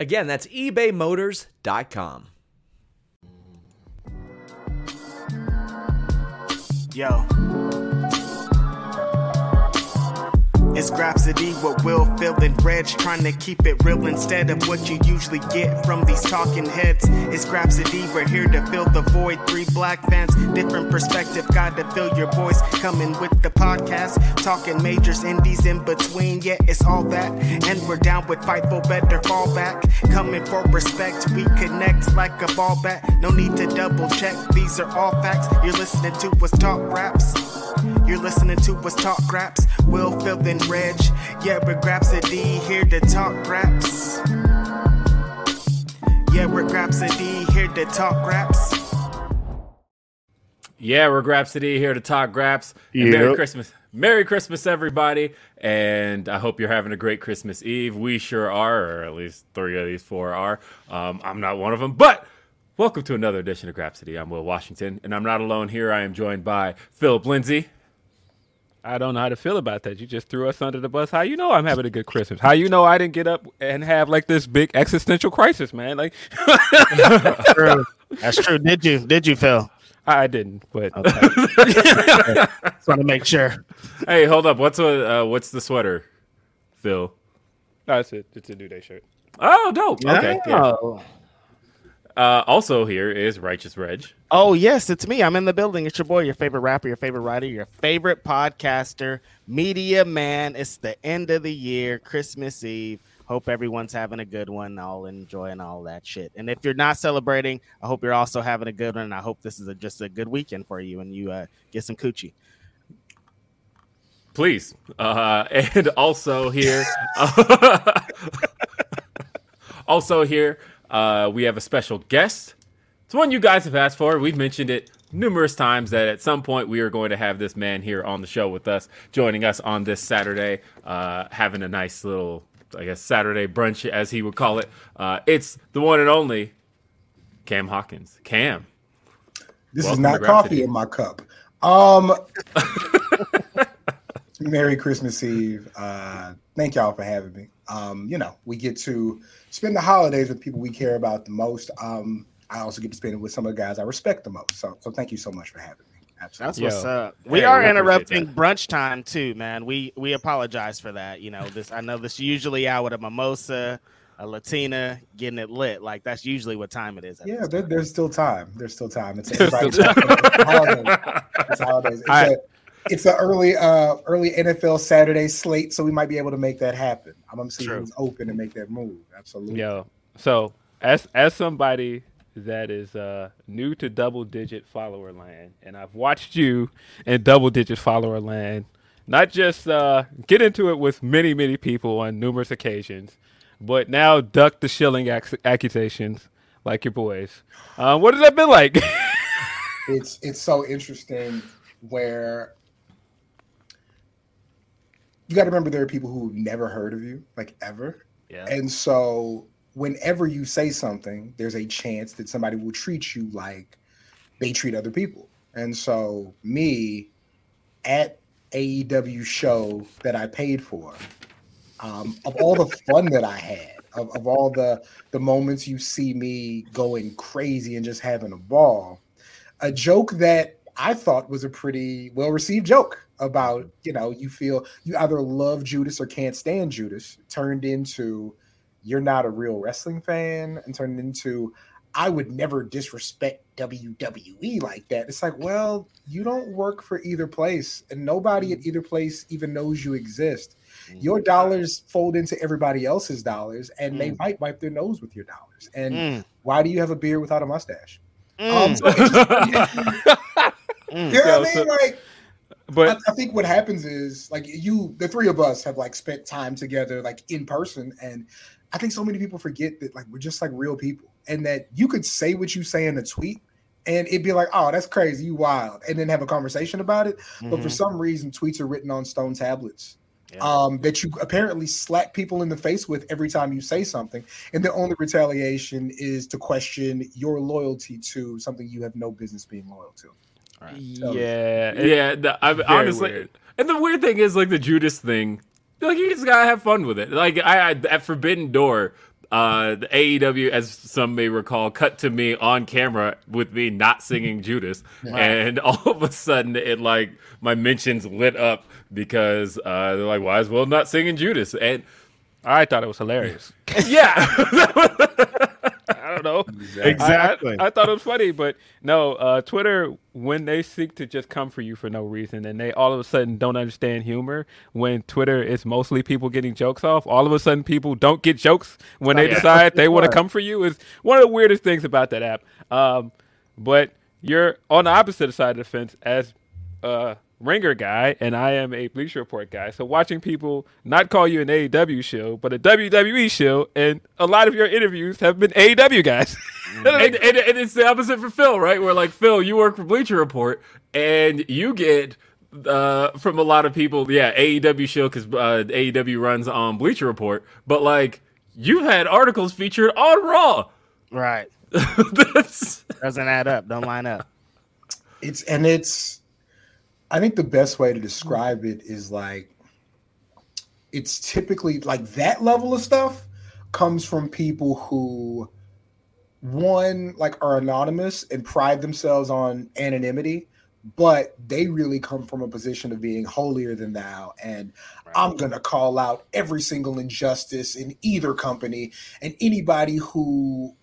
Again, that's ebaymotors.com. Yo. It's Grapsody with Will, Phil, and Reg, trying to keep it real instead of what you usually get from these talking heads. It's Grapsody, we're here to fill the void. Three black fans, different perspective, got to fill your voice. Coming with the podcast, talking majors, indies in between. Yeah, it's all that, and we're down with Fightful, better fall back. Coming for respect, we connect like a ball bat. No need to double check, these are all facts. You're listening to us talk raps. You're listening to us talk raps. Will, Phil, and Reg. Yeah, we're Grapsody here to talk raps. Yeah, we're Grapsody here to talk raps. Yeah, we're Grapsody here to talk Graps. And Merry Christmas. Merry Christmas, everybody. And I hope you're having a great Christmas Eve. We sure are, or at least three of these four are. Um, I'm not one of them, but welcome to another edition of Grapsody. I'm Will Washington, and I'm not alone here. I am joined by Philip Lindsay. I don't know how to feel about that. You just threw us under the bus. How you know I'm having a good Christmas? How you know I didn't get up and have like this big existential crisis, man? Like true. That's true. Did you? Did you, Phil? I didn't, but Okay. Just want to make sure. Hey, hold up. What's a, uh, what's the sweater, Phil? that's it. It's a new day shirt. Oh, dope. Okay. yeah. Uh, also here is Righteous Reg. Oh, yes, it's me. I'm in the building. It's your boy, your favorite rapper, your favorite writer, your favorite podcaster, media man. It's the end of the year, Christmas Eve. Hope everyone's having a good one, all enjoying all that shit. And if you're not celebrating, I hope you're also having a good one. And I hope this is a, just a good weekend for you and you uh, get some coochie. please. Uh, and also here, also here, uh, we have a special guest. It's one you guys have asked for. We've mentioned it numerous times that at some point we are going to have this man here on the show with us, joining us on this Saturday, uh, having a nice little, I guess, Saturday brunch, as he would call it. Uh, it's the one and only Cam Hawkins. Cam. This is not coffee in my cup. Um, Merry Christmas Eve. Uh, thank y'all for having me. Um, you know, we get to spend the holidays with people we care about the most. Um, I also get to spend it with some of the guys I respect the most. So, so thank you so much for having me. That's what's Yo. up. We Hey, are we interrupting that. brunch time too, man. We we apologize for that. You know, this I know this usually out with a mimosa, a Latina, getting it lit. Like that's usually what time it is. Yeah, there, there's still time. There's still time. It's, There's it's, still it's holidays. It's holidays. It's, All right. a, it's an early uh early NFL Saturday slate, so we might be able to make that happen. I'm gonna see True. who's open and make that move. Absolutely. Yo, so as as somebody that is uh, new to double digit follower land, and I've watched you in double digit follower land, not just uh, get into it with many many people on numerous occasions, but now duck the shilling ac- accusations like your boys. Uh, what has that been like? it's it's so interesting where you got to remember there are people who never heard of you like ever yeah. and so whenever you say something there's a chance that somebody will treat you like they treat other people and so me at aew show that i paid for um, of all the fun that i had of, of all the the moments you see me going crazy and just having a ball a joke that I thought was a pretty well received joke about, you know, you feel you either love Judas or can't stand Judas, turned into you're not a real wrestling fan, and turned into I would never disrespect WWE like that. It's like, well, you don't work for either place, and nobody at either place even knows you exist. Your dollars fold into everybody else's dollars, and they might wipe their nose with your dollars. And Mm. why do you have a beard without a mustache? Mm. Um, so Mm. you know Yo, what I so- mean? Like, But I, I think what happens is like you, the three of us have like spent time together, like in person, and I think so many people forget that like we're just like real people, and that you could say what you say in a tweet, and it'd be like, oh, that's crazy, you wild, and then have a conversation about it. But for Mhm. some reason, tweets are written on stone tablets. Yeah. Um, that you apparently slap people in the face with every time you say something, and the only retaliation is to question your loyalty to something you have no business being loyal to. Yeah, it- yeah, the, I, honestly, weird. and the weird thing is like the Judas thing. Like you just gotta have fun with it. Like I, I at Forbidden Door, uh, the AEW, as some may recall, cut to me on camera with me not singing Judas, and all of a sudden it like my mentions lit up because uh, they're like, why as well not singing Judas? And I thought it was hilarious. yeah, I. Exactly. I, I, I thought it was funny, but no, uh, Twitter, when they seek to just come for you for no reason and they all of a sudden don't understand humor, when Twitter is mostly people getting jokes off, all of a sudden people don't get jokes when they Yeah. decide they want to come for you is one of the weirdest things about that app. Um, but you're on the opposite side of the fence as a ringer guy, and I am a Bleacher Report guy. So watching people not call you an AEW show, but a WWE show, and a lot of your interviews have been AEW guys. and, and, and it's the opposite for Phil, right? Where like Phil, you work for Bleacher Report, and you get uh, from a lot of people, yeah, AEW show because uh, AEW runs on Bleacher Report, but like you've had articles featured on Raw. Right. That's Doesn't add up. Don't line up. It's and it's I think the best way to mm-hmm. describe it is like it's typically like that level of stuff comes from people who one like are anonymous and pride themselves on anonymity but they really come from a position of being holier than thou and i'm going to call out every single injustice in either company and anybody who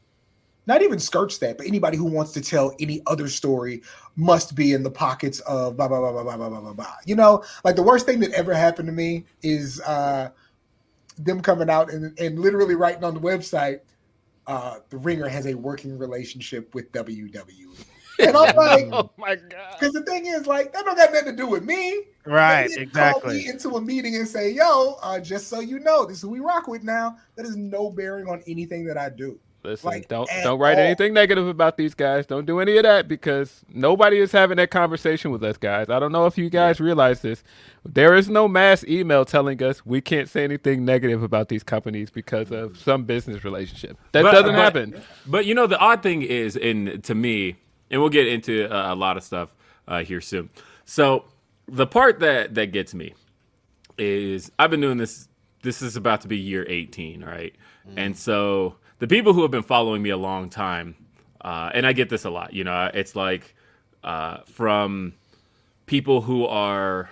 not even skirts that but anybody who wants to tell any other story must be in the pockets of blah blah blah blah blah blah blah blah blah. You know, like the worst thing that ever happened to me is uh them coming out and, and literally writing on the website, uh, the ringer has a working relationship with WWE. And I'm like, oh my god! because the thing is, like, that don't got nothing to do with me. Right. They didn't Call Exactly. me into a meeting and say, "Yo, uh, just so you know, this is who we rock with now." That is no bearing on anything that I do. Listen, like, don't don't write all. anything negative about these guys. Don't do any of that because nobody is having that conversation with us, guys. I don't know if you guys realize this. There is no mass email telling us we can't say anything negative about these companies because of some business relationship. That But- doesn't but- happen. But you know, the odd thing is, in to me, and we'll get into uh, a lot of stuff uh, here soon. So the part that that gets me is I've been doing this. This is about to be year 18, right? And so the people who have been following me a long time, uh, and I get this a lot. You know, it's like uh, from people who are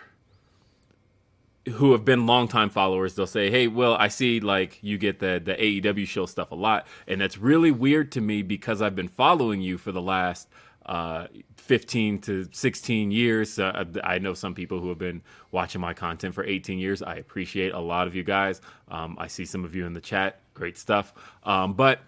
who have been longtime followers, they'll say, "Hey, well, I see like you get the the AEW show stuff a lot, and that's really weird to me because I've been following you for the last uh, 15 to 16 years. Uh, I know some people who have been watching my content for 18 years. I appreciate a lot of you guys. Um, I see some of you in the chat. Great stuff. Um, but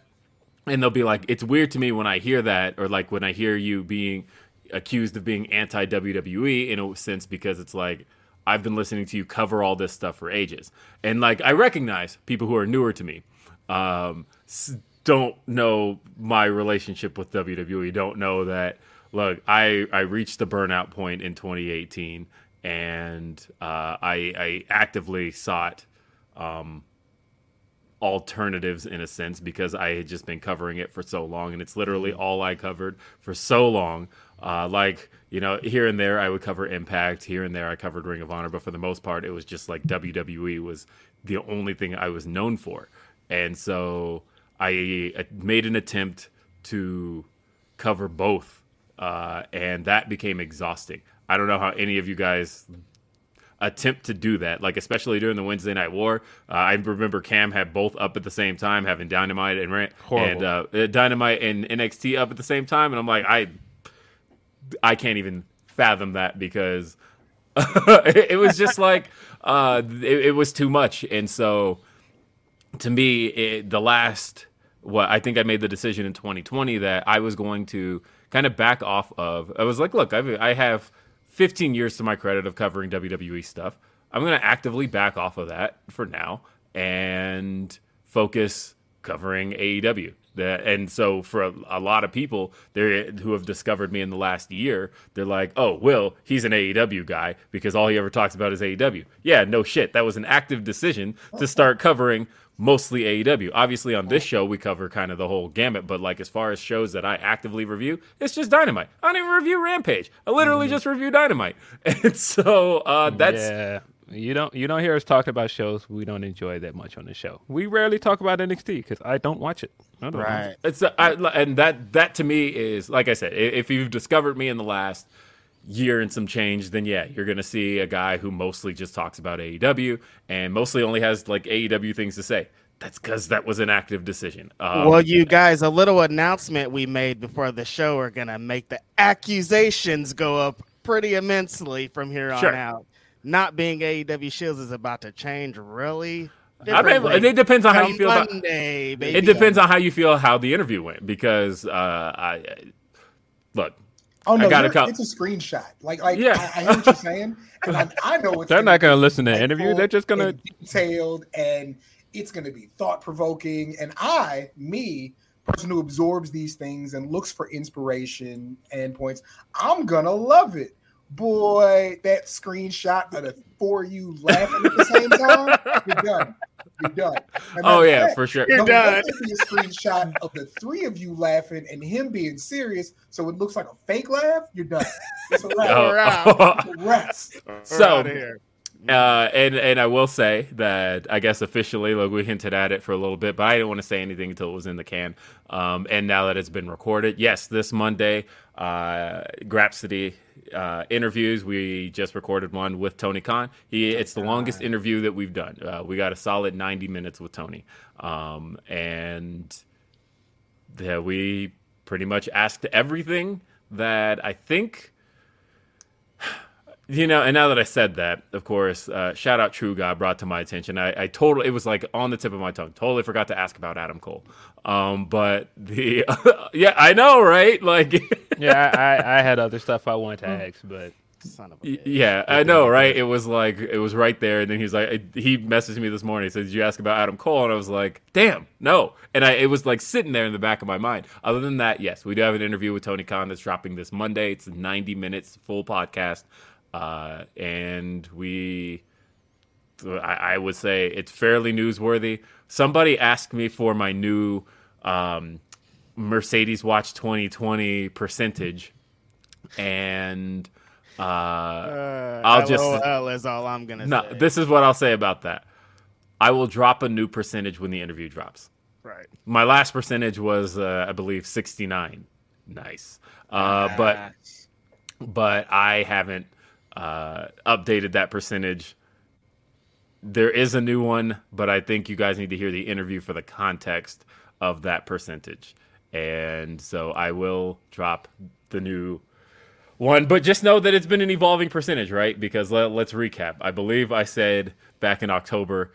and they'll be like, it's weird to me when I hear that, or like when I hear you being accused of being anti WWE in a sense, because it's like I've been listening to you cover all this stuff for ages, and like I recognize people who are newer to me, um, don't know my relationship with WWE, don't know that. Look, I I reached the burnout point in 2018, and uh, I I actively sought alternatives in a sense because I had just been covering it for so long, and it's literally all I covered for so long. Uh, like you know, here and there I would cover Impact, here and there I covered Ring of Honor, but for the most part, it was just like WWE was the only thing I was known for, and so I made an attempt to cover both, uh, and that became exhausting. I don't know how any of you guys attempt to do that, like especially during the Wednesday Night War. Uh, I remember Cam had both up at the same time, having Dynamite and Rant and uh, Dynamite and NXT up at the same time, and I'm like, I, I can't even fathom that because it, it was just like uh, it, it was too much, and so to me, it, the last what I think I made the decision in 2020 that I was going to kind of back off of. I was like, look, I've, I have 15 years to my credit of covering WWE stuff. I'm going to actively back off of that for now and focus covering AEW. And so for a, a lot of people there who have discovered me in the last year, they're like, "Oh, Will, he's an AEW guy because all he ever talks about is AEW." Yeah, no shit. That was an active decision to start covering mostly AEW. Obviously, on this show we cover kind of the whole gamut, but like as far as shows that I actively review, it's just Dynamite. I don't even review Rampage. I literally just review Dynamite, and so uh, that's yeah. You don't you don't hear us talk about shows we don't enjoy that much on the show. We rarely talk about NXT because I don't watch it. I don't Right. It's uh, I, and that that to me is like I said. If you've discovered me in the last year and some change, then yeah, you're gonna see a guy who mostly just talks about AEW and mostly only has like AEW things to say. That's because that was an active decision. Um, well, you guys, a little announcement we made before the show are gonna make the accusations go up pretty immensely from here on Sure. out. Not being AEW Shields is about to change really. I mean, it depends on how you feel about. Baby. It depends on how you feel how the interview went because uh, I look. Oh no, I you're- it's a screenshot. Like, like Yeah. I, I hear what you're saying, and I, I know it's They're gonna not going to listen to the interview. They're just going to. detailed, and it's going to be thought provoking. And I, me, person who absorbs these things and looks for inspiration and points, I'm gonna love it. Boy, that screenshot of the four of you laughing at the same time, you're done. You're done. And Oh yeah, fact, for sure. You're done. let there be a screenshot of the three of you laughing and him being serious, so it looks like a fake laugh. You're done. It's a wrap. Oh. We're out. It's a wrap. We're so here. Uh, and and I will say that I guess officially, like we hinted at it for a little bit, but I didn't want to say anything until it was in the can. Um, and now that it's been recorded, yes, this Monday, uh, Grapsody uh, interviews. We just recorded one with Tony Khan. He it's the longest interview that we've done. Uh, we got a solid ninety minutes with Tony, um, and yeah, we pretty much asked everything that I think. You know, and now that I said that, of course, uh, shout out True God brought to my attention. I, I totally, it was like on the tip of my tongue. Totally forgot to ask about Adam Cole. Um, but the, yeah, I know, right? Like, Yeah, I, I, I had other stuff I wanted to ask, but Son of a Y- bitch. Yeah, I know, right? It was like it was right there, and then he's was like, he messaged me this morning. He said, "Did you ask about Adam Cole?" And I was like, "Damn, no." And I, it was like sitting there in the back of my mind. Other than that, yes, we do have an interview with Tony Khan that's dropping this Monday. It's 90 minutes, full podcast, uh, and we, I, I would say it's fairly newsworthy. Somebody asked me for my new um, Mercedes Watch 2020 percentage, and. Uh, Uh, I'll just- LOL is all I'm gonna no, say. this is what I'll say about that. I will drop a new percentage when the interview drops. right. My last percentage was, uh, I believe, 69. Nice. Uh, but but I haven't uh, updated that percentage. There is a new one, but I think you guys need to hear the interview for the context of that percentage. And so I will drop the new one, but just know that it's been an evolving percentage, right? Because let, let's recap. I believe I said back in October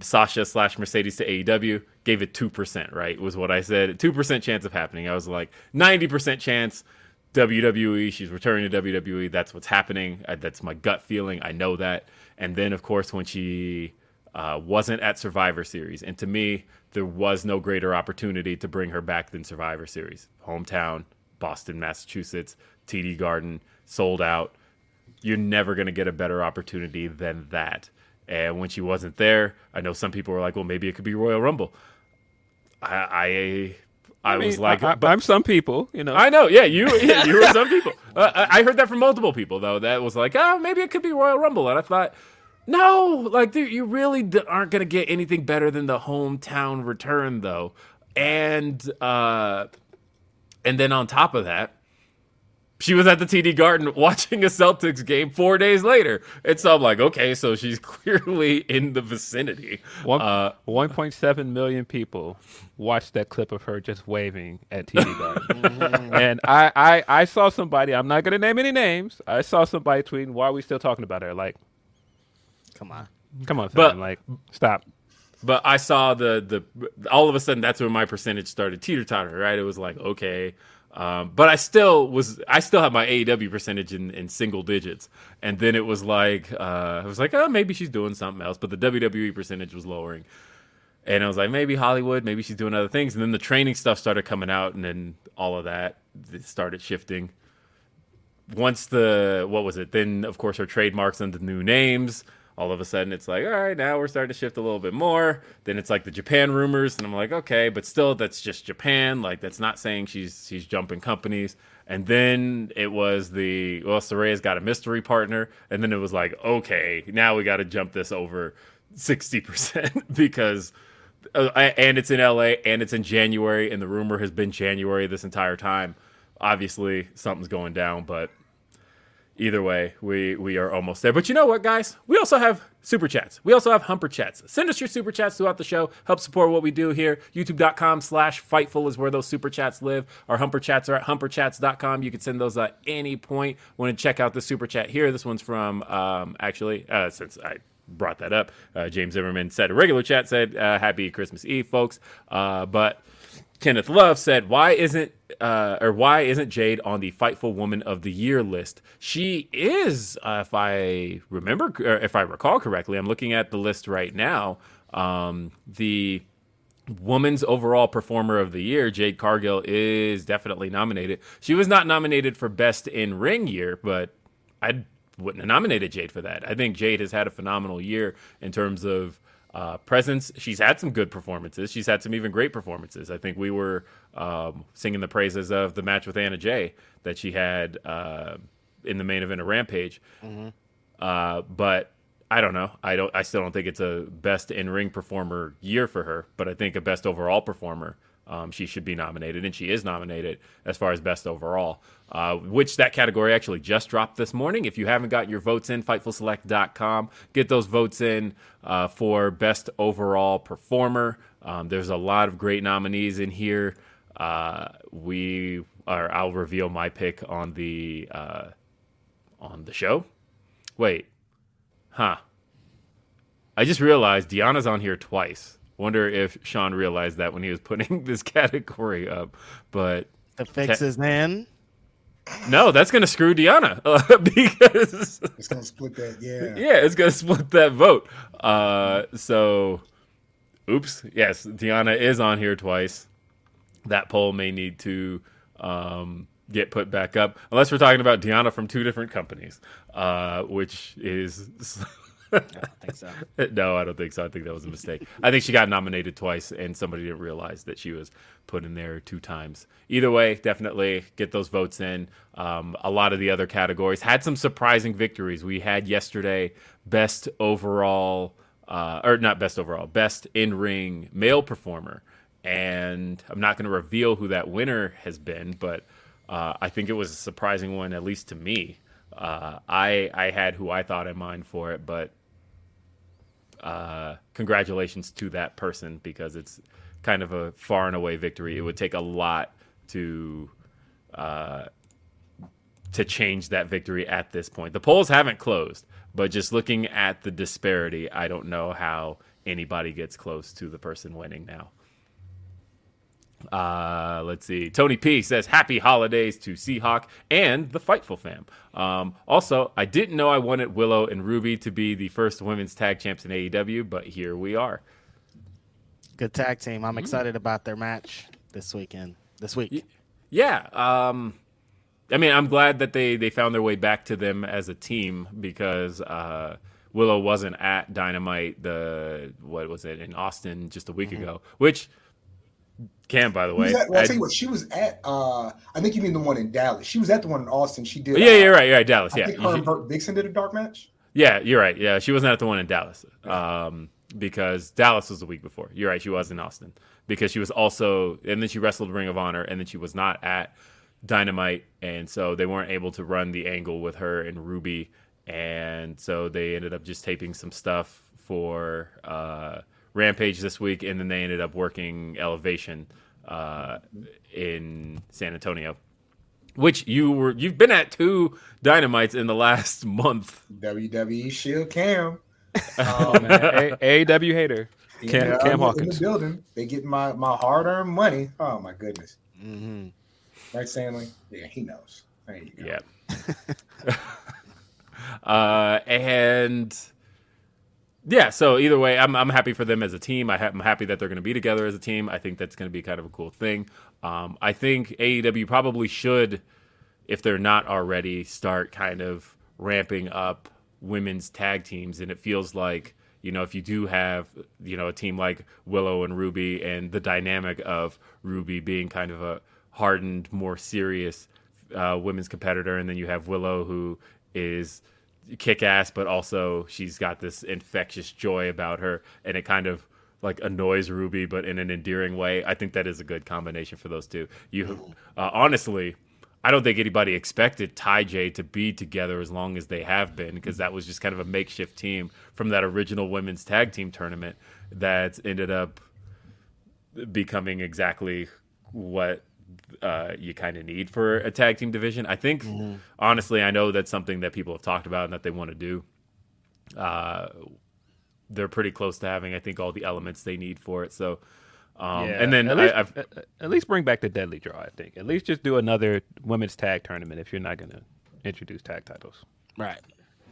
Sasha slash Mercedes to AEW, gave it 2%, right? Was what I said. 2% chance of happening. I was like, 90% chance WWE, she's returning to WWE. That's what's happening. That's my gut feeling. I know that. And then, of course, when she uh, wasn't at Survivor Series, and to me, there was no greater opportunity to bring her back than Survivor Series. Hometown, Boston, Massachusetts, TD Garden, sold out you're never going to get a better opportunity than that. And when she wasn't there, I know some people were like, "Well, maybe it could be Royal Rumble." I I, I, was mean, like, I, but am some people, you know. I know, yeah, you yeah, you were some people. Uh, I I heard that from multiple people though. That was like, "Oh, maybe it could be Royal Rumble," and I thought. No, like dude, you really d- aren't gonna get anything better than the hometown return, though, and uh, and then on top of that, she was at the TD Garden watching a Celtics game four days later. And so I'm like, okay, so she's clearly in the vicinity. One, Uh, 1.7 million people watched that clip of her just waving at TD Garden. and I, I, I saw somebody, I'm not going to name any names. I saw somebody tweeting, why are we still talking about her? Like, Come on. come on, But- fam. like, stop. But I saw the the all of a sudden that's when my percentage started teeter totter. Right, it was like okay, um, but I still was I still have my AEW percentage in, in single digits, and then it was like uh, I was like oh maybe she's doing something else, but the WWE percentage was lowering, and I was like maybe Hollywood, maybe she's doing other things, and then the training stuff started coming out, and then all of that started shifting. Once the what was it? Then of course her trademarks and the new names all of a sudden it's like all right now we're starting to shift a little bit more. Then it's like the japan rumors and i'm like okay but still that's just japan. Like that's not saying she's she's jumping companies. And then it was the well Saraya's got a mystery partner and then it was like okay now we got to jump this over 60% because uh, and it's in LA and it's in January and the rumor has been January this entire time. Obviously something's going down but either way, we we are almost there. But you know what, guys? We also have super chats. We also have humper chats. Send us your super chats throughout the show. Help support what we do here. YouTube.com slash Fightful is where those super chats live. Our humper chats are at humperchats.com. You can send those at any point. Want to check out the super chat here? This one's from um, actually uh, since I brought that up, uh, James Zimmerman said a regular chat said uh, Happy Christmas Eve, folks. Uh, but Kenneth Love said, "Why isn't uh, or why isn't Jade on the Fightful Woman of the Year list? She is, uh, if I remember, if I recall correctly. I'm looking at the list right now. Um, the Woman's Overall Performer of the Year, Jade Cargill, is definitely nominated. She was not nominated for Best in Ring Year, but I wouldn't have nominated Jade for that. I think Jade has had a phenomenal year in terms of uh, presence. She's had some good performances. She's had some even great performances. I think we were um, singing the praises of the match with Anna Jay that she had uh, in the main event of Rampage. Uh, but I don't know. I don't. I still don't think it's a best in ring performer year for her. But I think a best overall performer. Um, she should be nominated, and she is nominated as far as best overall, uh, which that category actually just dropped this morning. If you haven't got your votes in, FightfulSelect.com, get those votes in uh, for best overall performer. Um, there's a lot of great nominees in here. Uh, we are. I'll reveal my pick on the uh, on the show. Wait, huh? I just realized Deonna's on here twice. Wonder if Sean realized that when he was putting this category up. But The fix is in. no, that's gonna screw Deonna uh, because It's gonna split that. Yeah. yeah, it's gonna split that vote. Uh, so, oops. Yes, Deonna is on here twice. That poll may need to um, get put back up, unless we're talking about Deonna from two different companies, uh, which is. I don't think so. no, I don't think so. I think that was a mistake. I think she got nominated twice, and somebody didn't realize that she was put in there two times. Either way, definitely get those votes in. Um, a lot of the other categories had some surprising victories. We had yesterday best overall, uh, or not best overall, best in ring male performer. And I'm not going to reveal who that winner has been, but uh, I think it was a surprising one, at least to me. Uh, I I had who I thought in mind for it, but uh, congratulations to that person because it's kind of a far and away victory. It would take a lot to uh, to change that victory at this point. The polls haven't closed, but just looking at the disparity, I don't know how anybody gets close to the person winning now. Uh, let's see. Tony P says happy holidays to Seahawk and the Fightful fam. Um, also, I didn't know I wanted Willow and Ruby to be the first women's tag champs in AEW, but here we are. Good tag team. I'm excited about their match this weekend. This week. Yeah. Um, I mean, I'm glad that they they found their way back to them as a team because uh, Willow wasn't at Dynamite. The what was it in Austin just a week ago? Which Cam, by the way, at- well, I'll I- tell you what, she was at. Uh, I think you mean the one in Dallas. She was at the one in Austin. She did. yeah, uh, you're right. You're right. Dallas. I Yeah. think her and Vert Vixen did a dark match. Yeah, you're right. Yeah, she wasn't at the one in Dallas um, because Dallas was the week before. You're right. She was in Austin because she was also, and then she wrestled Ring of Honor, and then she was not at Dynamite, and so they weren't able to run the angle with her and Ruby, and so they ended up just taping some stuff for uh, Rampage this week, and then they ended up working Elevation uh, in San Antonio, which you were you've been at two Dynamites in the last month. WWE Shield Cam. Oh man, A- AEW hater. Cam, Yeah, Cam I'm in Hawkins. the building. They get my my hard earned money. Oh my goodness. Mhm. Right, Stanley? Yeah, he knows. There you go. Yeah. uh, and yeah, so either way, I'm I'm happy for them as a team. I I'm happy that they're going to be together as a team. I think that's going to be kind of a cool thing. Um, I think AEW probably should, if they're not already, start kind of ramping up women's tag teams. And it feels like you know if you do have you know a team like Willow and Ruby, and the dynamic of Ruby being kind of a hardened, more serious uh, women's competitor, and then you have Willow who is kick ass, but also she's got this infectious joy about her, and it kind of like annoys Ruby, but in an endearing way. I think that is a good combination for those two. You uh, honestly. I don't think anybody expected TayJay to be together as long as they have been because that was just kind of a makeshift team from that original women's tag team tournament that ended up becoming exactly what uh, you kind of need for a tag team division. I think, honestly, I know that's something that people have talked about and that they want to do. Uh, they're pretty close to having, I think, all the elements they need for it. So, um, and then at I, least, I've, at- at least bring back the deadly draw. I think at least just do another women's tag tournament if you're not going to introduce tag titles. Right.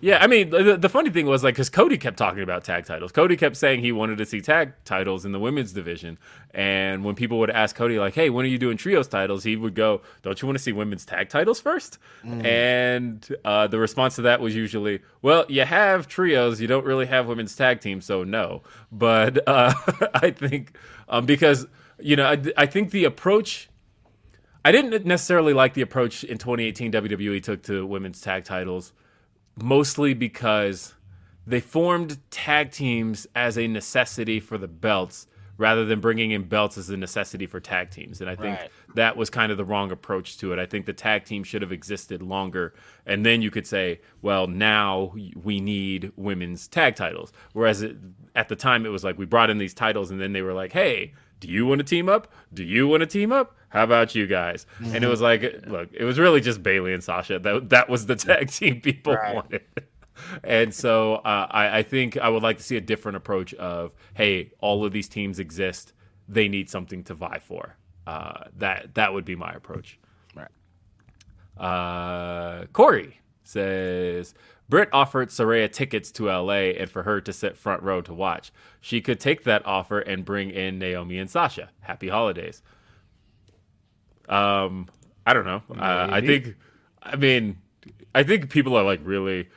Yeah, I mean, the, the funny thing was like because Cody kept talking about tag titles. Cody kept saying he wanted to see tag titles in the women's division, and when people would ask Cody like, "Hey, when are you doing trios titles?" he would go, "Don't you want to see women's tag titles first? And uh, the response to that was usually, "Well, you have trios, you don't really have women's tag teams, so no." But uh, I think um, because you know, I, I think the approach I didn't necessarily like the approach in 2018 WWE took to women's tag titles, mostly because they formed tag teams as a necessity for the belts rather than bringing in belts as a necessity for tag teams. And I think Right. that was kind of the wrong approach to it. I think the tag team should have existed longer. And then you could say, well, now we need women's tag titles. Whereas it, at the time, it was like we brought in these titles and then they were like, hey, do you want to team up? Do you want to team up? How about you guys? And it was like, look, it was really just Bayley and Sasha. That that was the tag team people Right. wanted. And so uh, I, I think I would like to see a different approach of, hey, all of these teams exist. They need something to vie for. Uh, that that would be my approach. Right. Uh, Corey says Britt offered Saraya tickets to LA and for her to sit front row to watch. She could take that offer and bring in Naomi and Sasha. Happy holidays. Um, I don't know. Uh, I think, I mean, I think people are like really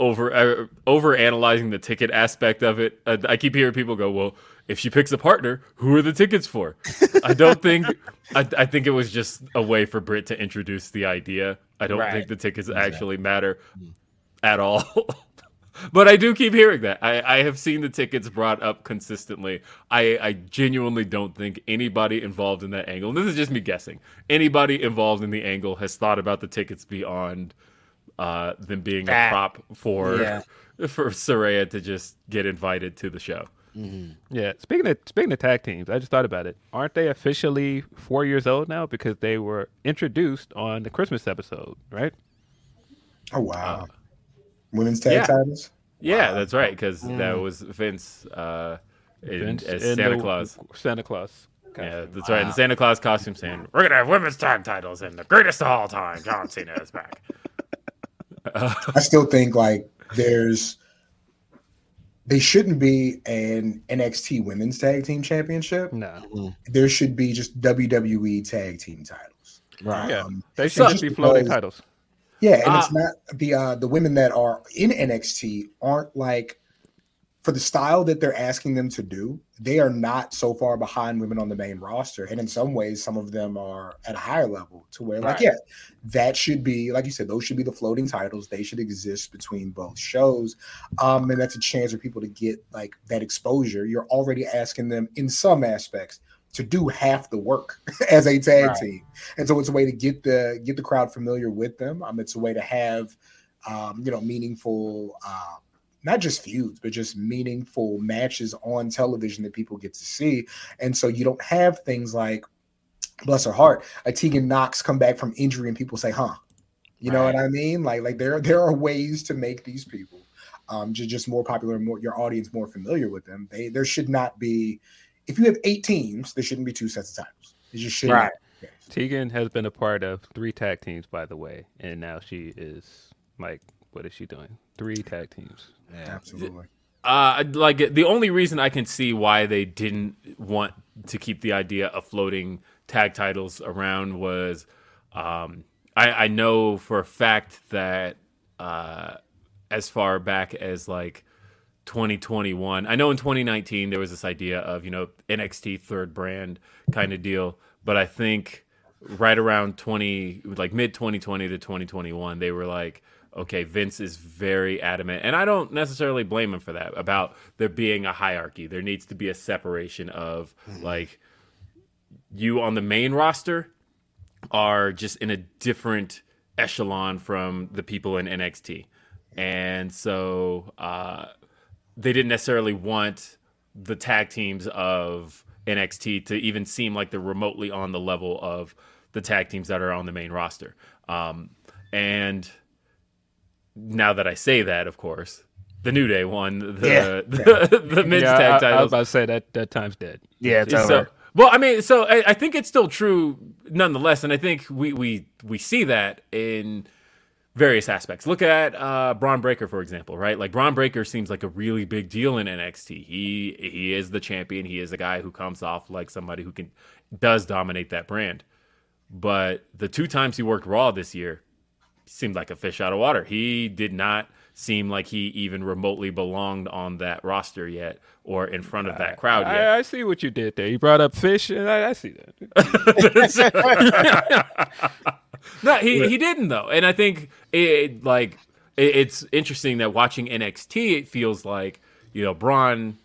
over uh, over analyzing the ticket aspect of it. Uh, I keep hearing people go, "Well, if she picks a partner, who are the tickets for?" I don't think. I, I think it was just a way for Britt to introduce the idea. I don't Right. think the tickets actually matter at all. but I do keep hearing that. I, I have seen the tickets brought up consistently. I, I genuinely don't think anybody involved in that angle, and this is just me guessing, anybody involved in the angle has thought about the tickets beyond uh, them being a ah, prop for yeah. for Saraya to just get invited to the show. Mm-hmm. Yeah. Speaking of speaking of tag teams, I just thought about it. Aren't they officially four years old now because they were introduced on the Christmas episode, right? Oh wow. Uh, Women's tag yeah. titles. Yeah, that's right, because that was Vince, uh, in, Vince as Santa the- Claus. Santa Claus. Yeah, that's right. In the Santa Claus costume saying, We're gonna have women's tag titles and the greatest of all time, John Cena is back. I still think like there's they shouldn't be an NXT Women's Tag Team Championship. No. There should be just WWE Tag Team titles. Right. Yeah. Um, They should just be floating because- titles. Yeah, and Ah. it's not the uh the women that are in NXT aren't like for the style that they're asking them to do, they are not so far behind women on the main roster. And in some ways, some of them are at a higher level to where, like, Right. yeah, that should be, like you said, those should be the floating titles. They should exist between both shows. Um, and that's a chance for people to get like that exposure. You're already asking them in some aspects to do half the work as a tag Right. team. And so it's a way to get the get the crowd familiar with them. Um, it's a way to have um, you know meaningful uh, not just feuds, but just meaningful matches on television that people get to see. And so you don't have things like bless her heart, a Tegan Nox come back from injury and people say, huh. You know what I mean? Like like there there are ways to make these people um just, just more popular, more your audience more familiar with them. They there should not be if you have eight teams, there shouldn't be two sets of titles. It just shouldn't. Right. Tegan has been a part of three tag teams, by the way, and now she is like, what is she doing? Three tag teams. Absolutely. Uh, like the only reason I can see why they didn't want to keep the idea of floating tag titles around was, um, I, I know for a fact that uh, as far back as like 2021, I know in 2019 there was this idea of you know NXT third brand kind of deal, but I think right around 20 like mid 2020 to 2021 they were like okay vince is very adamant. And i don't necessarily blame him for that about there being a hierarchy. There needs to be a separation of like you on the main roster are just in a different echelon from the people in nxt and so uh, they didn't necessarily want the tag teams of NXT to even seem like they're remotely on the level of the tag teams that are on the main roster. Um, and now that I say that, of course, the New Day won the Yeah. the, the men's yeah, tag I, I was about to say that that time's dead. Yeah, it's So, over. well, I mean, so I, I think it's still true nonetheless, and I think we we we see that in various aspects. Look at uh, Bron Breakker, for example, right? Like Bron Breakker seems like a really big deal in NXT. He he is the champion. He is a guy who comes off like somebody who can does dominate that brand. But the two times he worked Raw this year seemed like a fish out of water. He did not seem like he even remotely belonged on that roster yet or in front of that crowd yet. I, I see what you did there. You brought up fish, and I, I see that. No, he, he didn't though, and I think it like it, it's interesting that watching NXT, it feels like you know Bron,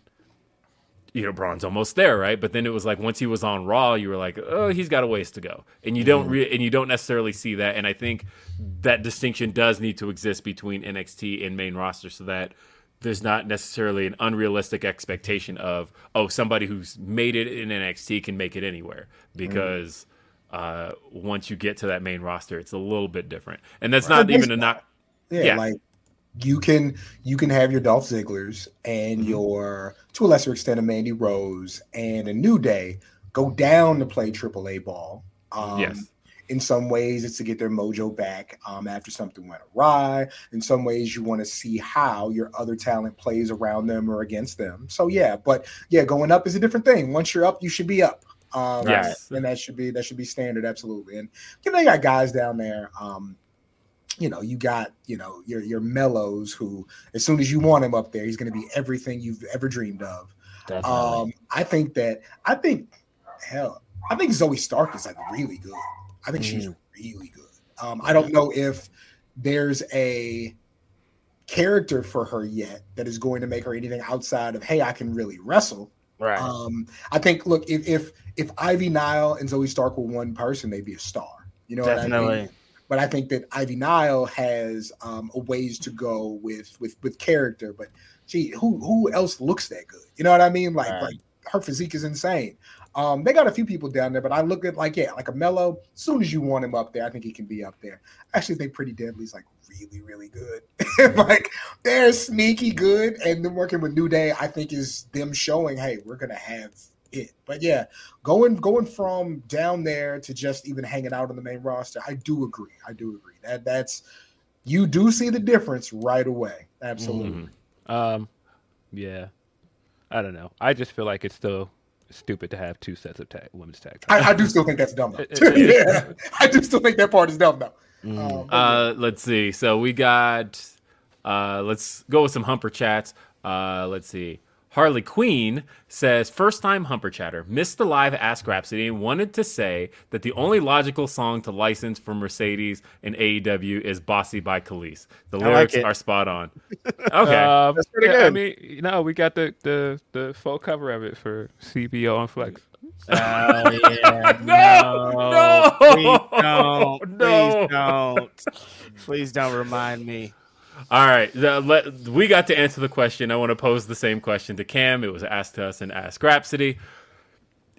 you know Bron's almost there, right? But then it was like once he was on Raw, you were like, oh, he's got a ways to go, and you don't mm-hmm. re- and you don't necessarily see that, and I think that distinction does need to exist between NXT and main roster, so that there's not necessarily an unrealistic expectation of oh somebody who's made it in NXT can make it anywhere. Mm-hmm. Because uh, once you get to that main roster, it's a little bit different, and that's not even a not. Yeah, Yeah. like you can you can have your Dolph Zigglers and Mm-hmm. your to a lesser extent a Mandy Rose and a New Day go down to play AAA ball. Um, Yes. In some ways, it's to get their mojo back um, after something went awry. In some ways, you want to see how your other talent plays around them or against them. So yeah, but yeah, going up is a different thing. Once you're up, you should be up. Um, Yes. and that should be that should be standard, absolutely. And you know, they got guys down there. Um, you know, you got, you know, your your Melos who as soon as you want him up there, he's gonna be everything you've ever dreamed of. Um, I think that I think hell, I think Zoey Stark is like really good. I think she's really good. Um, I don't know if there's a character for her yet that is going to make her anything outside of hey, I can really wrestle. Right. Um, I think look if if if Ivy Nile and Zoey Stark were one person, they'd be a star. You know what I mean? Definitely. but I think that Ivy Nile has um, a ways to go with with with character. But gee, who who else looks that good? You know what I mean? Like Right. like her physique is insane. Um, they got a few people down there, but I look at like yeah, like a Melo. As soon as you want him up there, I think he can be up there. Actually think Pretty deadly. Deadly's like really really good. like they're sneaky good, and then working with New Day, I think is them showing hey, we're gonna have it. But yeah, going going from down there to just even hanging out on the main roster, I do agree. I do agree that that's you do see the difference right away. Absolutely. Mhm. Um, yeah, I don't know. I just feel like it's still stupid to have two sets of tag women's tag. I, I do still think that's dumb though. Yeah, I do still think that part is dumb though. Mm. Um, but Uh, let's see. So we got. Uh, let's go with some humper chats. Uh, let's see. Harley Queen says, first time Humper Chatter, missed the live Ask Grapsody and wanted to say that the only logical song to license for Mercedes and AEW is Bossy by Kelis. The lyrics it. are spot on. Okay. Um, That's pretty yeah, I mean, you know, we got the, the, the full cover of it for CBO on Flex. Oh yeah. No, no, Please don't. no. Please don't. Please don't remind me. All right, the, let, we got to answer the question. I want to pose the same question to Cam. It was asked to us in Ask Grapsody.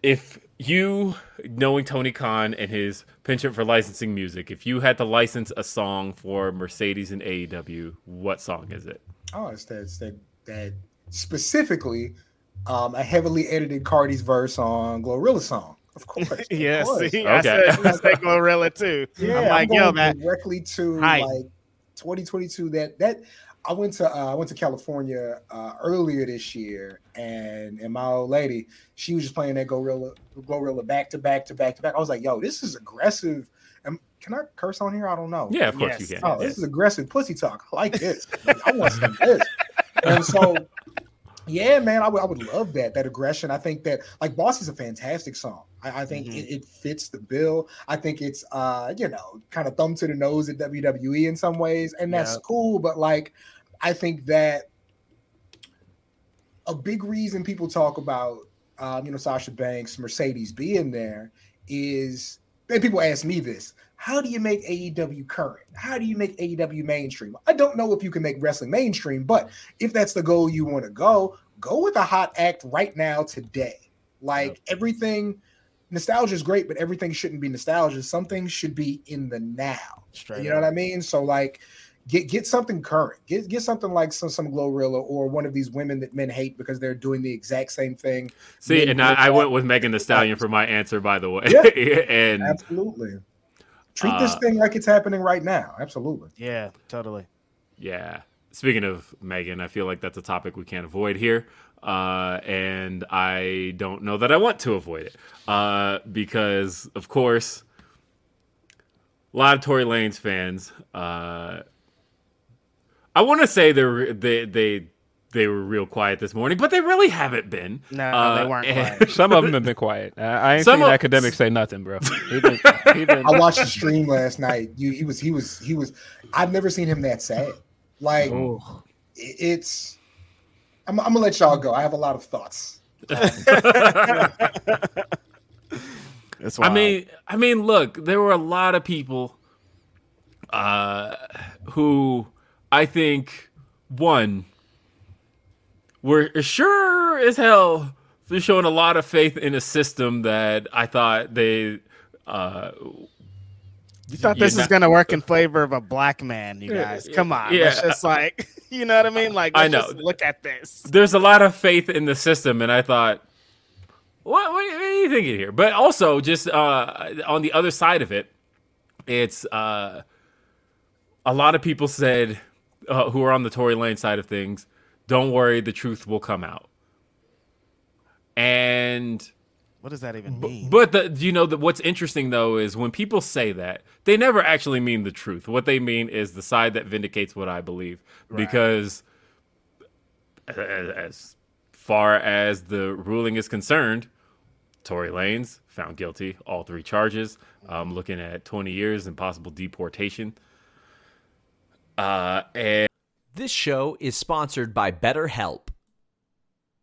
If you, knowing Tony Khan and his penchant for licensing music, if you had to license a song for Mercedes and AEW, what song is it? Oh, it's that, it's that, that specifically um, a heavily edited Cardi's verse on Glorilla song. Of course. of course. see, I Okay. said I said Glorilla too. Yeah, I'm like, yo, going man. directly to Hype. like 2022. That that I went to uh, I went to California uh, earlier this year, and and my old lady, she was just playing that Gorilla Gorilla back to back to back to back. I was like, yo, this is aggressive. And can I curse on here? I don't know. Yeah, of course Yes. you can. Oh, this is aggressive pussy talk. I like this. Like, I want some of this. And so, yeah, man, I would, I would love that that aggression. I think that like Boss is a fantastic song. I, I think Mhm. it, it fits the bill. I think it's uh, you know, kind of thumb to the nose at WWE in some ways, and that's Yeah. cool. But like, I think that a big reason people talk about um, you know, Sasha Banks, Mercedes being there is and people ask me this how do you make AEW current? How do you make AEW mainstream? I don't know if you can make wrestling mainstream, but if that's the goal you want to go, go with a hot act right now today. Like everything, nostalgia is great, but everything shouldn't be nostalgia. Something should be in the now. Straight you know up. what I mean? So like get get something current. Get get something like some some Glorilla or one of these women that men hate because they're doing the exact same thing. See, Men and I, I went with Megan Thee Stallion for my answer, by the way. Yeah. and Absolutely. Treat this Uh, thing like it's happening right now. Absolutely. Yeah, totally. Yeah. Speaking of Megan, I feel like that's a topic we can't avoid here. Uh, and I don't know that I want to avoid it. Uh, because, of course, a lot of Tory Lanez fans, uh, I want to say they're, they, they, they were real quiet this morning, but they really haven't been. No, Uh, they weren't and- quiet. Some of them have been quiet. I, I ain't Some seen of- Akademiks say nothing, bro. He been, he been, I watched the stream last night. You, he was, he was, he was. I've never seen him that sad. Like Ooh. it's. I'm, I'm gonna let y'all go. I have a lot of thoughts. It's I mean, I mean, look, there were a lot of people uh, who I think one were sure as hell they're showing a lot of faith in a system that I thought they. Uh, you thought you're this is not- gonna work in favor of a black man, you Yeah, guys. Come on, yeah. it's just like you know what I mean. Like, I know. just look at this. there's a lot of faith in the system, and I thought, what, what, what are you thinking here? But also, just uh, on the other side of it, it's uh, a lot of people said uh, who are on the Tory Lanez side of things, don't worry, the truth will come out. And What does that even mean? but the you know the, what's interesting though is when people say that they never actually mean the truth. What they mean is the side that vindicates what I believe. Because as, as far as the ruling is concerned, Tory Lanez found guilty, all three charges. Um, looking at 20 years and possible deportation. Uh, and This show is sponsored by BetterHelp.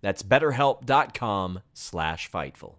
That's betterhelp.com slash fightful.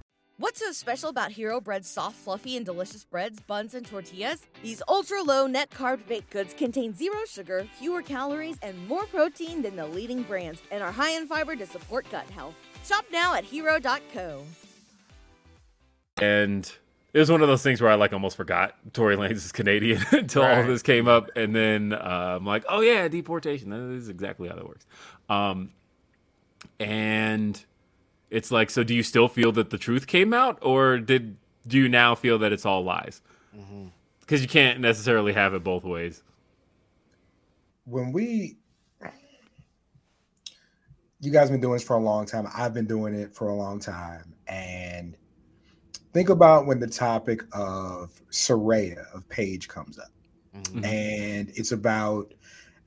What's so special about Hero Bread's soft, fluffy, and delicious breads, buns, and tortillas? These ultra low net carb baked goods contain zero sugar, fewer calories, and more protein than the leading brands, and are high in fiber to support gut health. Shop now at hero.co. And it was one of those things where I like almost forgot Tory Lanez is Canadian until all of this came up, and then uh, I'm like, oh yeah, deportation. That is exactly how that works. Um, and it's like, so do you still feel that the truth came out, or did do you now feel that it's all lies? Mm-hmm. Because you can't necessarily have it both ways. when we you guys been doing this for a long time. I've been doing it for a long time. And think about when the topic of Saraya of Paige comes up. Mm-hmm. And it's about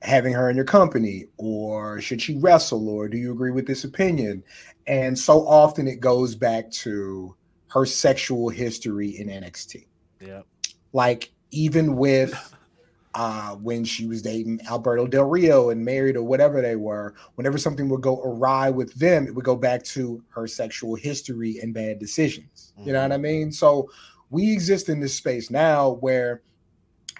having her in your company or should she wrestle or do you agree with this opinion and so often it goes back to her sexual history in NXT Yeah. like even with uh, when she was dating Alberto Del Rio and married or whatever they were, whenever something would go awry with them, it would go back to her sexual history and bad decisions. You know what I mean? So we exist in this space now where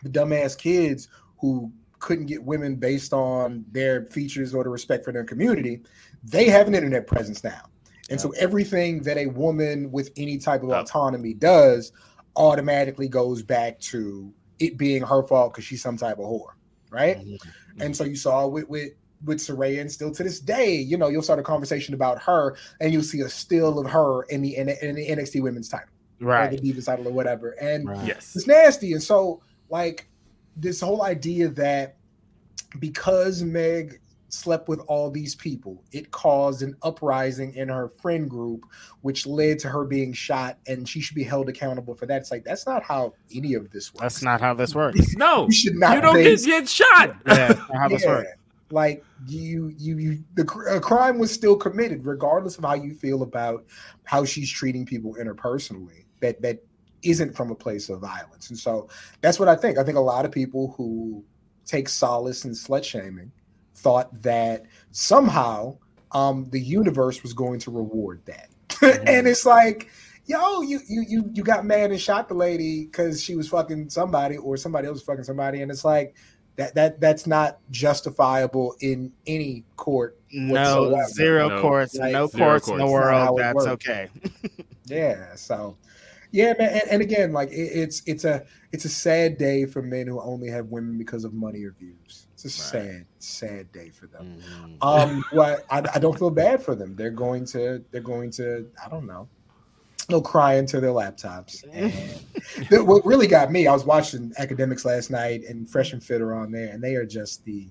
the dumbass kids who couldn't get women based on their features or the respect for their community, they have an internet presence now. And so everything that a woman with any type of autonomy does automatically goes back to it being her fault because she's some type of whore, right? Mm-hmm. And so you saw with with with Saraya, and still to this day, you know, you'll start a conversation about her, and you'll see a still of her in the in, the- in the NXT Women's title, or Right. the Divas title, or whatever. And Right. Yes. it's nasty. And so, like, this whole idea that because Meg slept with all these people, it caused an uprising in her friend group, which led to her being shot, and she should be held accountable for that. It's like that's not how any of this works. That's not how this works. No, You should not you don't base- get, get shot. Yeah, how this Yeah. works. Like you, you, you. The cr- a crime was still committed, regardless of how you feel about how she's treating people interpersonally. That that isn't from a place of violence, and so that's what I think. I think a lot of people who take solace in slut shaming thought that somehow um, the universe was going to reward that, and it's like. Yo, you you you you got mad and shot the lady because she was fucking somebody or somebody else was fucking somebody, and it's like that that that's not justifiable in any court. No, whatsoever. zero No. courts, Like, no zero courts in the courts. Not how world. That's works. okay. Yeah, so yeah, man, and, and again, like it, it's it's a it's a sad day for men who only have women because of money or views. It's a sad sad day for them. Mm-hmm. Um, well, I, I don't feel bad for them. They're going to they're going to I don't know. They'll cry into their laptops. And the- what really got me, I was watching Akademiks last night, and Fresh and Fit are on there, and they are just the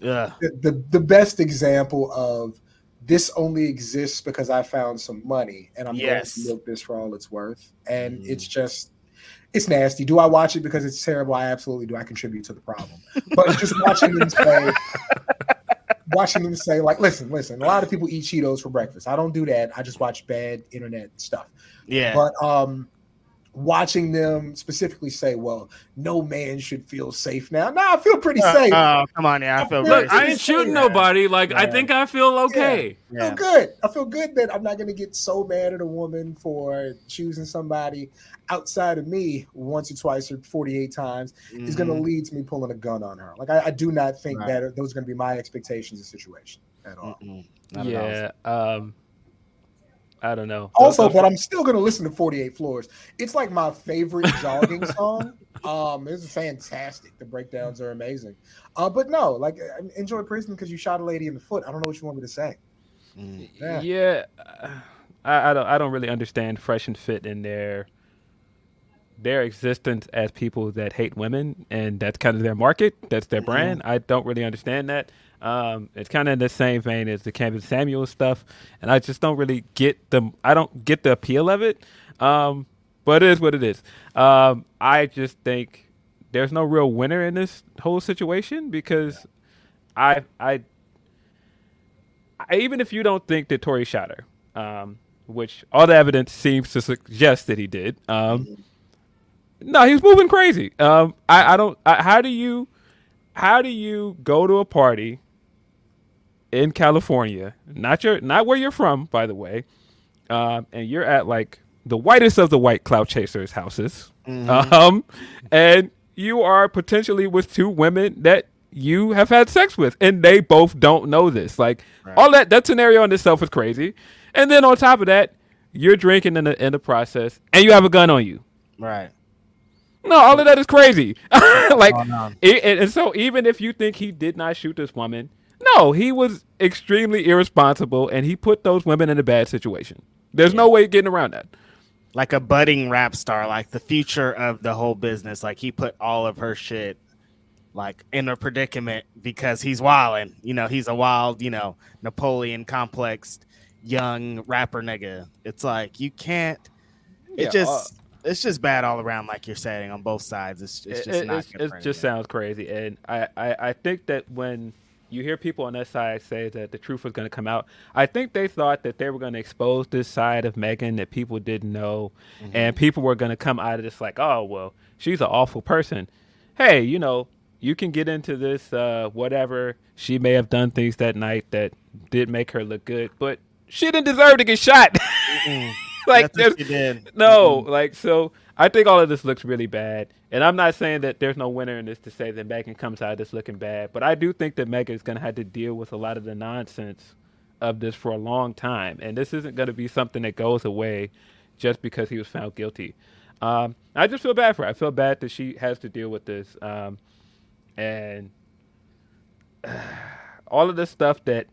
Yeah. the, the, the best example of this only exists because I found some money and I'm Yes. going to milk this for all it's worth. And it's just it's nasty. Do I watch it because it's terrible? I absolutely do. I contribute to the problem. But just watching them say watching them say like, listen, listen. A lot of people eat Cheetos for breakfast. I don't do that. I just watch bad internet stuff. Yeah. But um, watching them specifically say, "Well, no man should feel safe now." Nah, I feel pretty Uh, safe. oh, come on, yeah, I feel Look, very Look, I ain't shooting that. nobody. Like I think I feel okay. I feel good. I feel good that I'm not going to get so mad at a woman for choosing somebody outside of me once or twice or 48 times is going to Mhm. lead to me pulling a gun on her. Like I, I do not think Right. that those are going to be my expectations of the situation at all. Mm-mm. Not at all. yeah. Um, I don't know. Also, but I'm still going to listen to 48 Floors. It's like my favorite jogging song. Um, it's fantastic. The breakdowns are amazing. Uh, but no, like enjoy prison because you shot a lady in the foot. I don't know what you want me to say. Yeah. Yeah, uh, I, I don't. I don't really understand fresh and fit in their their existence as people that hate women, and that's kind of their market. That's their brand. I don't really understand that. Um, it's kind of in the same vein as the Kevin Samuel stuff, and I just don't really get the. I don't get the appeal of it. Um, but it is what it is. Um, I just think there's no real winner in this whole situation because I I I, even if you don't think that Tory shot her, um, which all the evidence seems to suggest that he did, um, no, he was moving crazy. Um, I, I don't. I, how do you, how do you go to a party in California, not your, not where you're from, by the way, um, and you're at like the whitest of the white cloud chasers' houses, um, and you are potentially with two women that you have had sex with, and they both don't know this. Like all that that scenario in itself is crazy, and then on top of that, you're drinking in the in the process, and you have a gun on you. Right. No, all of that is crazy. like, Oh, no. and, and so even if you think he did not shoot this woman, no, he was extremely irresponsible, and he put those women in a bad situation. There's no way of getting around that. Like a budding rap star, like the future of the whole business. Like he put all of her shit like in a predicament because he's wilding. You know, he's a wild, you know, Napoleon complex young rapper nigga. It's like you can't it Yeah, just uh, it's just bad all around, like you're saying, on both sides. It's, it's just it, not it's- it just sounds crazy, and I, I, I think that when you hear people on that side say that the truth was going to come out, I think they thought that they were going to expose this side of Megan that people didn't know, Mm-hmm. and people were going to come out of this like, oh well, she's an awful person. Hey, you know, you can get into this uh, whatever. She may have done things that night that did make her look good, but she didn't deserve to get shot. like there's- she did. no, like so. I think all of this looks really bad, and I'm not saying that there's no winner in this to say that Megan comes out of this looking bad, but I do think that Megan is going to have to deal with a lot of the nonsense of this for a long time, and this isn't going to be something that goes away just because he was found guilty. Um, I just feel bad for her. I feel bad that she has to deal with this, um, and all of the stuff that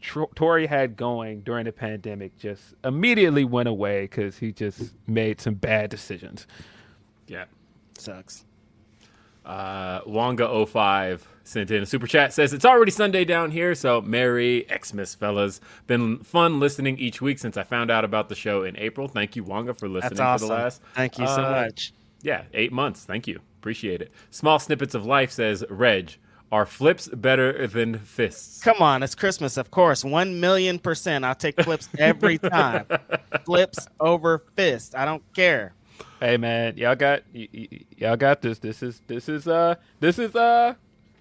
Tr- Tory had going during the pandemic just immediately went away because he just made some bad decisions. Yeah. Sucks. Uh, Wonga05 sent in a super chat says it's already Sunday down here, so Merry Xmas, fellas. Been fun listening each week since I found out about the show in April. Thank you, Wonga, for listening That's awesome. for the last. Thank you so uh, much. Yeah, eight months. Thank you. Appreciate it. Small snippets of life says Reg. Are flips better than fists? Come on, it's Christmas, of course. One million percent. I'll take flips every time. flips over fist. I don't care. Hey man, y'all got y- y- y'all got this. This is this is uh this is uh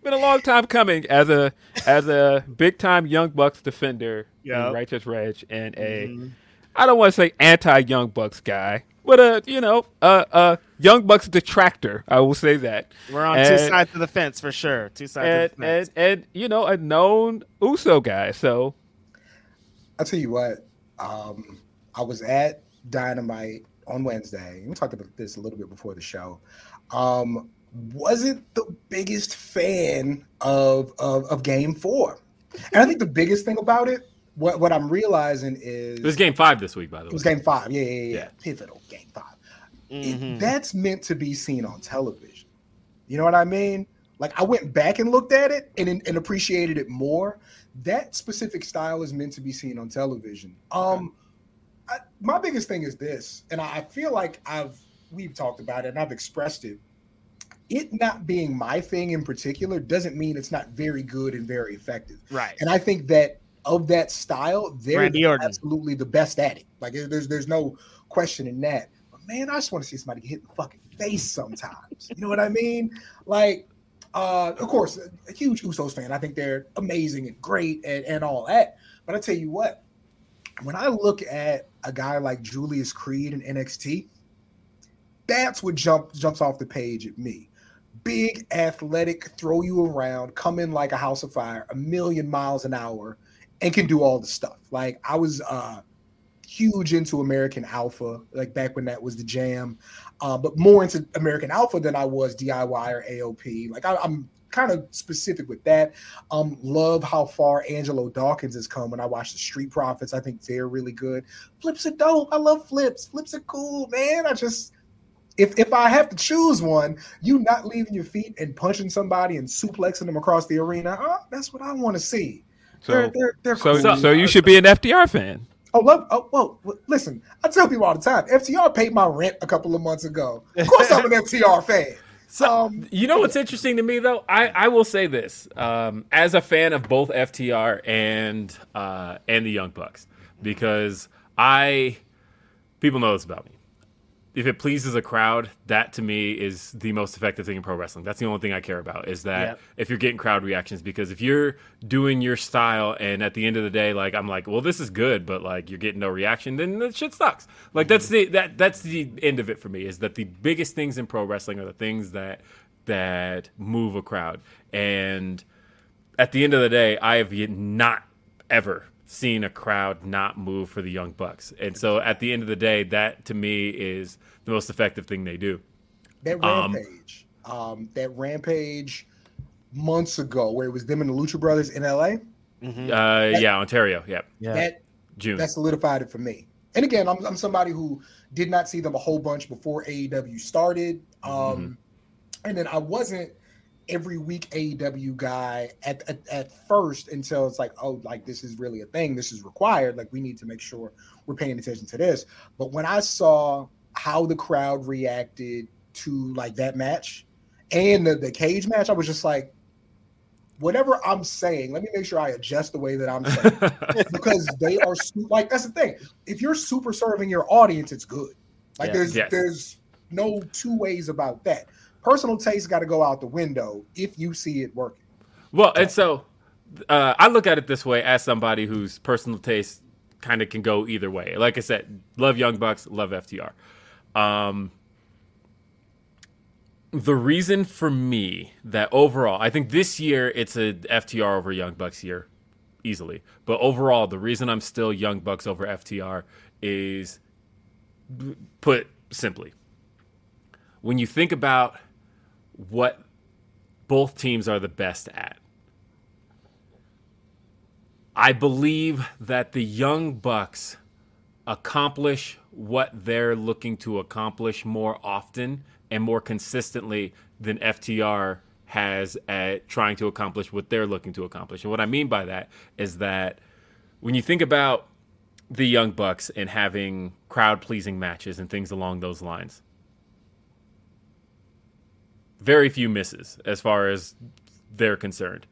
been a long time coming as a as a big time Young Bucks defender Yup. in Righteous Reg and a Mhm. I don't want to say anti Young Bucks guy, but a you know a a Young Bucks detractor. I will say that. We're on two sides of the fence for sure. Two sides and, of the fence. and and you know a known Uso guy. So I'll tell you what. Um, I was at Dynamite on Wednesday. We talked about this a little bit before the show. Um, wasn't the biggest fan of, of of Game Four, and I think the biggest thing about it, what what I'm realizing is It was game five this week, by the way. it was Game Five. Yeah, yeah, yeah. Yeah. Pivotal Game 5 It- Mhm. that's meant to be seen on television. You know what I mean? Like I went back and looked at it and, and appreciated it more. That specific style is meant to be seen on television. Um, I, my biggest thing is this, and I I feel like I've we've talked about it and I've expressed it. it not being my thing in particular doesn't mean it's not very good and very effective. Right. And I think that of that style, they're absolutely the best at it. Like there's there's no question in that. But man, I just want to see somebody get hit in the fucking face sometimes. you know what I mean? Like, uh, of course, a huge Usos fan. I think they're amazing and great and, and all that. But I tell you what, when I look at a guy like Julius Creed in NXT, that's what jump jumps off the page at me. Big, athletic, throw you around, come in like a house of fire, a million miles an hour, and can do all the stuff. Like I was uh huge into American Alpha, like back when that was the jam, uh, but more into American Alpha than I was DIY or AOP. Like I, I'm kind of specific with that. Um, love how far Angelo Dawkins has come. When I watch the Street Profits, I think they're really good. Flips are dope. I love flips. Flips are cool, man. I just if if I have to choose one, you not leaving your feet and punching somebody and suplexing them across the arena, uh, that's what I want to see. So, they're, they're, they're so, cool. so you should be an FTR fan. Oh, love. Oh, well, listen. I tell people all the time. FTR paid my rent a couple of months ago. Of course, I'm an FTR fan. So Um, you know what's interesting to me though? I, I will say this um, as a fan of both FTR and uh, and the Young Bucks because I people know this about me. If it pleases a crowd, that to me is the most effective thing in pro wrestling. That's the only thing I care about is that Yep. if you're getting crowd reactions because if you're doing your style and at the end of the day like I'm like, well this is good, but like you're getting no reaction, then that shit sucks. Like that's mm-hmm. the that that's the end of it for me is that the biggest things in pro wrestling are the things that that move a crowd. And at the end of the day, I have not ever seen a crowd not move for the Young Bucks. And so at the end of the day, that to me is the most effective thing they do. that Um, rampage, um, that rampage months ago, where it was them and the Lucha Brothers in LA. Uh, yeah, Ontario. Yep. Yeah. That June. that solidified it for me. And again, I'm, I'm somebody who did not see them a whole bunch before AEW started. Um, And then I wasn't every week AEW guy at, at, at first until it's like, oh, like this is really a thing. This is required. Like we need to make sure we're paying attention to this. But when I saw how the crowd reacted to like that match and the, the cage match, I was just like, whatever I'm saying, let me make sure I adjust the way that I'm saying because they are like that's the thing. If you're super serving your audience, it's good. Like Yeah. there's Yes. there's no two ways about that. Personal taste got to go out the window if you see it working. Well, and so uh, I look at it this way as somebody whose personal taste kind of can go either way. Like I said, love Young Bucks, love FTR. Um, the reason for me that overall, I think this year it's a FTR over Young Bucks year, easily. But overall, the reason I'm still Young Bucks over FTR is put simply. When you think about what both teams are the best at. I believe that the Young Bucks accomplish what they're looking to accomplish more often and more consistently than FTR has at trying to accomplish what they're looking to accomplish. And what I mean by that is that when you think about the Young Bucks and having crowd pleasing matches and things along those lines, very few misses as far as they're concerned.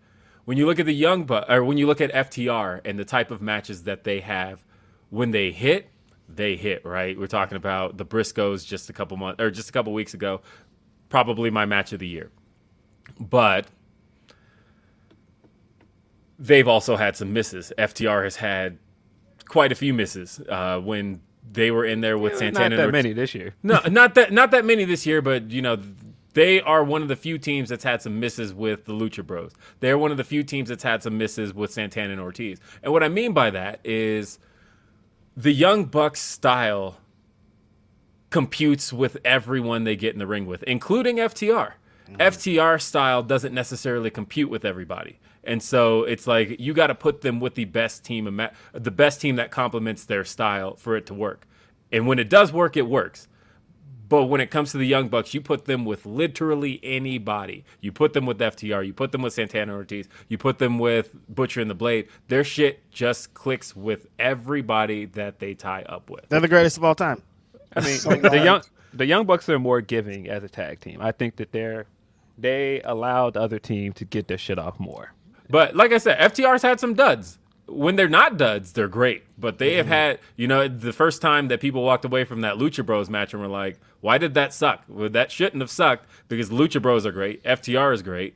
When you look at the young but or when you look at FTR and the type of matches that they have, when they hit, they hit, right? We're talking about the Briscoes just a couple months or just a couple weeks ago, probably my match of the year. But they've also had some misses. FTR has had quite a few misses uh, when they were in there with Not Santana. that and many this year. no, not that not that many this year, but you know, they are one of the few teams that's had some misses with the Lucha Bros. They're one of the few teams that's had some misses with Santana and Ortiz. And what I mean by that is the Young Bucks style computes with everyone they get in the ring with, including FTR. Mm-hmm. FTR style doesn't necessarily compute with everybody. And so it's like you got to put them with the best team, the best team that complements their style for it to work. And when it does work, it works. But when it comes to the Young Bucks, you put them with literally anybody. You put them with FTR, you put them with Santana Ortiz, you put them with Butcher and the Blade. Their shit just clicks with everybody that they tie up with. They're the greatest of all time. I mean, So, the, the young the young bucks are more giving as a tag team. I think that they're they allowed the other team to get their shit off more. But like I said, FTR's had some duds. When they're not duds, they're great. But they have had, you know, the first time that people walked away from that Lucha Bros match and were like, why did that suck? Well, that shouldn't have sucked because Lucha Bros are great. FTR is great.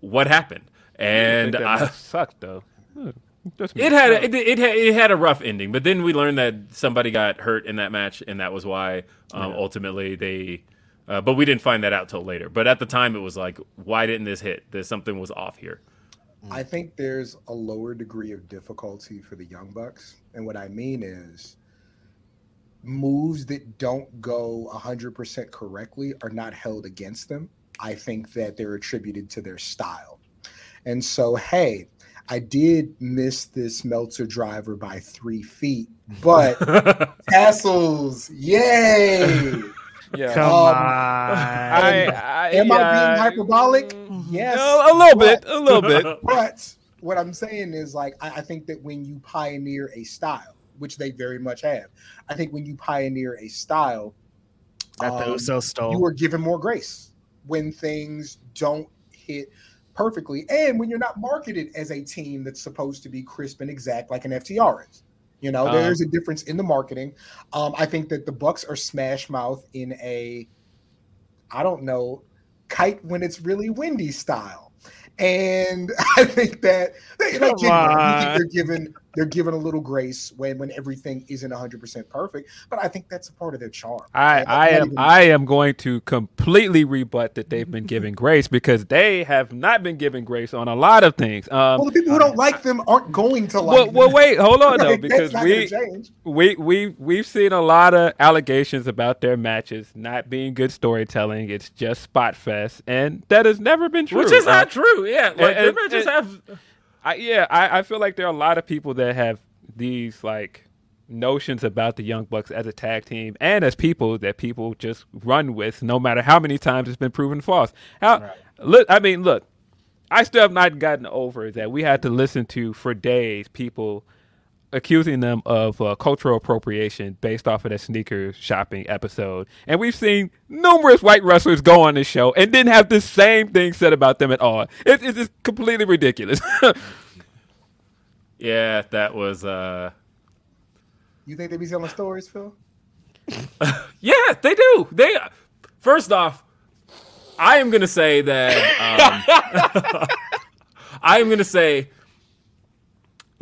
What happened? And I think that I, sucked though. Hmm, it had a, it, it had it had a rough ending, but then we learned that somebody got hurt in that match, and that was why um, ultimately they. Uh, but we didn't find that out till later. But at the time, it was like, why didn't this hit? There's something was off here. I mm. think there's a lower degree of difficulty for the Young Bucks. And what I mean is moves that don't go 100% correctly are not held against them. I think that they're attributed to their style. And so, hey, I did miss this Meltzer driver by three feet, but tassels, yay! Yeah. Come Um, on. I, I, Am yeah, I being hyperbolic? Yes. A, a little but- bit, a little bit. But what I'm saying is, like, I, I think that when you pioneer a style, which they very much have, I think when you pioneer a style, that the um, Usos stole. you are given more grace when things don't hit perfectly, and when you're not marketed as a team that's supposed to be crisp and exact like an FTR is. You know, Um, there's a difference in the marketing. Um, I think that the Bucks are smash mouth in a, I don't know, kite when it's really windy style. And I think that like, Come genuinely, I think on. they're given they're given a little grace when when everything isn't 100 percent perfect. But I think that's a part of their charm. I, And I am even- I am going to completely rebut that they've been given grace because they have not been given grace on a lot of things. Um, well, the people who don't like them aren't going to like. well, them. well, wait, hold on though, Like, that's because we we we we've seen a lot of allegations about their matches not being good storytelling. It's just spot fest, and that has never been true. Which is Uh, not true. Yeah, like and- their matches and- have. I, yeah, I, I feel like there are a lot of people that have these like notions about the Young Bucks as a tag team and as people that people just run with, no matter how many times it's been proven false. How look? I mean, look. I still have not gotten over that we had to listen to for days people accusing them of uh, cultural appropriation based off of that sneaker shopping episode. And we've seen numerous white wrestlers go on this show and didn't have the same thing said about them at all. It, it's just completely ridiculous. Yeah, that was. uh You think they be telling stories, Phil? Yeah, they do. They first off, I am gonna say that. Um, I am gonna say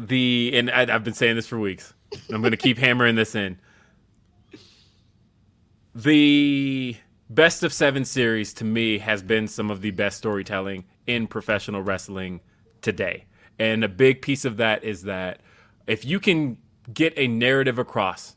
the, and I, I've been saying this for weeks. I'm gonna keep hammering this in. The best of seven series to me has been some of the best storytelling in professional wrestling today. And a big piece of that is that if you can get a narrative across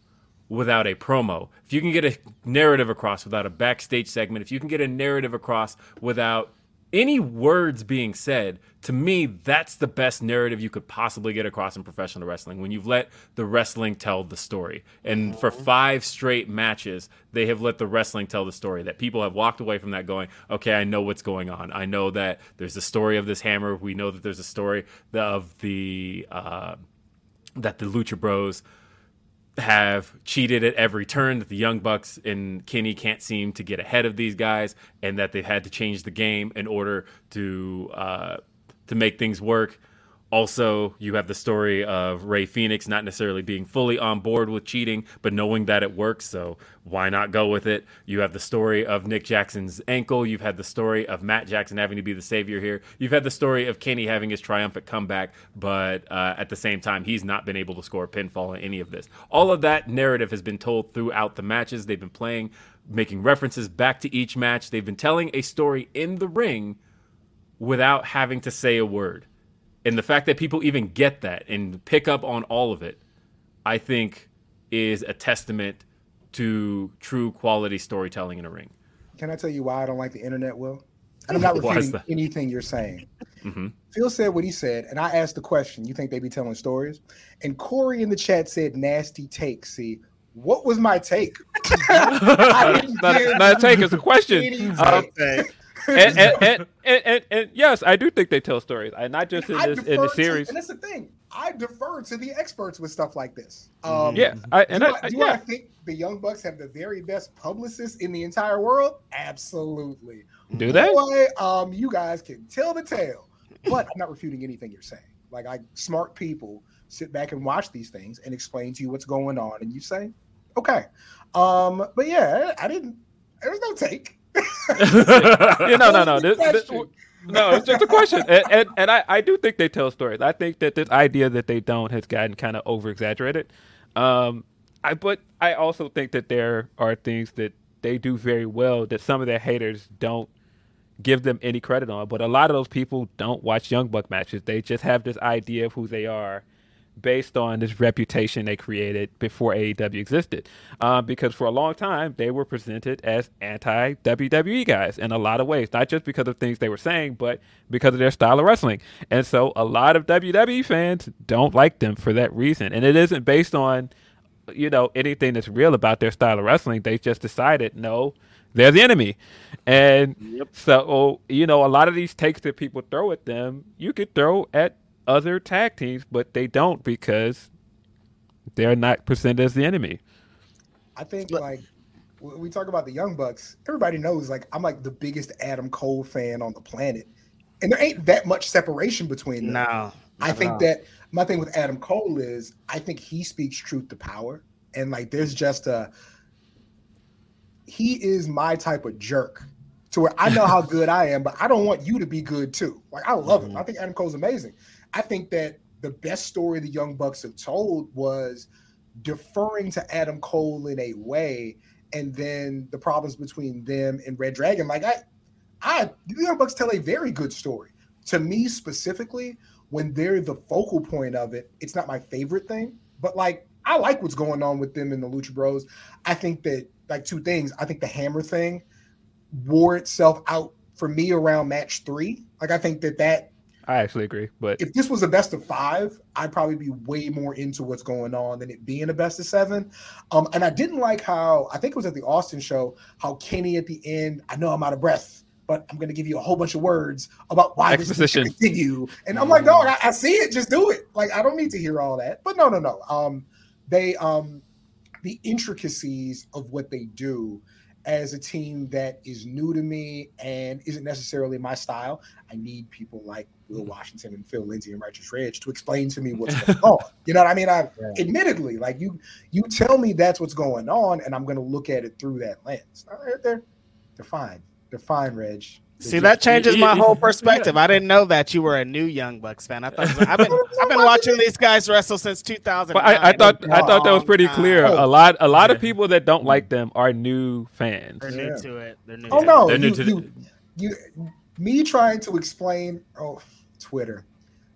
without a promo, if you can get a narrative across without a backstage segment, if you can get a narrative across without any words being said, to me, that's the best narrative you could possibly get across in professional wrestling when you've let the wrestling tell the story. And for five straight matches, they have let the wrestling tell the story that people have walked away from that going, okay, I know what's going on. I know that there's a story of this hammer. We know that there's a story of the, uh, that the Lucha Bros have cheated at every turn that the Young Bucks and Kenny can't seem to get ahead of these guys, and that they've had to change the game in order to uh, to make things work. Also, you have the story of Rey Fenix not necessarily being fully on board with cheating, but knowing that it works, so why not go with it? You have the story of Nick Jackson's ankle. You've had the story of Matt Jackson having to be the savior here. You've had the story of Kenny having his triumphant comeback, but uh, at the same time, he's not been able to score a pinfall in any of this. All of that narrative has been told throughout the matches. They've been playing, making references back to each match. They've been telling a story in the ring without having to say a word. And the fact that people even get that and pick up on all of it, I think is a testament to true quality storytelling in a ring. Can I tell you why I don't like the internet, Will? And I'm not Why is repeating anything you're saying. Mhm. Phil said what he said, and I asked the question, you think they be telling stories? And Corey in the chat said nasty take. See, what was my take? I didn't not, a take, it's a question. any Um, take. And, and, and, and, and, and yes, I do think they tell stories. and not just in I this in defer the to- series. and that's the thing. I defer to the experts with stuff like this. Um, Yeah, I, and do, I, I, do yeah. I think the Young Bucks have the very best publicists in the entire world? Absolutely. Do they? Boy, um, you guys can tell the tale, but I'm not refuting anything you're saying. Like, I smart people sit back and watch these things and explain to you what's going on, and you say, okay. Um, but yeah, I didn't. There was no take. yeah, no, no, no. This, this- no, it's just a question. And, and, and I, I do think they tell stories. I think that this idea that they don't has gotten kind of over exaggerated. Um, I but I also think that there are things that they do very well that some of their haters don't give them any credit on. But a lot of those people don't watch Young Buck matches. They just have this idea of who they are based on this reputation they created before AEW existed. Um, because for a long time, they were presented as anti WWE guys in a lot of ways, not just because of things they were saying, but because of their style of wrestling. And so a lot of WWE fans don't like them for that reason. And it isn't based on, you know, anything that's real about their style of wrestling. They just decided, no, they're the enemy. And so, you know, a lot of these takes that people throw at them, you could throw at other tag teams, but they don't because they're not presented as the enemy. I think like when we talk about the Young Bucks, everybody knows like I'm like the biggest Adam Cole fan on the planet, and there ain't that much separation between them. No. I think that my thing with Adam Cole is I think he speaks truth to power, and like there's just a he is my type of jerk to where I know how good I am, but I don't want you to be good too. Like I love him. I think Adam Cole's amazing. I think that the best story the Young Bucks have told was deferring to Adam Cole in a way, and then the problems between them and Red Dragon. Like I, I the Young Bucks tell a very good story. To me specifically, when they're the focal point of it, it's not my favorite thing, but like I like what's going on with them in the Lucha Bros. I think that like two things. I think the Hammer thing wore itself out for me around match three. Like I think that that I actually agree, but if this was a best of five, I'd probably be way more into what's going on than it being a best of seven. Um, and I didn't like how I think it was at the Austin show how Kenny at the end. I know I'm out of breath, but I'm going to give you a whole bunch of words about why this Exposition. should continue. And I'm like, no, I, I see it. Just do it. Like I don't need to hear all that. But no, no, no. Um, they um, the intricacies of what they do as a team that is new to me and isn't necessarily my style. I need people like Will Washington and Phil Lindsay and Righteous Reg to explain to me what's going on. You know what I mean? I admittedly like you you tell me that's what's going on, and I'm gonna look at it through that lens. All right, They're they're fine. They're fine, Reg. See, that changes my whole perspective. I didn't know that you were a new Young Bucks fan. I thought I've been I've been watching these guys wrestle since 2000. But I, I thought I thought that was pretty clear. Oh. A lot a lot of people that don't like them are new fans. They're new Yeah. to it. They're new. Oh to no, They're new to you, you, me trying to explain. Oh, Twitter.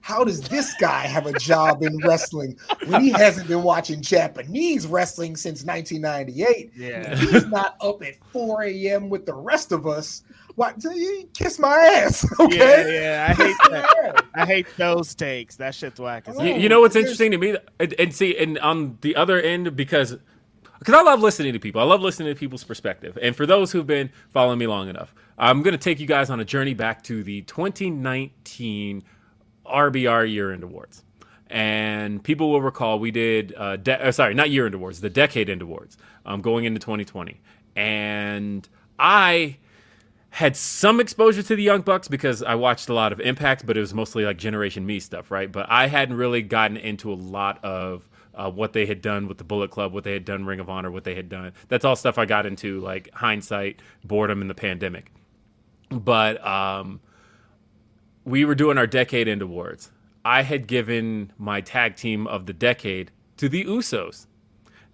How does this guy have a job in wrestling when he hasn't been watching Japanese wrestling since 1998? Yeah. He's not up at 4 a.m. with the rest of us. What? you Kiss my ass, okay? Yeah, yeah. I hate that. I hate those takes. That shit's whack. Oh, You, you know what's interesting to me, and, and see, and on the other end, because because I love listening to people. I love listening to people's perspective. And for those who've been following me long enough, I'm going to take you guys on a journey back to the 2019 RBR Year End Awards. And people will recall we did, uh, de- uh, sorry, not Year End Awards, the Decade End Awards, um, going into 2020. And I had some exposure to the Young Bucks because I watched a lot of Impact, but it was mostly like Generation Me stuff, right? But I hadn't really gotten into a lot of uh, what they had done with the Bullet Club, what they had done Ring of Honor, what they had done. That's all stuff I got into, like hindsight, boredom, and the pandemic. But um, we were doing our decade end awards. I had given my tag team of the decade to the Usos.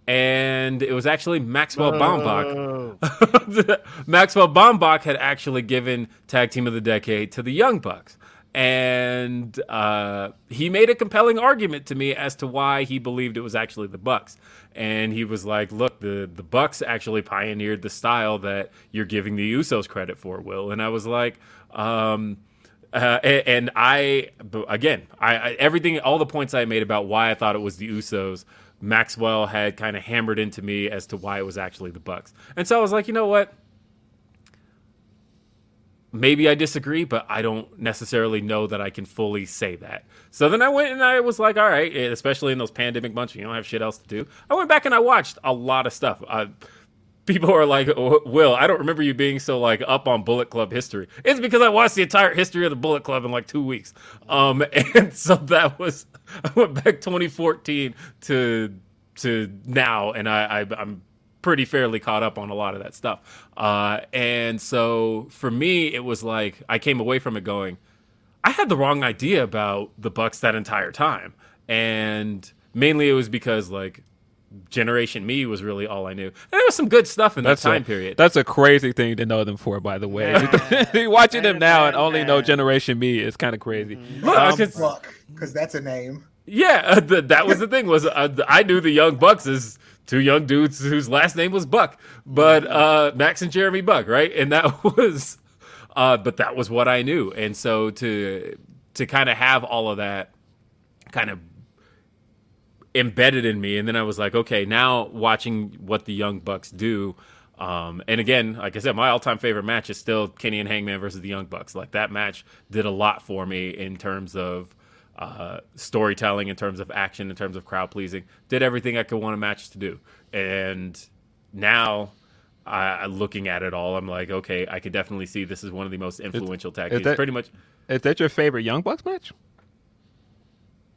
And it was actually Maxwell Baumbach. Maxwell Baumbach had actually given tag team of the decade to the Young Bucks. And uh, he made a compelling argument to me as to why he believed it was actually the Bucks. And he was like, "Look, the the Bucks actually pioneered the style that you're giving the Usos credit for, Will." And I was like, um, uh, a- and I again, I, I everything, all the points I made about why I thought it was the Usos, Maxwell had kind of hammered into me as to why it was actually the Bucks. And so I was like, you know what? Maybe I disagree, but I don't necessarily know that I can fully say that. So then I went and I was like, all right, especially in those pandemic months, you don't have shit else to do. I went back and I watched a lot of stuff. Uh, people are like, "Oh, Will, I don't remember you being so like up on Bullet Club history. It's because I watched the entire history of the Bullet Club in like two weeks. Um, and so that was I went back 2014 to to now, and I, I I'm pretty fairly caught up on a lot of that stuff. Uh, and so for me, it was like I came away from it going, I had the wrong idea about the Bucks that entire time, and mainly it was because like Generation Me was really all I knew. And there was some good stuff in that That's time a, period. That's a crazy thing to know them for, by the way. Watching them now and only know Generation Me is kind of crazy. Look, Um, 'cause- Fuck, because that's a name. yeah, th- that was the thing was uh, I knew the Young Bucks as two young dudes whose last name was Buck, but uh, Max and Jeremy Buck, right? And that was, uh, but that was what I knew, and so to to kind of have all of that kind of embedded in me and then i was like okay now watching what the young bucks do um, and again like i said my all-time favorite match is still kenny and hangman versus the young bucks. Like that match did a lot for me in terms of uh, storytelling in terms of action in terms of crowd pleasing did everything i could want a match to do and now I, looking at it all i'm like okay i could definitely see this is one of the most influential tag teams that- pretty much Is that your favorite Young Bucks match?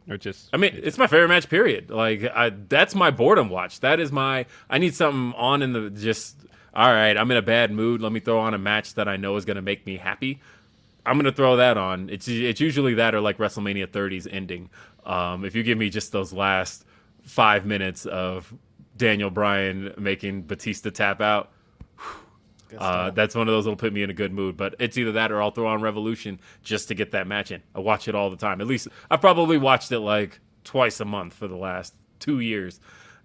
Or just I mean, it's my favorite match. Period. Like, I, that's my boredom watch. That is my. I need something on in the just. All right, I'm in a bad mood. Let me throw on a match that I know is going to make me happy. I'm going to throw that on. It's it's usually that or like WrestleMania 30's ending. Um, if you give me just those last five minutes of Daniel Bryan making Batista tap out, uh, that's one of those that'll put me in a good mood. But it's either that or I'll throw on Revolution just to get that match in. I watch it all the time. At least I've probably watched it like twice a month for the last two years.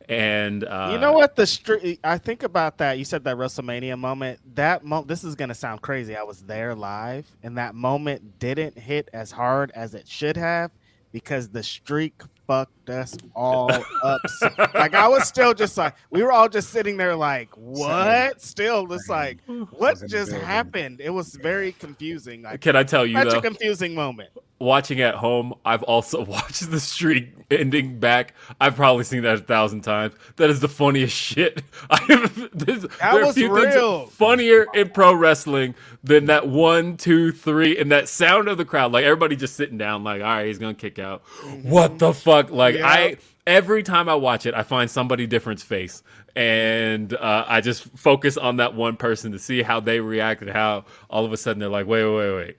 And uh, You know what? The street. I think about that. You said that WrestleMania moment. That mo- This is gonna sound crazy. I was there live, and that moment didn't hit as hard as it should have because the streak fucked us all up. Like I was still just like we were all just sitting there like what? Still just like what was in the just happened? It was very confusing. Like Can I tell you such though? a confusing moment. Watching at home, I've also watched the streak ending back. I've probably seen that a thousand times. That is the funniest shit. I have, this, there are was few things funnier in pro wrestling than that one, two, three, and that sound of the crowd. Like everybody just sitting down, like, all right, he's gonna kick out. What the fuck? Like Yeah. I every time I watch it, I find somebody different's face. And uh, I just focus on that one person to see how they react and how all of a sudden they're like, wait, wait, wait, wait.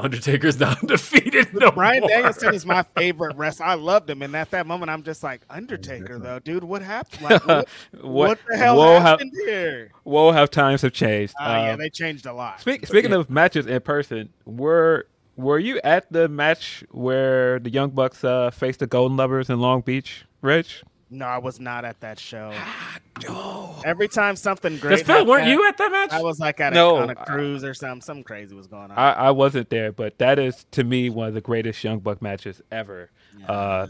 Undertaker's not undefeated no Brian more. Danielson is my favorite wrestler. I loved him, and at that moment, I'm just like Undertaker, though, dude. What happened? Like, what, what the hell Whoa, how- happened here? whoa, how times have changed. Oh yeah, Um, they changed a lot. Speak, speaking of matches in person, were were you at the match where the Young Bucks uh, faced the Golden Lovers in Long Beach, Rich? No, I was not at that show. Every time something great, Because Phil, weren't happened, you at that match? I was like at a, on a cruise or something. Something crazy was going on. I, I wasn't there, but that is to me one of the greatest Young Buck matches ever. Uh,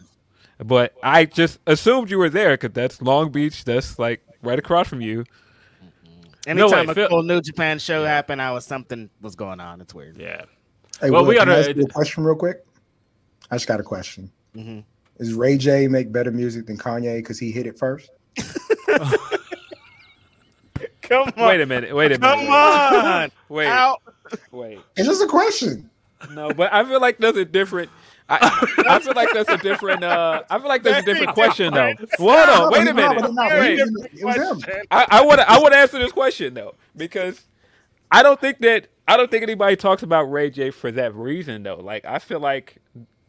but I just assumed you were there because that's Long Beach. That's like right across from you. Anytime way, a Phil- cool New Japan show happened, I was something was going on. It's weird. yeah. Hey, Well, Will, we gotta- ask you a question real quick. I just got a question. Mhm. Is Ray J make better music than Kanye because he hit it first? Come on, Wait a minute. Wait a minute. come on, Wait. out. Wait. It's just a question. No, but I feel like there's a different. I, I feel like that's a different. Uh, I feel like there's a different question though. Hold on, wait a minute. no, no, Wait. It was him. I, I want to I want to answer this question though because I don't think that I don't think anybody talks about Ray J for that reason though. Like I feel like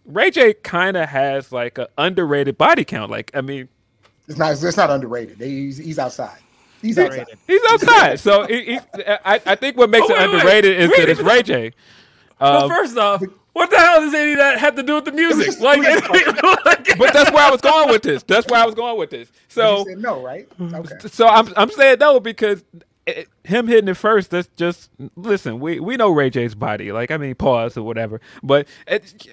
Ray J kind of has like an underrated body count. Like I mean It's not. It's not underrated. He's, he's outside. He's outside. he's outside, so he, he, I I think what makes Oh, it wait, wait, underrated is that it's Ray J. Well, Um, first off, what the hell does any of that have to do with the music? just- Like, it but that's where I was going with this. That's where I was going with this. So you said no, right? Okay. So I'm I'm saying no because it, him hitting it first. That's just listen. We we know Ray J's body. Like I mean, pause or whatever. But it,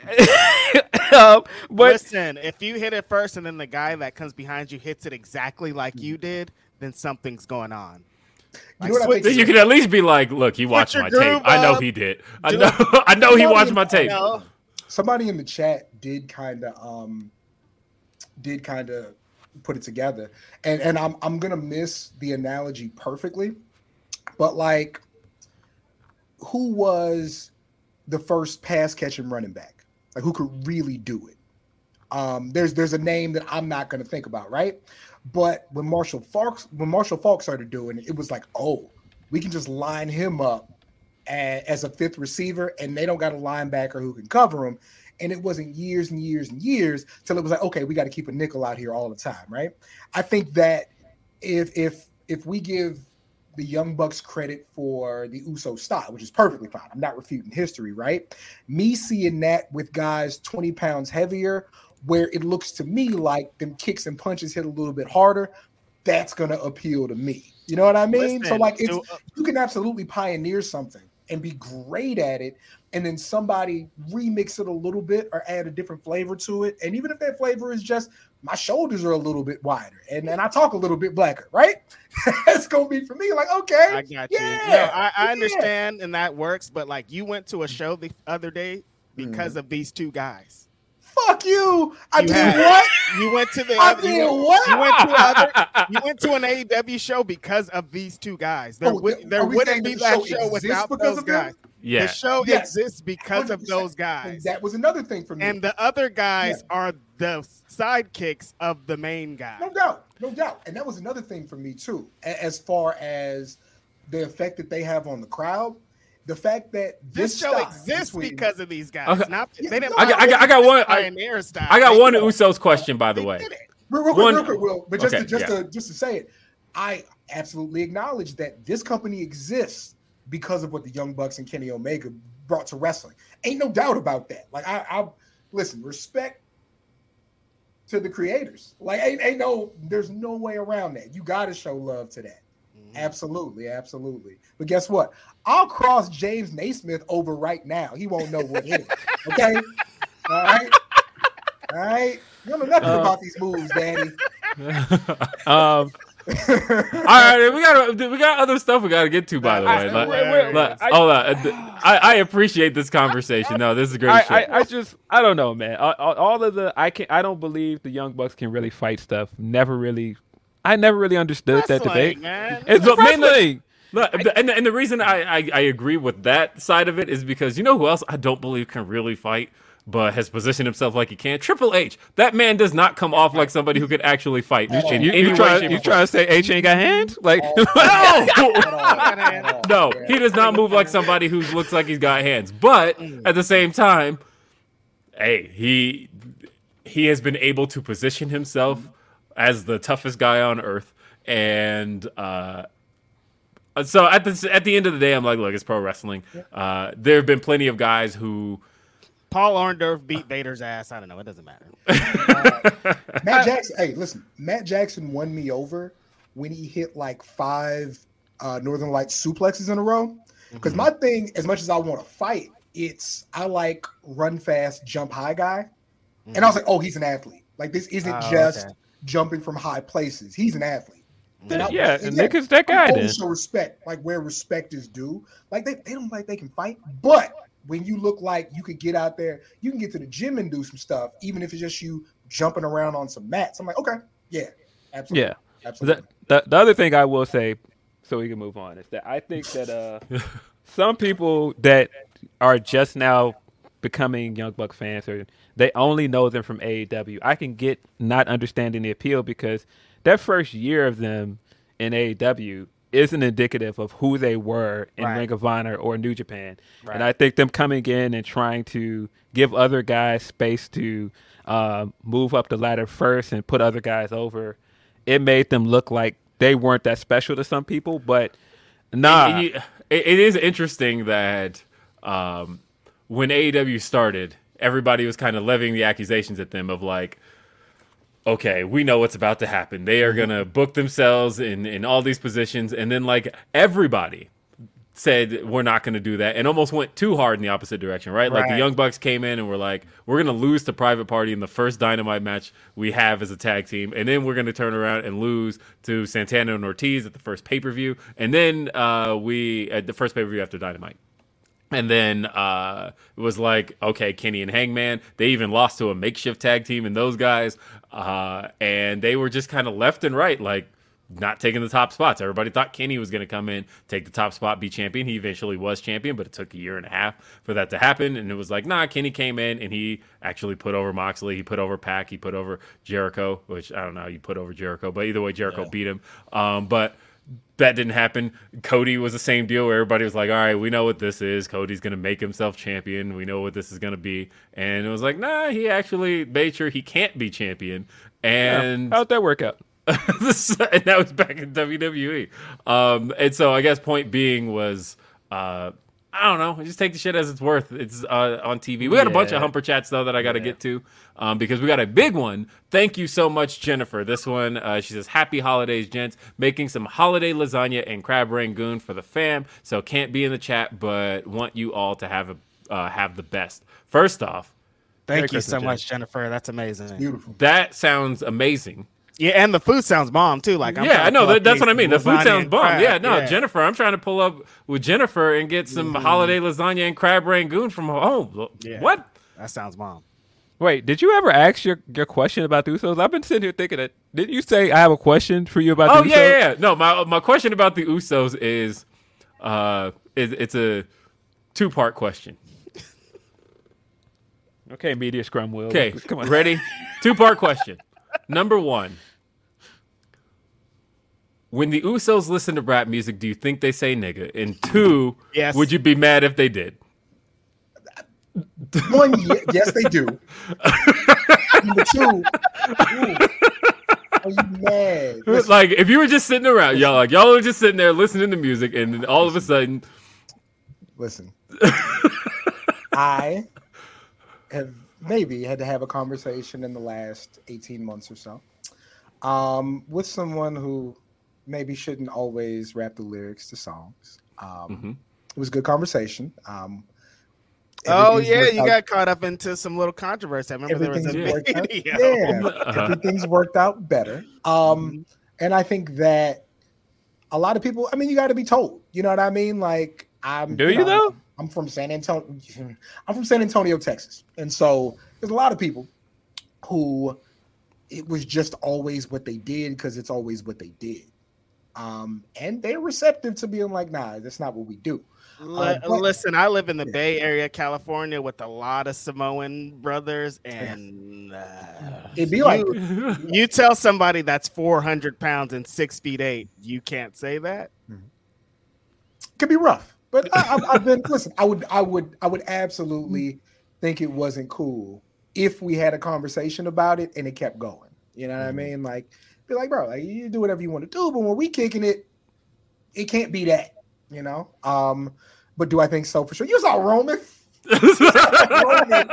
um, but Listen, if you hit it first and then the guy that comes behind you hits it exactly like you did, then something's going on. You know what switch- you can at least be like, look, he watched my groove tape. I know he did. I know. I know he watched my tape. Somebody in the chat did kind of um did kind of put it together. And and I'm I'm gonna miss the analogy perfectly, but like, who was the first pass catching running back? Like who could really do it? Um, there's there's a name that I'm not gonna think about, right? But when Marshall Faulk when Marshall Faulk started doing it, it was like, oh, we can just line him up as a fifth receiver, and they don't got a linebacker who can cover him. And it wasn't years and years and years till it was like, okay, we got to keep a nickel out here all the time, right? I think that if if if we give the Young Bucks credit for the Uso style, which is perfectly fine. I'm not refuting history, right? Me seeing that with guys 20 pounds heavier, where it looks to me like them kicks and punches hit a little bit harder, that's gonna appeal to me. You know what I mean? so like it's uh, you can absolutely pioneer something and be great at it, and then somebody remix it a little bit or add a different flavor to it. And even if that flavor is just my shoulders are a little bit wider and, and I talk a little bit blacker, right? That's gonna be for me like okay, I got you. yeah, no, I, I yeah. understand, and that works. But like, you went to a show the other day because Mm-hmm. of these two guys. Fuck you. I You did had- what? You went to the. I other- did you, what? you went to other. You went to an AEW show because of these two guys. There, Oh, would, there wouldn't be that show show without because those of them? guys. Yeah. The show Yes. exists because of 100%. those guys. That was another thing for me. And the other guys are the sidekicks of the main guy. No doubt, no doubt. And that was another thing for me too, as far as the effect that they have on the crowd. The fact that This, this, show exists between- because of these guys. Okay. Not Yeah, they didn't. no, I got- I got- I got one- I- pioneer style. I got They one did it. Usos question, by the way. Real, real quick, One- real quick, Will. But just Okay, to, just yeah. to just to say it, I absolutely acknowledge that this company exists because of what the Young Bucks and Kenny Omega brought to wrestling. Ain't no doubt about that. Like I, I listen, respect to the creators. Like ain't, ain't no, there's no way around that. You got to show love to that. Mm-hmm. Absolutely, absolutely. But guess what? I'll cross James Naismith over right now. He won't know what hit him. Okay. All right. All right. You don't know nothing Uh, about these moves, Daddy. um, all right, we got we got other stuff we got to get to. By the I- way, Let- wait, wait, let- I- hold on. Uh, I, I appreciate this conversation. No, this is a great I, shit. I, I just I don't know, man. All, all- all of the I can I don't believe the young bucks can really fight stuff. Never really, I never really understood that debate. man. It's But mainly- wrestling. Look, and, and the reason I, I, I agree with that side of it is because you know who else I don't believe can really fight, but has positioned himself like he can? Triple H. That man does not come off like somebody who could actually fight. in You, any you way, trying you or trying to say H ain't got hands? Like No! At all, at all. No, Yeah. he does not move like somebody who looks like he's got hands. But at the same time, hey, he he has been able to position himself as the toughest guy on earth, and uh, so at the at the end of the day, I'm like, look, it's pro wrestling. Uh, there have been plenty of guys who. Paul Orndorff beat Vader's ass. I don't know. It doesn't matter. Matt Jackson. Hey, listen, Matt Jackson won me over when he hit like five uh, Northern Lights suplexes in a row. Because my thing, as much as I want to fight, it's I like run fast, jump high guy. And I was like, oh, he's an athlete. Like this isn't Oh, just okay. jumping from high places. He's an athlete. Yeah, and Nick is that guy. Then show respect, like where respect is due. Like they, they don't like they can fight, but when you look like you could get out there, you can get to the gym and do some stuff, even if it's just you jumping around on some mats. I'm like, okay, yeah, absolutely, yeah. absolutely. The, the the other thing I will say, so we can move on, is that I think that uh, some people that are just now becoming Young Buck fans or they only know them from AEW. I can get not understanding the appeal because that first year of them in AEW isn't indicative of who they were in Right. Ring of Honor or New Japan. Right. And I think them coming in and trying to give other guys space to uh, move up the ladder first and put other guys over, it made them look like they weren't that special to some people. But nah, And you- it, it is interesting that um, when AEW started, everybody was kind of levying the accusations at them of like, okay, we know what's about to happen. They are gonna book themselves in in all these positions, and then like everybody said we're not going to do that and almost went too hard in the opposite direction right? Like the young bucks came in and were like we're going to lose to private party in the first dynamite match we have as a tag team and then we're going to turn around and lose to santana and ortiz at the first pay-per-view and then uh, we at the first pay-per-view after dynamite And then uh, it was like, okay, Kenny and Hangman. They even lost to a makeshift tag team and those guys. Uh, and they were just kind of left and right, like not taking the top spots. Everybody thought Kenny was going to come in, take the top spot, be champion. He eventually was champion, but it took a year and a half for that to happen. And it was like, nah, Kenny came in and he actually put over Moxley. He put over Pac. He put over Jericho, which I don't know how you put over Jericho, but either way, Jericho beat him. Um, but that didn't happen. Cody was the same deal where everybody was like, all right, we know what this is. Cody's going to make himself champion. We know what this is going to be. And it was like, nah, he actually made sure he can't be champion. And How'd that work out? and that was back in WWE. Um, and so I guess point being was, uh, I don't know, just take the shit as it's worth. It's uh, on TV. We got a bunch of humper chats though that I got to get to um, because we got a big one. Thank you so much, Jennifer. This one, uh, she says, "Happy holidays, gents! Making some holiday lasagna and crab rangoon for the fam. So can't be in the chat, but want you all to have a uh, have the best. First off, Thank Merry you Christmas, so much, Jennifer. That's amazing. Beautiful. that sounds amazing. Yeah, and the food sounds bomb too. Like I'm yeah, trying I know. That, that's what I mean. The food sounds bomb. crab. Yeah, no, Jennifer. I'm trying to pull up with Jennifer and get some Mm-hmm. holiday lasagna and crab rangoon from home. Yeah. What? That sounds bomb. Wait, did you ever ask your, your question about the Usos? I've been sitting here thinking that. Didn't you say I have a question for you about Oh the yeah, Usos? yeah, yeah. No, my my question about the Usos is, uh, is it's a two part question. Okay, media scrum will. Okay, come on. ready? two part question. Number one. When the Usos listen to rap music, do you think they say nigga? And two, Yes. would you be mad if they did? One, yes, they do. Number two, are you mad? Listen, like if you were just sitting around, y'all like y'all were just sitting there listening to music, and then all of a sudden, listen. I have maybe had to have a conversation in the last 18 months or so um, with someone who maybe shouldn't always rap the lyrics to songs. Um, It was a good conversation. Um, Oh yeah, you out- got caught up into some little controversy. I remember there was a everything's worked out, video. yeah, Uh-huh. everything's worked out better. Um, and I think that a lot of people. I mean, you got to be told. You know what I mean? Like, I'm. Do you, know, though? I'm from San Antonio. I'm from San Antonio, Texas, and so there's a lot of people who it was just always what they did because it's always what they did. Um, and they're receptive to being like, nah, that's not what we do. Uh, but- Listen, I live in the Bay Area, California, with a lot of Samoan brothers, and uh, It'd be like, you, you tell somebody that's 400 pounds and six feet eight, you can't say that. could be rough. But I, I've, I've been listen. I would, I would, I would absolutely think it wasn't cool if we had a conversation about it and it kept going. You know what I mean? Like, be like, bro, like you do whatever you want to do, but when we kicking it, it can't be that. You know. Um, but do I think so for sure? You saw Roman. Roman,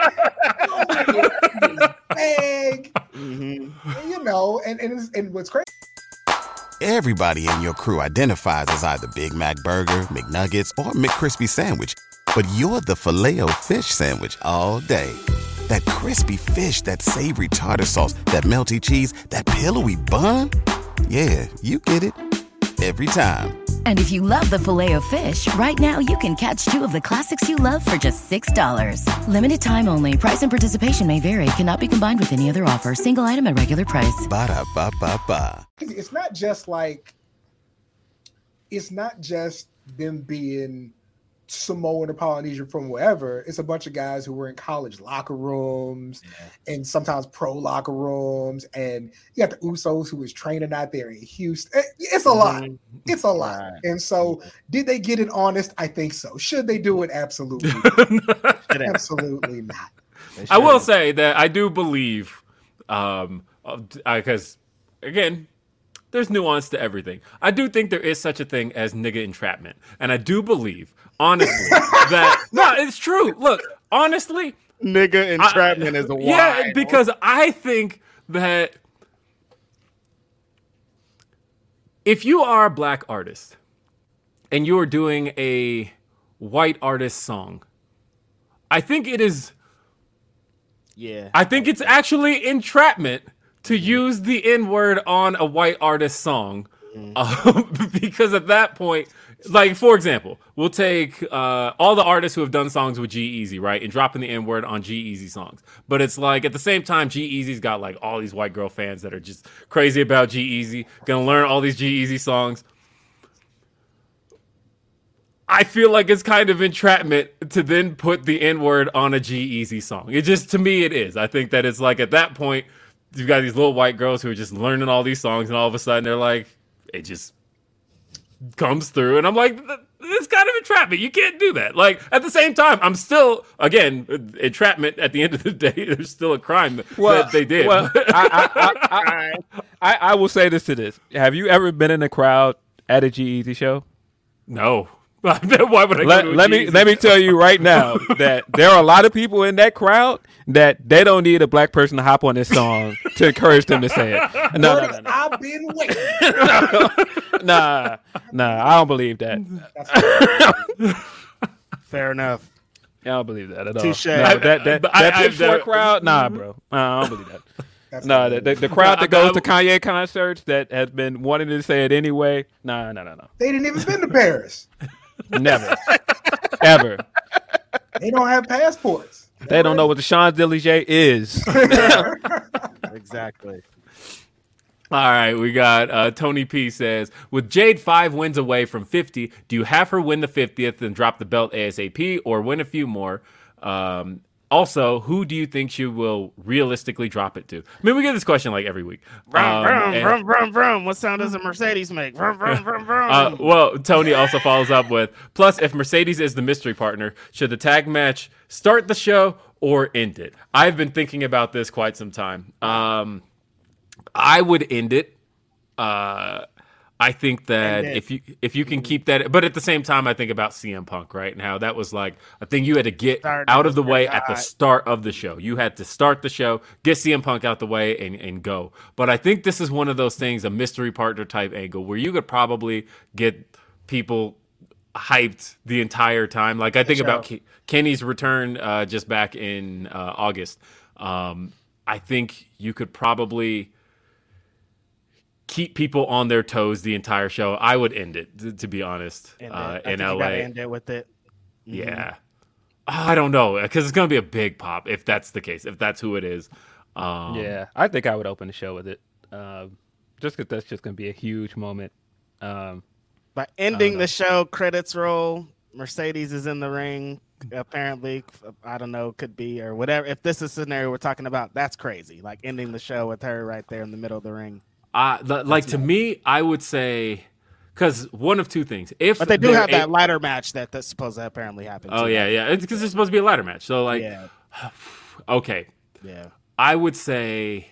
Roman bag, Mm-hmm. you know, and and, it's, and what's crazy. Everybody in your crew identifies as either Big Mac Burger, McNuggets, or McCrispy Sandwich. But you're the filet fish Sandwich all day. That crispy fish, that savory tartar sauce, that melty cheese, that pillowy bun. Yeah, you get it. Every time. And if you love the filet of fish, right now you can catch two of the classics you love for just $6. Limited time only. Price and participation may vary. Cannot be combined with any other offer. Single item at regular price. Ba-da-ba-ba-ba. it's not just like it's not just them being Samoan or Polynesian from wherever. It's a bunch of guys who were in college locker rooms and sometimes pro locker rooms. And you got the Usos who was training out there in Houston. It's a lot. It's a lot. Right. And so, did they get it honest? I think so. Should they do it? Absolutely. Absolutely not. I will say that I do believe, um, because again, there's nuance to everything. I do think there is such a thing as nigga entrapment, and I do believe, honestly, that no, it's true. Look, honestly, Nigga I- entrapment is a yeah, because I think that if you are a black artist and you are doing a white artist song, I think it is yeah, I think it's actually entrapment to use the N word on a white artist song. Um, because at that point, like for example, we'll take uh, all the artists who have done songs with G-Eazy, right, and dropping the N word on G-Eazy songs. But it's like at the same time, G-Eazy's got like all these white girl fans that are just crazy about G-Eazy, gonna learn all these G-Eazy songs. I feel like it's kind of entrapment to then put the N word on a G-Eazy song. It just to me it is. I think that it's like at that point you've got these little white girls who are just learning all these songs, and all of a sudden they're like, it just comes through, and I'm like, it's kind of entrapment. You can't do that. Like at the same time, I'm still again entrapment. At the end of the day, there's still a crime that they did. Well, I, I, I, I, I will say this to this: Have you ever been in a crowd at a G-Eazy show? no. Why would I Let, let me G-Eazy? let me tell you right now that there are a lot of people in that crowd that they don't need a black person to hop on this song to encourage them to say it. No, no, no, no. I've been waiting. nah, nah, I don't believe that. Fair enough. I don't believe that at all. Touche. No, that that, But I- that I've pitchfork never- crowd, nah, mm-hmm. bro. Nah, I don't believe that. That's No, the, the, the crowd that I- I- goes to Kanye concerts that has been wanting to say it anyway. Nah, no, no, no, They didn't even been to Paris. Never, ever. They don't have passports. They don't know what the Champs Elysees is. Exactly. All right, we got uh, Tony P says with Jade five wins away from fifty, do you have her win the fiftieth and drop the belt ASAP, or win a few more? Um, also, who do you think she will realistically drop it to? I mean, we get this question like every week. Vroom, Um, vroom, and- vroom, vroom, vroom. What sound does a Mercedes make? Vroom, vroom, vroom, vroom. Uh, well, Tony also follows up with Plus, if Mercedes is the mystery partner, should the tag match start the show or end it? I've been thinking about this quite some time. Um, I would end it. Uh, I think that if you if you can keep that, but at the same time, I think about CM Punk right and how that was like a thing you had to get out of the way at the start of the show. You had to start the show, get CM Punk out the way, and, and go. But I think this is one of those things, a mystery partner type angle, where you could probably get people hyped the entire time. Like I think about Ke- Kenny's return uh, just back in uh, August. Um, I think you could probably keep people on their toes the entire show. I would end it, to, to be honest, End it. uh, I in think LA. gotta end it with it. Yeah. I don't know because it's gonna be a big pop if that's the case. If that's who it is. Um, yeah, I think I would open the show with it, um, just because that's just gonna be a huge moment. Um, By ending the show, credits roll. Mercedes is in the ring. Apparently, I don't know, could be or whatever. If this is a scenario we're talking about, that's crazy. Like ending the show with her right there in the middle of the ring. Uh, the- like to me, I would say because one of two things. If But they do have that ladder match that that's supposed to apparently happen. Oh too. yeah, yeah. It's because it's supposed to be a ladder match. So like, yeah, okay, yeah. I would say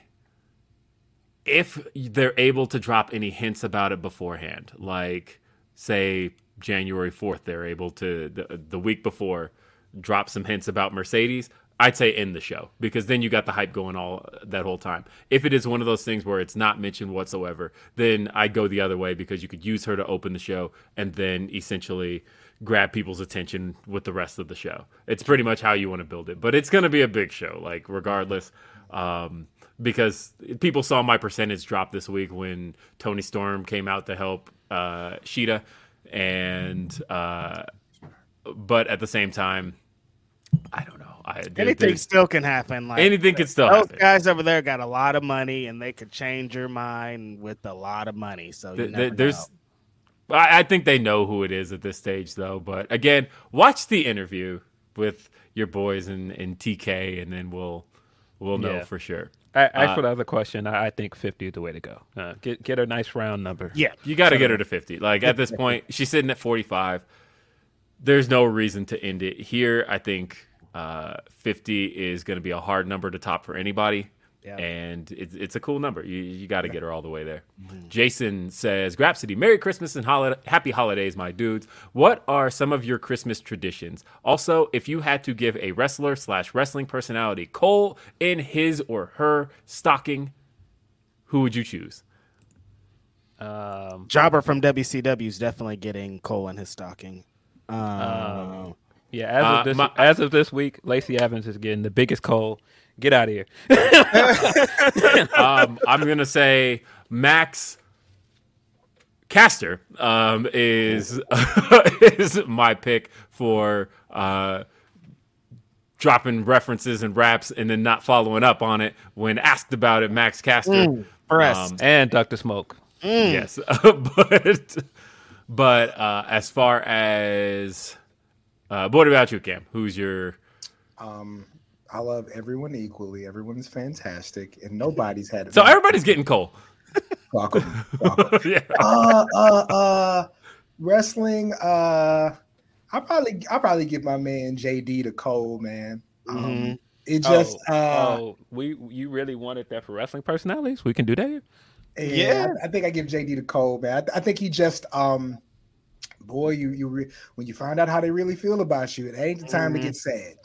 if they're able to drop any hints about it beforehand, like say January 4th, they're able to the, the week before drop some hints about Mercedes. I'd say end the show because then you got the hype going all that whole time. If it is one of those things where it's not mentioned whatsoever, then I'd go the other way because you could use her to open the show and then essentially grab people's attention with the rest of the show. It's pretty much how you want to build it, but it's going to be a big show, like regardless, um, because people saw my percentage drop this week when Toni Storm came out to help uh, Sheeta, and uh, but at the same time, I don't know. I, there- Anything still can happen. Like anything can still those happen. guys over there got a lot of money, and they could change your mind with a lot of money. So you Th- never th- there's know. I, I think they know who it is at this stage though but again watch the interview with your boys in, in tk and then we'll we'll know Yeah. for sure I, as Uh, for the other question, I, I think fifty is the way to go. Uh, get get a nice round number. yeah. you got to get her to 50 like at this point she's sitting at 45 there's no reason to end it here i think uh, 50 is going to be a hard number to top for anybody. Yeah. and it's, it's a cool number. You, you got to get her all the way there. Mm-hmm. jason says Grapsody merry christmas and holi- happy holidays my dudes. What are some of your christmas traditions? Also if you had to give a wrestler slash wrestling personality coal in his or her stocking who would you choose? Um, Jobber from WCW is definitely getting coal in his stocking. Um, yeah. As Uh, of this, my- as of this week, Lacey Evans is getting the biggest coal. Get out of here. um, I'm gonna say Max Caster um, is is my pick for uh, dropping references and raps and then not following up on it when asked about it. Max Caster, Mm. Um, and Dr. Smoke. yes, but but uh, as far as uh, but what about you, Cam? Who's your Um, I love everyone equally. Everyone's fantastic, and nobody's had it. so everybody's getting coal. Fuck 'em. Fuck 'em. yeah. uh, uh, uh, wrestling. Uh, I probably, I probably give my man JD to Cole, man. Um, Mhm. It just, oh, uh, oh, we you really wanted that for wrestling personalities? We can do that. yeah, yeah. I, I think I give JD to Cole, man. I, I think he just, um, boy, you, you, re- when you find out how they really feel about you, it ain't the time Mhm. to get sad.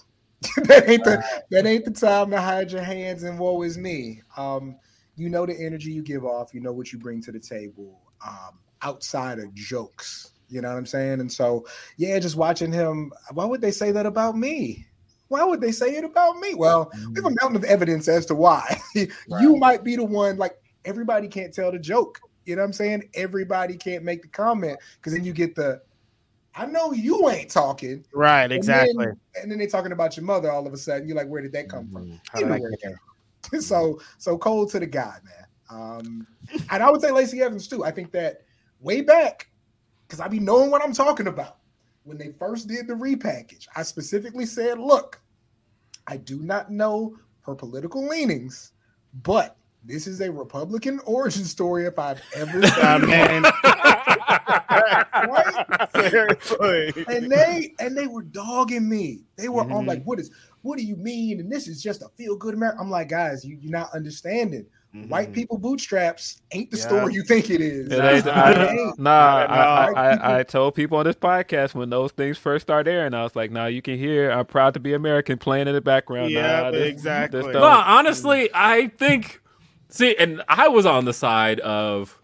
that ain't the, that ain't the time to hide your hands and woe is me. Um, you know the energy you give off, you know what you bring to the table, um, outside of jokes. You know what I'm saying? And so, yeah, just watching him. Why would they say that about me? Why would they say it about me? Well, we have a mountain of evidence as to why. you might be the one. Like everybody can't tell the joke. You know what I'm saying? Everybody can't make the comment because then you get the. I know you ain't talking. Right, And exactly. then, and then they're talking about your mother all of a sudden. You're like, where did that come from? Mm, How did I Anyway, so so cold to the guy, man. Um, and I would say Lacey Evans too. I think that way back, because I be knowing what I'm talking about. When they first did the repackage, I specifically said, look, I do not know her political leanings, but this is a Republican origin story if I've ever seen I mean, right? seriously. and they and they were dogging me. They were on Mhm. like, what is what do you mean? And this is just a feel good America. I'm like, guys, you, you're not understanding. White Mhm. people bootstraps ain't the Yeah. story you think it is. It ain't- It I- ain't. Nah, I, I, I, I told people on this podcast when those things first started airing, I was like, "Nah, you can hear I'm proud to be American playing in the background." Yeah, nah, this- exactly. this No, honestly, I think. See, and I was on the side of.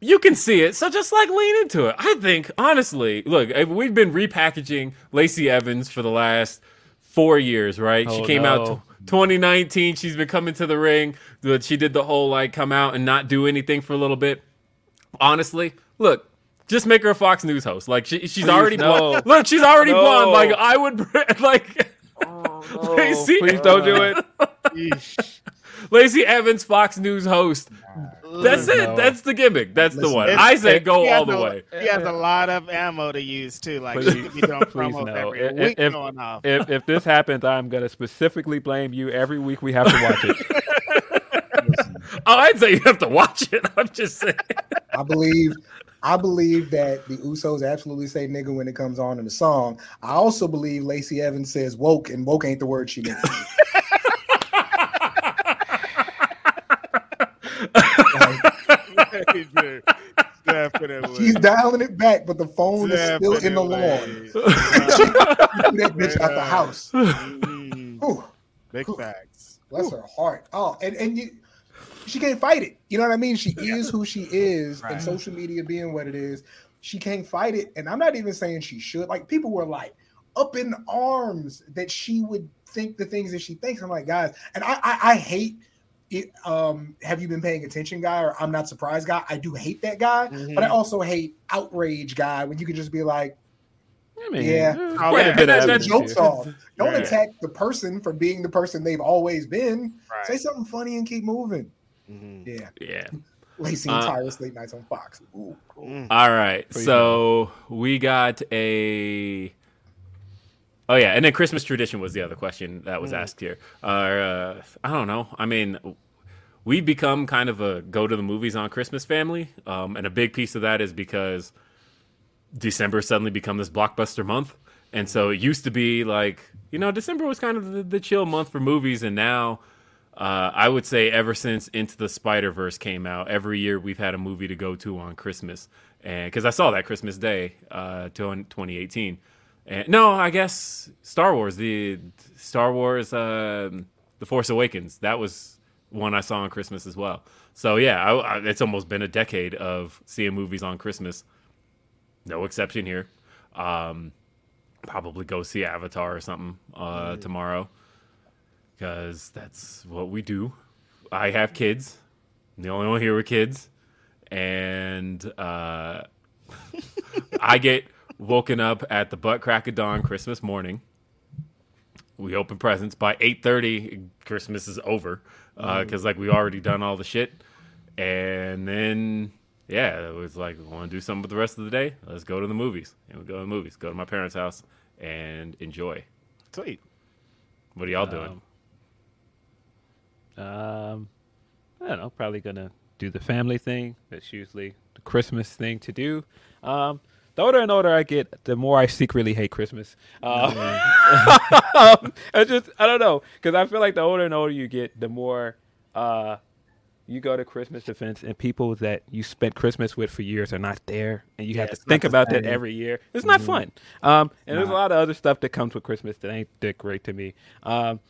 You can see it, so just like lean into it. I think, honestly, look, we've been repackaging Lacey Evans for the last four years, right? she Oh, came out t- 2019. She's been coming to the ring. but She did the whole like come out and not do anything for a little bit. Honestly, look, just make her a Fox News host. Like she, she's already no. blonde. Look, she's already No. blonde. Like I would like. Oh, Lacey, Please don't do it. Yeesh. Lacey Evans, Fox News host. That's it. No. That's the gimmick. That's the one. I say go all the a- way. He has a lot of ammo to use too. Like Please- he could be doing please promos no. every If- week if- going off. if if this happens, I'm gonna specifically blame you. Every week we have to watch it. Oh, I'd say you have to watch it. I'm just saying. I believe I believe that the Usos absolutely say nigga when it comes on in the song. I also believe Lacey Evans says woke, and woke ain't the word she Definitely. She's dialing it back, but the phone is still in the lawn. Definitely. That bitch out the house. Mm, Whew. Big facts. Bless her heart. Oh, and, and you she can't fight it. You know what I mean? She is who she is, and social media being what it is, she can't fight it. And I'm not even saying she should. Like people were like up in arms that she would think the things that she thinks. I'm like, guys, and I I, I hate it. Um, have you been paying attention, guy? Or I'm not surprised, guy. I do hate that guy, but I also hate outrage, guy. When you can just be like, I mean, Yeah. Oh, quite yeah. a That's- jokes here. off. Don't Right. attack the person for being the person they've always been. Say something funny and keep moving. Mhm. Yeah. Yeah. Lacey Uh, and Tyrus late nights on Fox. Ooh, cool. All right. Pretty So we got a. Oh yeah, and then Christmas tradition was the other question that was asked here. Uh, I don't know. I mean, we become kind of a go to the movies on Christmas family, um, and a big piece of that is because December suddenly become this blockbuster month, and so it used to be like you know December was kind of the, the chill month for movies, and now. Uh, I would say ever since Into the Spider Verse came out, every year we've had a movie to go to on Christmas, and because I saw that Christmas Day, uh, 2018. And no, I guess Star Wars, the Star Wars, um the Force Awakens, that was one I saw on Christmas as well. So yeah, I, I, it's almost been a decade of seeing movies on Christmas. No exception here. Um, probably go see Avatar or something uh, tomorrow because that's what we do. I have kids. I'm the only one here with kids, and uh, I get woken up at the butt crack of dawn Christmas morning. We open presents by eight thirty. Christmas is over because like we already done all the shit, and then yeah, it was like want to do something with the rest of the day. Let's go to the movies, and we go to the movies. Go to my parents' house and enjoy. Sweet. What are y'all doing? Um, I don't know. Probably gonna do the family thing. That's usually the Christmas thing to do. Um, the older and older I get, the more I secretly hate Christmas. Uh, I just I don't know because I feel like the older and older you get, the more uh, you go to Christmas events and people that you spent Christmas with for years are not there, and you have to think about that every year. It's not fun. Um, and there's a lot of other stuff that comes with Christmas that ain't that great to me. Um,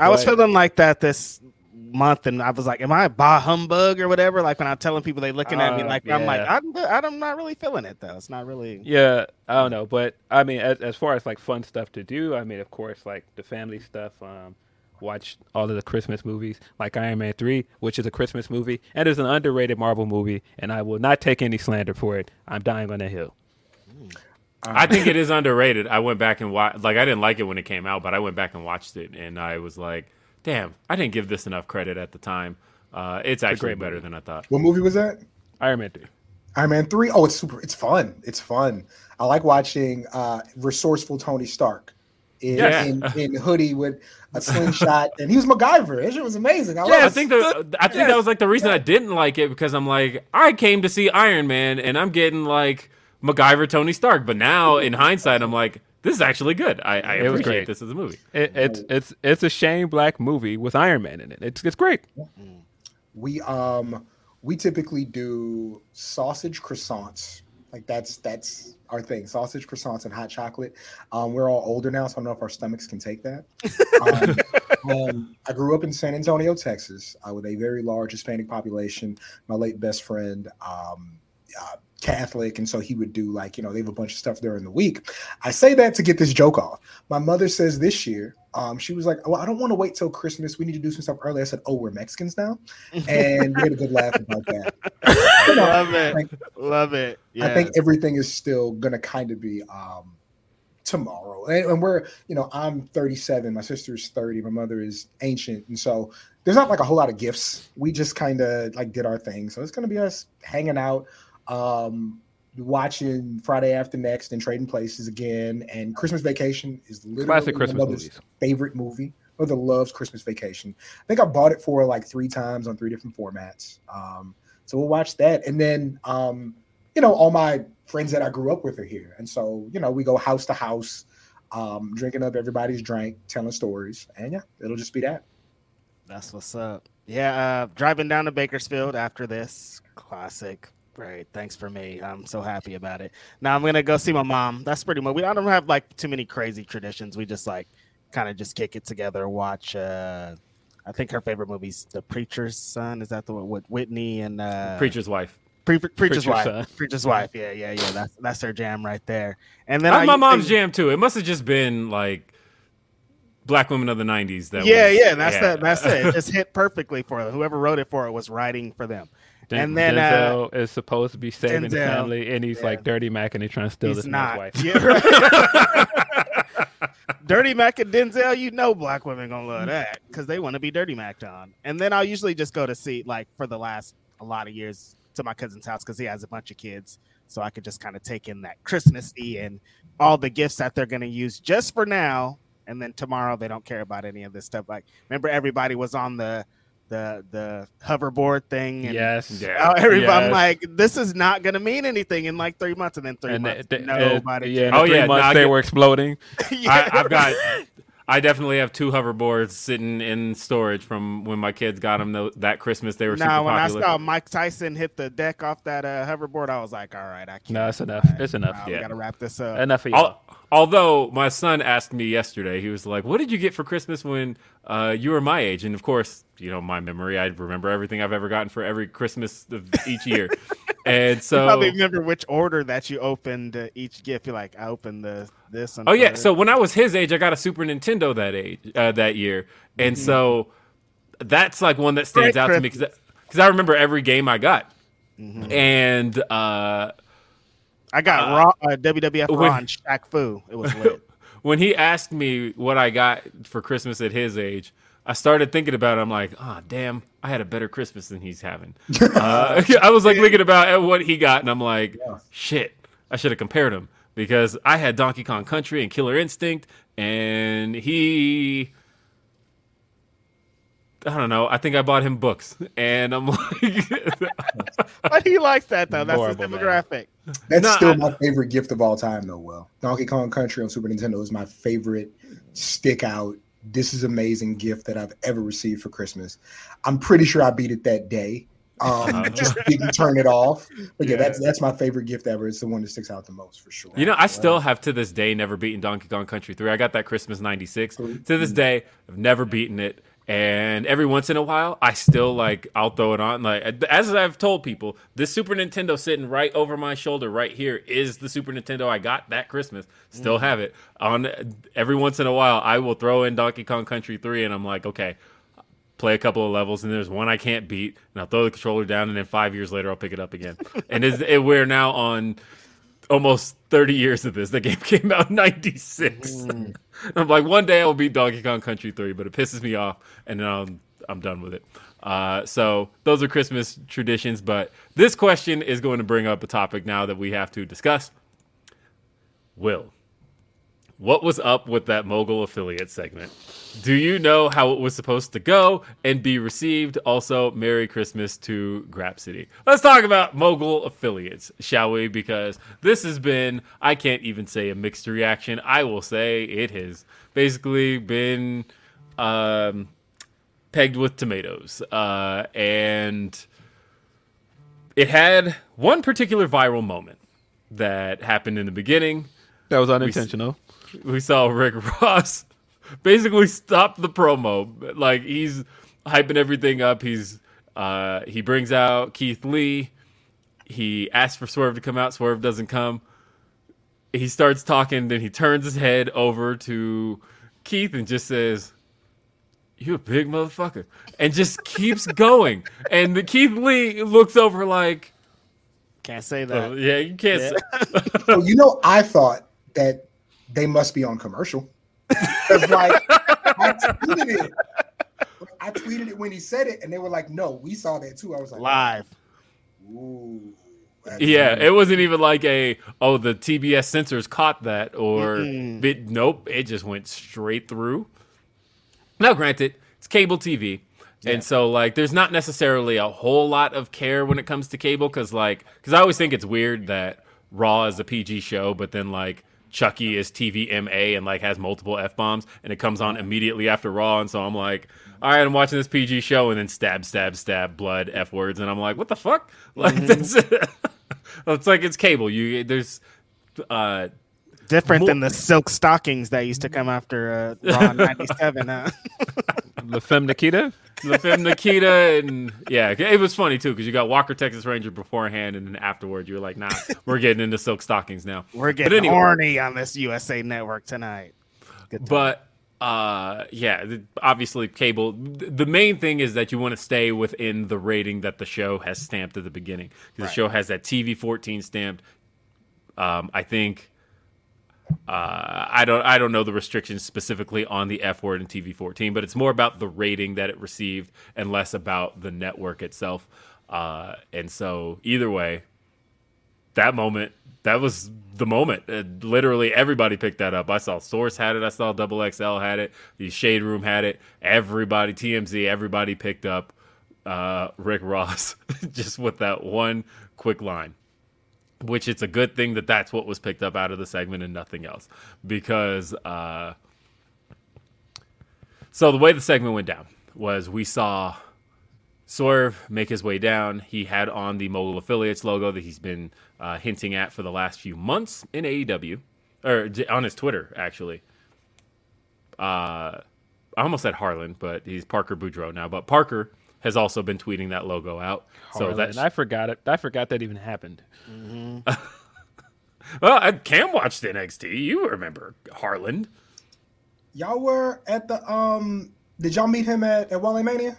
I was feeling like that this month, and I was like, "Am I a bah humbug or whatever?" Like when I'm telling people, they looking at me Uh, like I'm like. I'm, I'm not really feeling it though. It's not really. Yeah, I don't know, but I mean, as, as far as like fun stuff to do, I mean, of course, like the family stuff. Um, watch all of the Christmas movies, like Iron Man three, which is a Christmas movie, and is an underrated Marvel movie, and I will not take any slander for it. I'm dying on a hill. I think it is underrated. I went back and watched. Like I didn't like it when it came out, but I went back and watched it, and I was like, "Damn, I didn't give this enough credit at the time." Uh, it's actually great better movie. than I thought. What movie was that? Iron Man three. Iron Man three. Oh, it's super. It's fun. It's fun. I like watching uh, resourceful Tony Stark in, Yeah. in, in hoodie with a slingshot, and he was MacGyver. That shit was amazing. I Yeah, I think the, I think that was like the reason I didn't like it because I'm like I came to see Iron Man and I'm getting like MacGyver Tony Stark, but now in hindsight I'm like this is actually good. I, I It was appreciate great. this as a movie. It, it's it's it's a Shane Black movie with Iron Man in it. It's it's great. we um we typically do sausage croissants like that's that's our thing sausage croissants and hot chocolate um we're all older now so i don't know if our stomachs can take that um, um, i grew up in san antonio texas uh, with a very large hispanic population my late best friend um uh, Catholic, and so he would do like you know they have a bunch of stuff during the week. I say that to get this joke off. My mother says this year, um, she was like, "Well, I don't want to wait till Christmas. We need to do some stuff early." I said, "Oh, we're Mexicans now," and we had a good laugh about that. You know, Love it. like, Love it. I think everything is still gonna kind of be um tomorrow. And, and we're, you know, I'm 37, my sister's 30, my mother is ancient, and so there's not like a whole lot of gifts. We just kind of like did our thing. So it's gonna be us hanging out, um, watching Friday After Next and trading places again. And Christmas Vacation is literally Classic my Christmas mother's movies. favorite movie. Mother loves Christmas Vacation. I think I bought it for like three times on three different formats. Um, so we'll watch that, and then um, you know, all my friends that I grew up with are here, and so you know, we go house to house, um, drinking up everybody's drink, telling stories, and yeah, it'll just be that. That's what's up. Yeah, uh, driving down to Bakersfield after this classic. Great, thanks for me. I'm so happy about it. Now I'm gonna go see my mom. That's pretty much. We I don't have like too many crazy traditions. We just like kind of just kick it together. Watch. uh I think her favorite movie's The Preacher's Son. Is that the one with Whitney and uh, Preacher's wife. Pre- Preacher's, Preacher's Wife? Son. Preacher's Wife. Yeah, yeah, yeah. That's that's her jam right there. And then I my mom's jam too. It must have just been like black women of the '90s. That yeah, was- yeah, that's that. That's it. It just hit perfectly for them. Whoever wrote it for it was writing for them. And then uh, Denzel is supposed to be saving the Denzel, family, and he's yeah. like dirty Mac, and he's trying to steal he's this man's wife. Yeah, right. Dirty Mac and Denzel, you know, black women gonna love that because they want to be Dirty Mac on. And then I'll usually just go to see like for the last a lot of years to my cousin's house because he has a bunch of kids, so I could just kind of take in that Christmassy and all the gifts that they're gonna use just for now. And then tomorrow they don't care about any of this stuff. Like remember, everybody was on the the the hoverboard thing. And Yes. Yeah. Everybody, I'm like, this is not gonna mean anything in like three months, and then three and months, they, they, nobody. yeah, in Oh, yeah, months no, they get- were exploding. I, I've got. I definitely have two hoverboards sitting in storage from when my kids got them tho- that Christmas. They were Now, super when I saw Mike Tyson hit the deck off that uh, hoverboard, I was like, all right, I can't. No, it's enough. It's enough. We Yeah. gotta wrap this up. Enough of y'all. Al- although my son asked me yesterday, he was like, "What did you get for Christmas when uh, you were my age?" And of course, you know my memory. I remember everything I've ever gotten for every Christmas of each year. and You so, probably remember which order that you opened uh, each gift. You're like, I opened the this. one oh yeah. So when I was his age, I got a Super Nintendo that age uh, that year, and Mm-hmm. so that's like one that stands Great out to me because I remember every game I got. and uh, I got Uh, raw uh, WWF when- Raw and Shaq Fu. It was lit. when he asked me what I got for Christmas at his age, I started thinking about it. I'm like, oh, damn, I had a better Christmas than he's having. uh, I was like thinking about what he got, and I'm like, shit, I should have compared him because I had Donkey Kong Country and Killer Instinct, and he. I don't know. I think I bought him books, and I'm like, but he likes that though. That's his Horrible, man. demographic. That's No, still I- my favorite gift of all time, though. Well, Donkey Kong Country on Super Nintendo is my favorite stick out. This is amazing gift that I've ever received for Christmas. I'm pretty sure I beat it that day. Um, just didn't turn it off. But yeah, Yeah. that's that's my favorite gift ever. It's the one that sticks out the most for sure. You know, I still have to this day never beaten Donkey Kong Country 3. I got that Christmas 96. To this day, I've never beaten it. And every once in a while, I still like I'll throw it on. Like as I've told people, this Super Nintendo sitting right over my shoulder right here is the Super Nintendo I got that Christmas. Still have it. On every once in a while, I will throw in Donkey Kong Country 3 and I'm like, okay, play a couple of levels, and there's one I can't beat, and I'll throw the controller down, and then five years later I'll pick it up again. and it, we're now on almost 30 years of this. The game came out in 96. I'm like, one day I will beat Donkey Kong Country 3, but it pisses me off, and then I'm, I'm done with it. Uh, so those are Christmas traditions, but this question is going to bring up a topic now that we have to discuss. Will, what was up with that mogul affiliate segment? Do you know how it was supposed to go and be received? Also, Merry Christmas to Grapsody. Let's talk about mogul affiliates, shall we? Because this has been, I can't even say a mixed reaction. I will say it has basically been um, pegged with tomatoes. Uh, and it had one particular viral moment that happened in the beginning That was unintentional. We saw Rick Ross basically stop the promo. Like he's hyping everything up. He's uh he brings out Keith Lee. He asks for Swerve to come out. Swerve doesn't come. He starts talking, then he turns his head over to Keith and just says, You a big motherfucker. And just keeps going. And the Keith Lee looks over like, Can't say oh, that. yeah, you can't Yeah. say So, you know, I thought that they must be on commercial. 'Cause, like, I tweeted it. I tweeted it when he said it, and they were like, "No, we saw that too." I was like, Live. "Ooh." Yeah, nice. it wasn't even like a oh the TBS censors caught that or nope, it just went straight through. Now granted, it's cable TV. And so like there's not necessarily a whole lot of care when it comes to cable cuz like cuz I always think it's weird that Raw is a PG show but then like Chucky is TVMA and like has multiple F bombs and it comes on immediately after Raw and so I'm like all right, I'm watching this PG show and then stab stab stab blood F words and I'm like what the fuck? Like that's it's like it's cable. You there's uh Different Mo- than the Silk Stalkings that used to come after uh, Raw 97. Huh? La Femme Nikita. the film Nikita and yeah, it was funny too because you got Walker Texas Ranger beforehand and then afterward you were like, nah, we're getting into Silk Stalkings now. We're But getting anyway. horny on this USA network tonight. Good. But uh, yeah, obviously cable. The main thing is that you want to stay within the rating that the show has stamped at the beginning. 'Cause The show has that TV fourteen stamped. Um, I think. Uh, I don't. I don't know the restrictions specifically on the F word in TV fourteen, but it's more about the rating that it received and less about the network itself. Uh, and so, either way, that moment that was the moment. Uh, literally everybody picked that up. I saw source had it. I saw double xl had it. The shade room had it. Everybody tmz everybody picked up uh, rick ross just with that one quick line which it's a good thing that that's what was picked up out of the segment and nothing else because uh, so the way the segment went down was we saw Swerve make his way down. He had on the Mogul Affiliates logo that he's been uh, hinting at for the last few months in AEW, or on his Twitter, actually. Uh, I almost said Harland, but he's Parker Boudreaux now. But Parker has also been tweeting that logo out. So Harland. that's I forgot it. I forgot that even happened. well, I Cam watched the NXT. You remember Harland? Y'all were at the um. Did y'all meet him at at Wally Mania?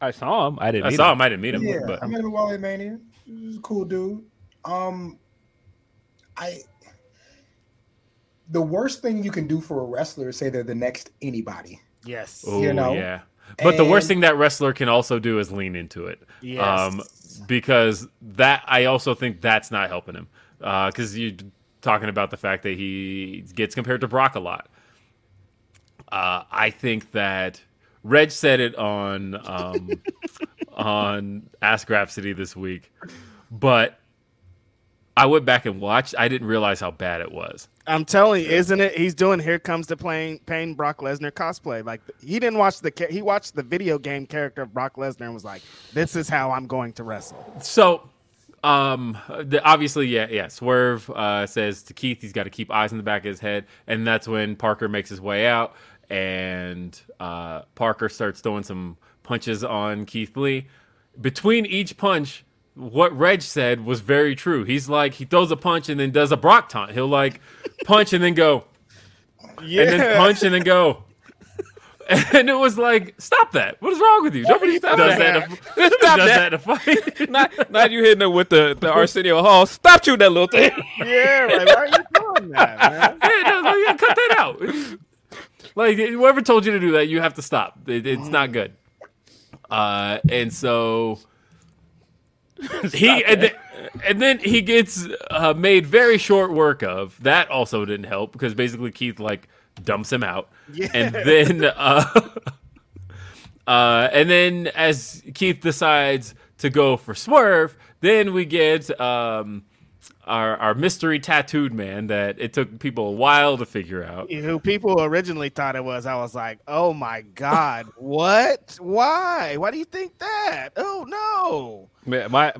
I saw him. I didn't. I meet saw him. him. I didn't meet him, Yeah, but I met him at Wally Mania. He's a cool dude. Um, I the worst thing you can do for a wrestler is say they're the next anybody. Yes. Oh You know? yeah. But the worst thing that wrestler can also do is lean into it. Um, because that I also think that's not helping him. Because you're talking about the fact that he gets compared to Brock a lot. Uh, I think that Reg said it on um, on Ask Grapsody this week, but I went back and watched. I didn't realize how bad it was. I'm telling you, isn't it? He's doing "Here Comes the Pain" Pain Brock Lesnar cosplay. Like he didn't watch the he watched the video game character of Brock Lesnar and was like, "This is how I'm going to wrestle." So, um, the, obviously, yeah, yeah. Swerve uh, says to Keith he's got to keep eyes in the back of his head, and that's when Parker makes his way out, and uh, Parker starts throwing some punches on Keith Lee. Between each punch, what Reg said was very true. He's like he throws a punch and then does a Brock taunt. He'll like punch and then go, Yeah. and then punch and then go. And it was like, stop that! What is wrong with you? Nobody Stop does that. that. in a- Stop does that. that in a fight. not, not you hitting it with the, the Arsenio Hall. Stop you, that little thing. yeah, like why are you doing that, man? Hey, no, no, yeah, cut that out. Like whoever told you to do that, you have to stop. It, it's not good. Uh, and so he and then, and then he gets uh, made very short work of. That also didn't help because basically Keith like dumps him out, Yeah. and then uh, uh, and then as Keith decides to go for Swerve, then we get um, our our mystery tattooed man that it took people a while to figure out. Who people originally thought it was? I was like, "Oh my god, what? Why? Why do you think that? Oh no!" Man, my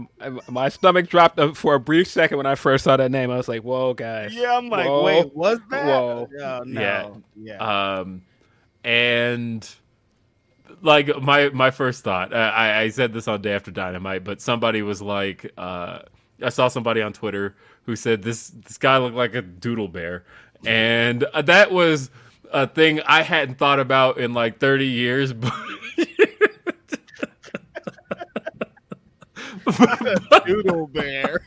my stomach dropped for a brief second when I first saw that name. I was like, "Whoa, guys!" Yeah, I'm like, Whoa. "Wait, was that?" Whoa. Oh, no, Yeah. yeah. Um, and like my my first thought, uh, I, I said this on Day After Dynamite, but somebody was like, uh, I saw somebody on Twitter who said this this guy looked like a doodle bear, and uh, that was a thing I hadn't thought about in like 30 years. But Doodle bear.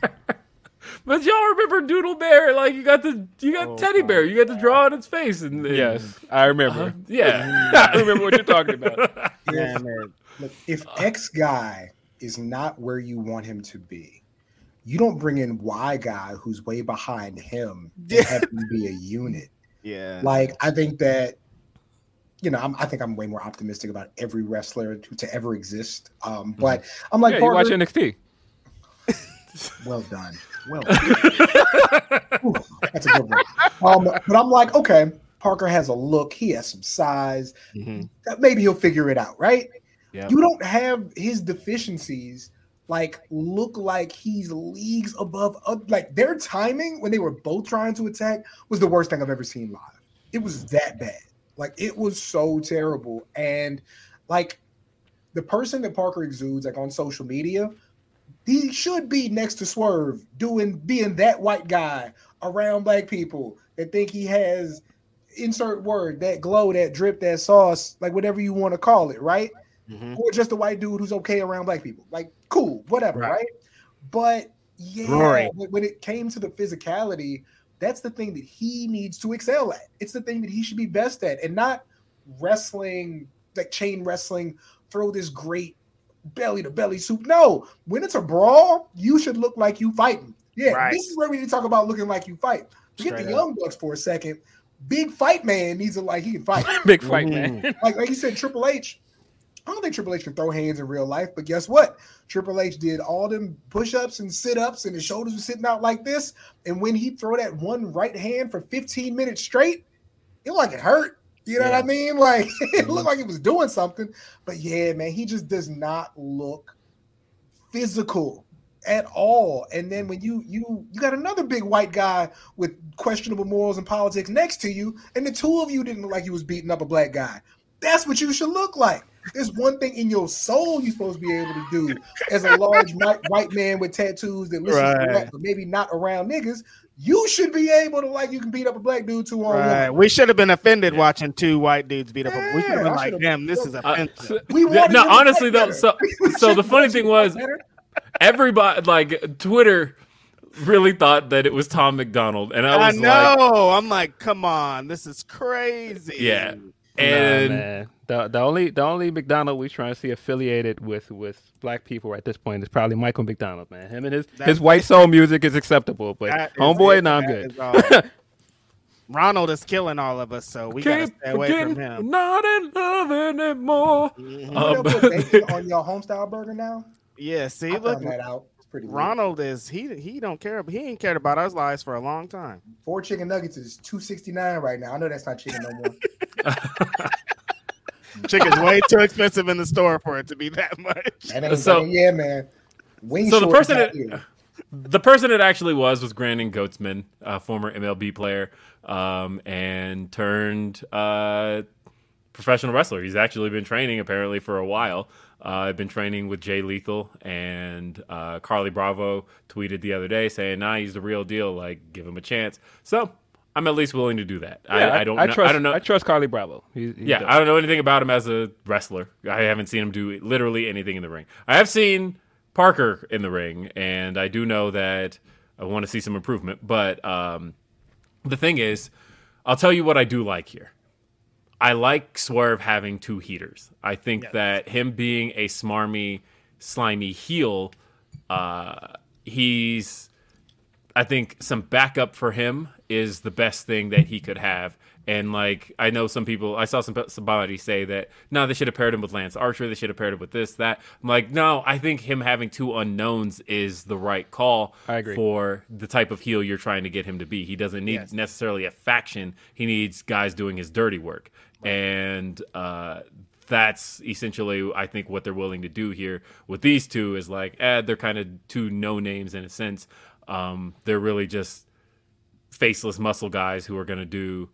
But y'all remember Doodle Bear? Like you got the you got Oh, Teddy Bear, you got the draw on its face, and, and- Yes, I remember. Uh, yeah, I remember what you're talking about. Yeah, man. Look, if X guy is not where you want him to be, you don't bring in Y guy who's way behind him and have him be a unit. Yeah. Like I think that, you know, I'm, I think I'm way more optimistic about every wrestler to, to ever exist. Um, but I'm like, yeah, you watch NXT. well done, well done. Ooh, that's a good one. Um, but I'm like, okay, Parker has a look. He has some size. That maybe he'll figure it out, right? Yeah. You don't have his deficiencies like look like he's leagues above. Like their timing when they were both trying to attack was the worst thing I've ever seen live. It was that bad. Like it was so terrible. And like the person that Parker exudes, like on social media, he should be next to Swerve, doing being that white guy around black people that think he has insert word that glow, that drip, that sauce, like whatever you want to call it, right? Mhm. Or just a white dude who's okay around black people, like cool, whatever, Right. right? But yeah, Rory. when when it came to the physicality, that's the thing that he needs to excel at. It's the thing that he should be best at, and not wrestling like chain wrestling. Throw this great belly to belly soup. No, when it's a brawl, you should look like you fighting. Yeah, Right. this is where we need to talk about looking like you fight. Forget Straight the up. young bucks for a second. Big fight man needs to like he can fight. Big fight, man. like like you said, Triple H. I don't think Triple H can throw hands in real life, but guess what? Triple H did all them push-ups and sit-ups, and his shoulders were sitting out like this. And when he throw that one right hand for 15 minutes straight, it looked like it hurt. You know what I mean? Like it looked mm-hmm. like he was doing something. But yeah, man, he just does not look physical at all. And then when you you you got another big white guy with questionable morals and politics next to you, and the two of you didn't look like you was beating up a black guy. That's what you should look like. There's one thing in your soul you're supposed to be able to do as a large white, white man with tattoos that listens to Right. rap, but maybe not around niggas. You should be able to like you can beat up a black dude two on Right. one. We should have been offended watching two white dudes beat up. A, we should have been I like, "Damn, this is Uh, offensive." We Yeah, no, honestly though, better. so so the funny thing was, better. everybody like Twitter really thought that it was Tom MacDonald, and I I was like. I'm like, come on, this is crazy. yeah. Nah, And man. The, the only the only McDonald we trying to see affiliated with with black people at this point is probably Michael McDonald, man. Him and his That- his white soul music is acceptable, but homeboy, it. nah, I'm good. is all. Ronald is killing all of us, so we gotta stay away from him. not in love anymore. You Um, know, on your homestyle burger now. Yeah, see, I look, that out. It's pretty. Ronald. Ronald is he he don't care. He ain't cared about our lives for a long time. Four chicken nuggets is two sixty nine right now. I know that's not chicken no more. Chicken's way too expensive in the store for it to be that much. That ain't, So- that yeah, man. Wing So the person out that- here. the person it actually was was Brandon Goatsman, a former MLB player, um, and turned uh, professional wrestler. He's actually been training apparently for a while. Uh, I've been training with Jay Lethal and uh, Carlie Bravo tweeted the other day saying, "Nah, he's the real deal. Like, give him a chance." So I'm at least willing to do that. Yeah, I, I don't. I know, trust. I don't know. I trust Carlie Bravo. He's, he's Yeah, dope. I don't know anything about him as a wrestler. I haven't seen him do literally anything in the ring. I have seen Parker in the ring, and I do know that I want to see some improvement. But um, the thing is, I'll tell you what I do like here. I like Swerve having two heaters. I think that him being a smarmy, slimy heel, uh, he's I think some backup for him is the best thing that he could have. And like I know some people, I saw some somebody say that no, they should have paired him with Lance Archer. They should have paired him with this, that. I'm like, no, I think him having two unknowns is the right call. I agree. for the type of heel you're trying to get him to be. He doesn't need Yes. necessarily a faction. He needs guys doing his dirty work, and uh, that's essentially I think what they're willing to do here with these two is like, eh, they're kind of two no names in a sense. Um, they're really just faceless muscle guys who are going to do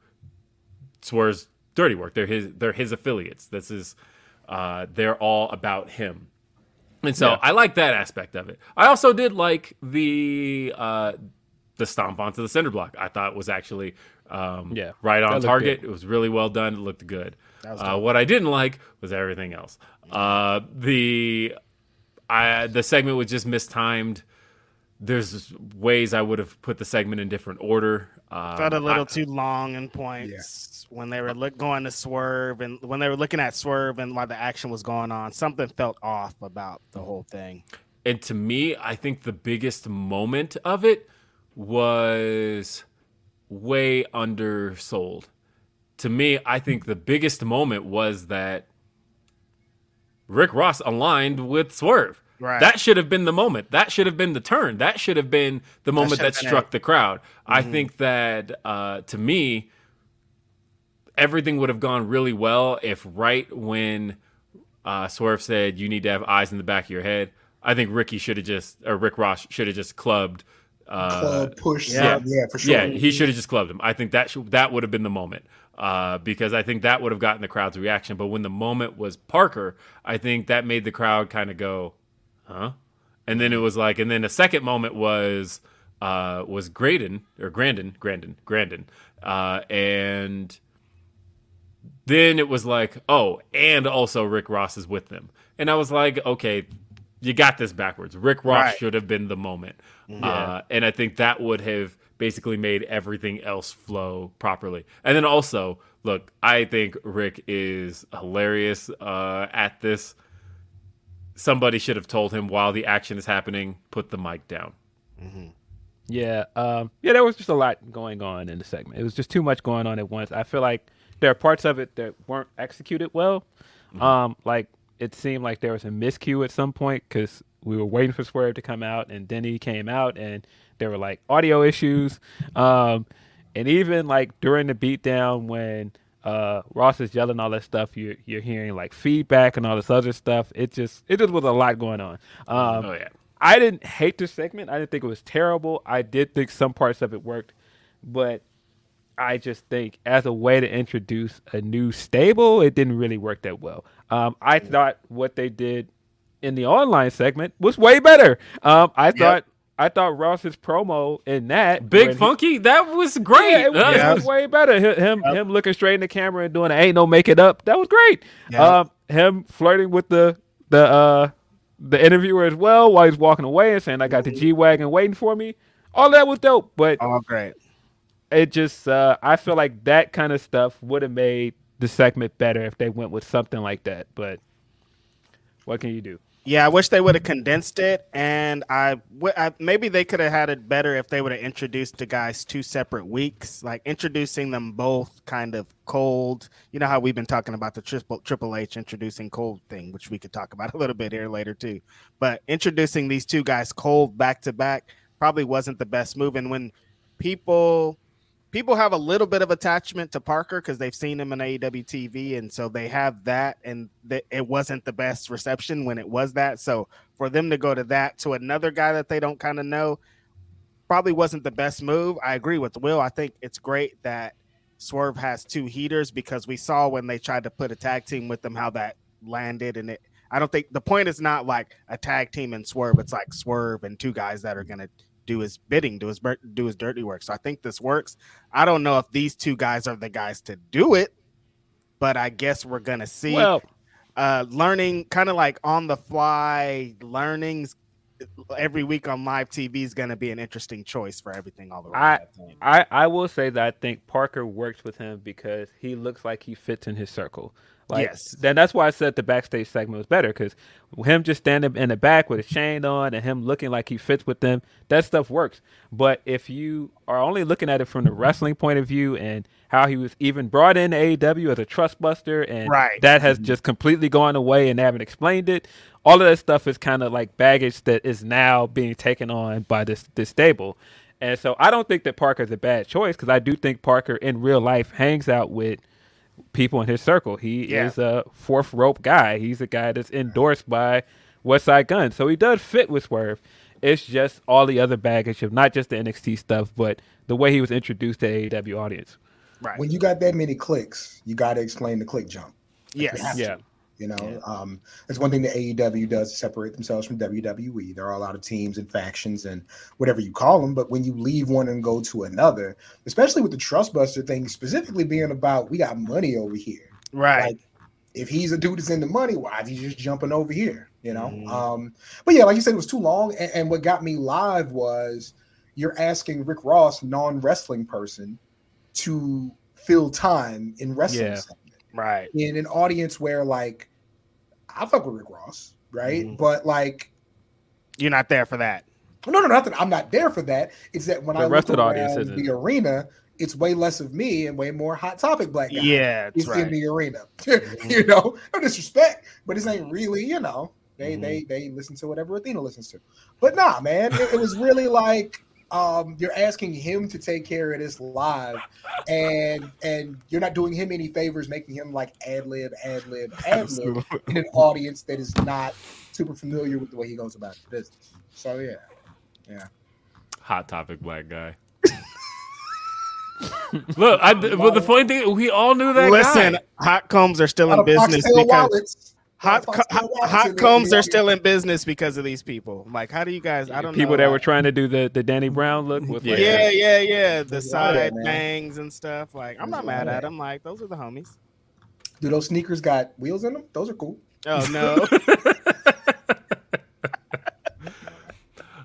Swerve's dirty work. They're his they're his affiliates. This is uh, they're all about him. And so I like that aspect of it. I also did like the uh, the stomp onto the center block. I thought was actually um, Yeah, right on target. good. It was really well done. It looked good. Uh, what I didn't like was everything else. Uh, the I, the segment was just mistimed. There's ways I would have put the segment in different order. Um, Felt a little I- too long in points when they were look, going to swerve and when they were looking at swerve and while the action was going on. Something felt off about the whole thing. and to me, I think the biggest moment of it was way undersold. To me, I think the biggest moment was that Rick Ross aligned with Swerve. Right. That should have been the moment. That should have been the turn. That should have been the moment should that, struck it. the crowd. I think that uh, to me, everything would have gone really well if right when uh, Swerve said you need to have eyes in the back of your head. I think Ricky should have just or Rick Ross should have just clubbed. Uh, Club push. yeah. Yeah, yeah, for sure. yeah, he should have just clubbed him. I think that should, that would have been the moment uh, because I think that would have gotten the crowd's reaction. But when the moment was Parker, I think that made the crowd kind of go, "Huh?" And then it was like, and then the second moment was uh, was Graydon or Grandin, Grandin, Grandin, uh, and then it was like, oh, and also Rick Ross is with them, and I was like, okay, you got this backwards. Rick Ross Right. should have been the moment, uh, and I think that would have basically made everything else flow properly. And then also, look, I think Rick is hilarious uh, at this. Somebody should have told him while the action is happening, put the mic down. Yeah, um, yeah, there was just a lot going on in the segment. It was just too much going on at once. I feel like there are parts of it that weren't executed well. Um, like it seemed like there was a miscue at some point because we were waiting for Swerve to come out, and then he came out, and there were like audio issues. Um, and even like during the beatdown when uh, Ross is yelling all that stuff, you're you're hearing like feedback and all this other stuff. It just it just was a lot going on. Um, Oh yeah. I didn't hate the segment. I didn't think it was terrible. I did think some parts of it worked, but I just think as a way to introduce a new stable, it didn't really work that well. Um, I thought what they did in the online segment was way better. Um, I thought I thought Ross's promo in that Big when he- Funky, that was great. yeah, it, was, That it was- was way better. Hi- Him, him looking straight in the camera and doing a ain't no make it up. That was great. Yeah. Um, him flirting with the the uh the interviewer as well while he's walking away and saying, "I got the G wagon waiting for me." All that was dope, but Oh, great. it just uh, I feel like that kind of stuff would have made the segment better if they went with something like that. But what can you do? Yeah, I wish they would have condensed it, and I, w- I maybe they could have had it better if they would have introduced the guys two separate weeks, like introducing them both kind of cold. You know how we've been talking about the triple Triple H introducing cold thing, which we could talk about a little bit here later too. But introducing these two guys cold back to back probably wasn't the best move. And when people people have a little bit of attachment to Parker because they've seen him in AEW TV, and so they have that, and th- it wasn't the best reception when it was that. So for them to go to that to another guy that they don't kind of know probably wasn't the best move. I agree with Will. I think it's great that Swerve has two heaters because we saw when they tried to put a tag team with them how that landed, and it. I don't think the point is not like a tag team and Swerve. It's like Swerve and two guys that are gonna do his bidding, do his do his dirty work. So I think this works. I don't know if these two guys are the guys to do it, but I guess we're gonna see. Well, uh, learning kind of like on the fly learnings every week on live TV is gonna be an interesting choice for everything all around. I, I. I I will say that I think Parker works with him because he looks like he fits in his circle. Like, Yes. Then that's why I said the backstage segment was better because him just standing in the back with a chain on and him looking like he fits with them, that stuff works. But if you are only looking at it from the wrestling point of view and how he was even brought in AEW as a trust buster and Right. that has just completely gone away and they haven't explained it. All of that stuff is kind of like baggage that is now being taken on by this this stable. And so I don't think that Parker's a bad choice because I do think Parker in real life hangs out with people in his circle. He Yeah. is a fourth rope guy. He's a guy that's endorsed by Westside Gun. So he does fit with Swerve. It's just all the other baggage of not just the NXT stuff, but the way he was introduced to AEW audience. right. When you got that many clicks, you got to explain the click jump. yes. have Yeah. You know, um, that's one thing that AEW does to separate themselves from WWE. There are a lot of teams and factions and whatever you call them, but when you leave one and go to another, especially with the Trustbuster thing, specifically being about we got money over here. Right. Like, if he's a dude that's into money, why is he just jumping over here? You know. Mhm. Um, but yeah, like you said, it was too long. And, and what got me live was you're asking Rick Ross, non wrestling person, to fill time in wrestling Yeah. segment right. in an audience where like I fuck with Rick Ross, right? Mhm. But like You're not there for that. no, no, not that I'm not there for that. It's that when The I rest look of the audience around isn't. the arena, it's way less of me and way more hot topic black guy. Yeah, that's is right. in the arena. you know, no disrespect, but this ain't really, you know, they Mhm. they they listen to whatever Athena listens to. But nah, man, it, it was really like um you're asking him to take care of this live and and you're not doing him any favors making him like ad lib ad lib ad lib in an audience that is not super familiar with the way he goes about his business so yeah yeah. Hot topic black guy. Look, I, but the funny thing, we all knew that Listen, guy. hot combs are still in business because wallets. Hot co- of foxtail hot, hot combs are still in business because of these people. Like, how do you guys? I don't know? People know. that were trying to do the, the Danny Brown look with like, Yeah, yeah, yeah. The side lot that, bangs and stuff. Like, I'm not mad at them. Like, those are the homies. do those sneakers got wheels in them those are cool Oh no.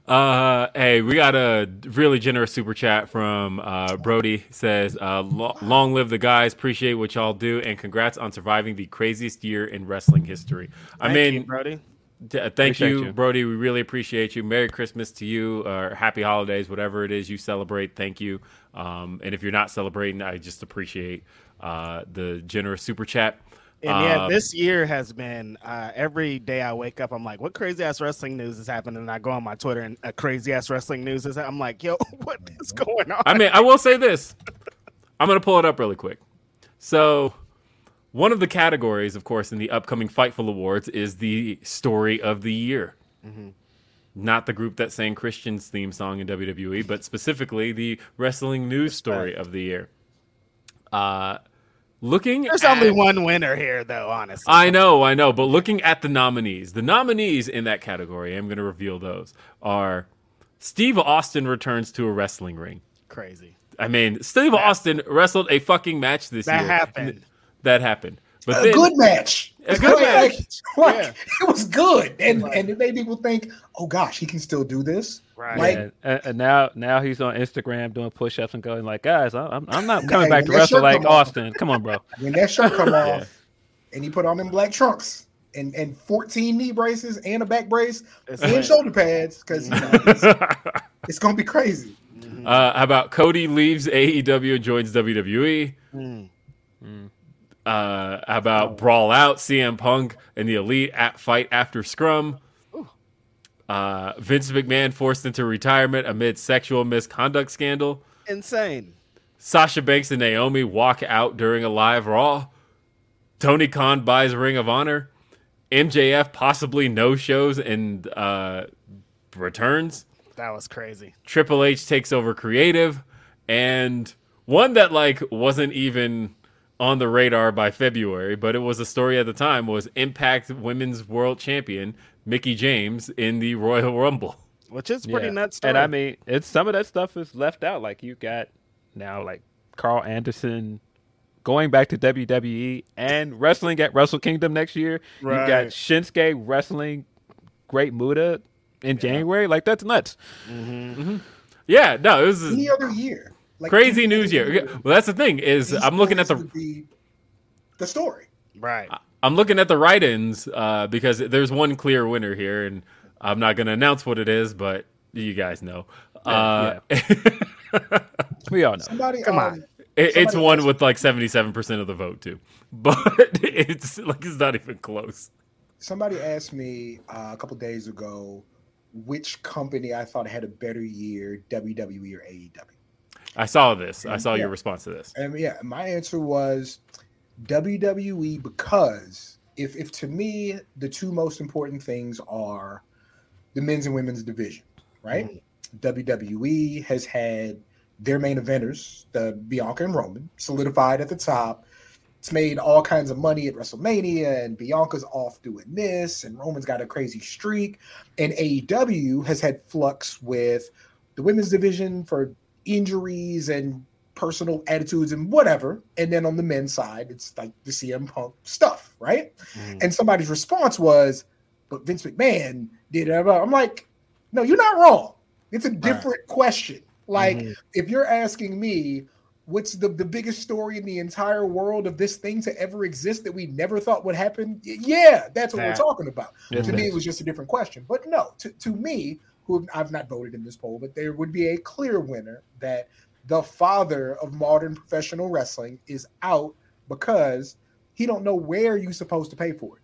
Uh, hey, we got a really generous super chat from uh, Brody. Says, uh, lo- "Long live the guys! Appreciate what y'all do, and congrats on surviving the craziest year in wrestling history." I Thank mean, you, Brody. D- uh, thank you, you. Brody. We really appreciate you. Merry Christmas to you, or happy holidays, whatever it is you celebrate. Thank you. Um, and if you're not celebrating, I just appreciate uh, the generous super chat. And yeah, Um, this year has been uh, every day I wake up, I'm like, what crazy ass wrestling news is happening? And I go on my Twitter and a crazy ass wrestling news is. I'm like, yo, what is going on? I mean, I will say this. I'm going to pull it up really quick. So, one of the categories, of course, in the upcoming Fightful Awards is the story of the year. Not the group that sang Christian's theme song in WWE, but specifically the wrestling news story of the year. Uh, looking There's at- only one winner here, though. Honestly, I know, I know, but looking at the nominees, the nominees in that category, I'm going to reveal those are Steve Austin returns to a wrestling ring. crazy. I mean, Steve Austin wrestled a fucking match this year. That year. happened. That happened. But a then- good match. A good Like, match. Like, Yeah. it was good, and and it made people think, oh gosh, he can still do this. Right. Like, and, and- and now now he's on Instagram doing push-ups and going like, guys, I- I'm I'm not coming back to wrestle like come off- Austin. Come on, bro. when that shirt come off, and he put on them black trunks and and 14 knee braces and a back brace It's and lit. shoulder pads, because you know, it's, it's gonna be crazy. Uh, how about Cody leaves AEW and joins WWE? Mm. Uh, how about Brawl Out, CM Punk and the Elite at fight after Scrum? Uh, Vince McMahon forced into retirement amid sexual misconduct scandal. Insane. Sasha Banks and Naomi walk out during a live Raw. Tony Khan buys Ring of Honor. MJF possibly no shows and uh, returns. That was crazy. Triple H takes over creative, and one that like wasn't even on the radar by February, but it was a story at the time was Impact Women's World Champion Mickie James in the Royal Rumble. Which is pretty Yeah. nuts. And I mean, it's some of that stuff is left out. Like you got now, like Karl Anderson going back to WWE and wrestling at Wrestle Kingdom next year. You got Shinsuke wrestling Great Muta in January. Like that's nuts. Mm-hmm. Mm-hmm. Yeah, no, it was Any other year, like crazy news other year. Well, that's the thing is these I'm looking at the be the story. right. I'm looking at the write-ins uh, because there's one clear winner here, and I'm not going to announce what it is, but you guys know. Uh, We all know. Somebody, Come um, on. It, it's one with like seventy seven percent of the vote too, but it's like it's not even close. Somebody asked me uh, a couple days ago which company I thought had a better year, WWE or AEW. I saw this. I saw Yeah. your response to this. And yeah, my answer was WWE because if if to me the two most important things are the men's and women's division, right? Mm-hmm. WWE has had their main eventers, the Bianca and Roman, solidified at the top. It's made all kinds of money at WrestleMania, and Bianca's off doing this, and Roman's got a crazy streak. And AEW has had flux with the women's division for injuries and personal attitudes and whatever. And then on the men's side, it's like the CM Punk stuff, right? Mm-hmm. And somebody's response was, but Vince McMahon did it. I'm like, no, you're not wrong. It's a different question. Like, mm-hmm. if you're asking me, what's the, the biggest story in the entire world of this thing to ever exist that we never thought would happen? Yeah, that's what Yeah. we're talking about. Yes, to me, is. it was just a different question. But no, to, to me, who I've not voted in this poll, but there would be a clear winner that the father of modern professional wrestling is out because he don't know where you're supposed to pay for it.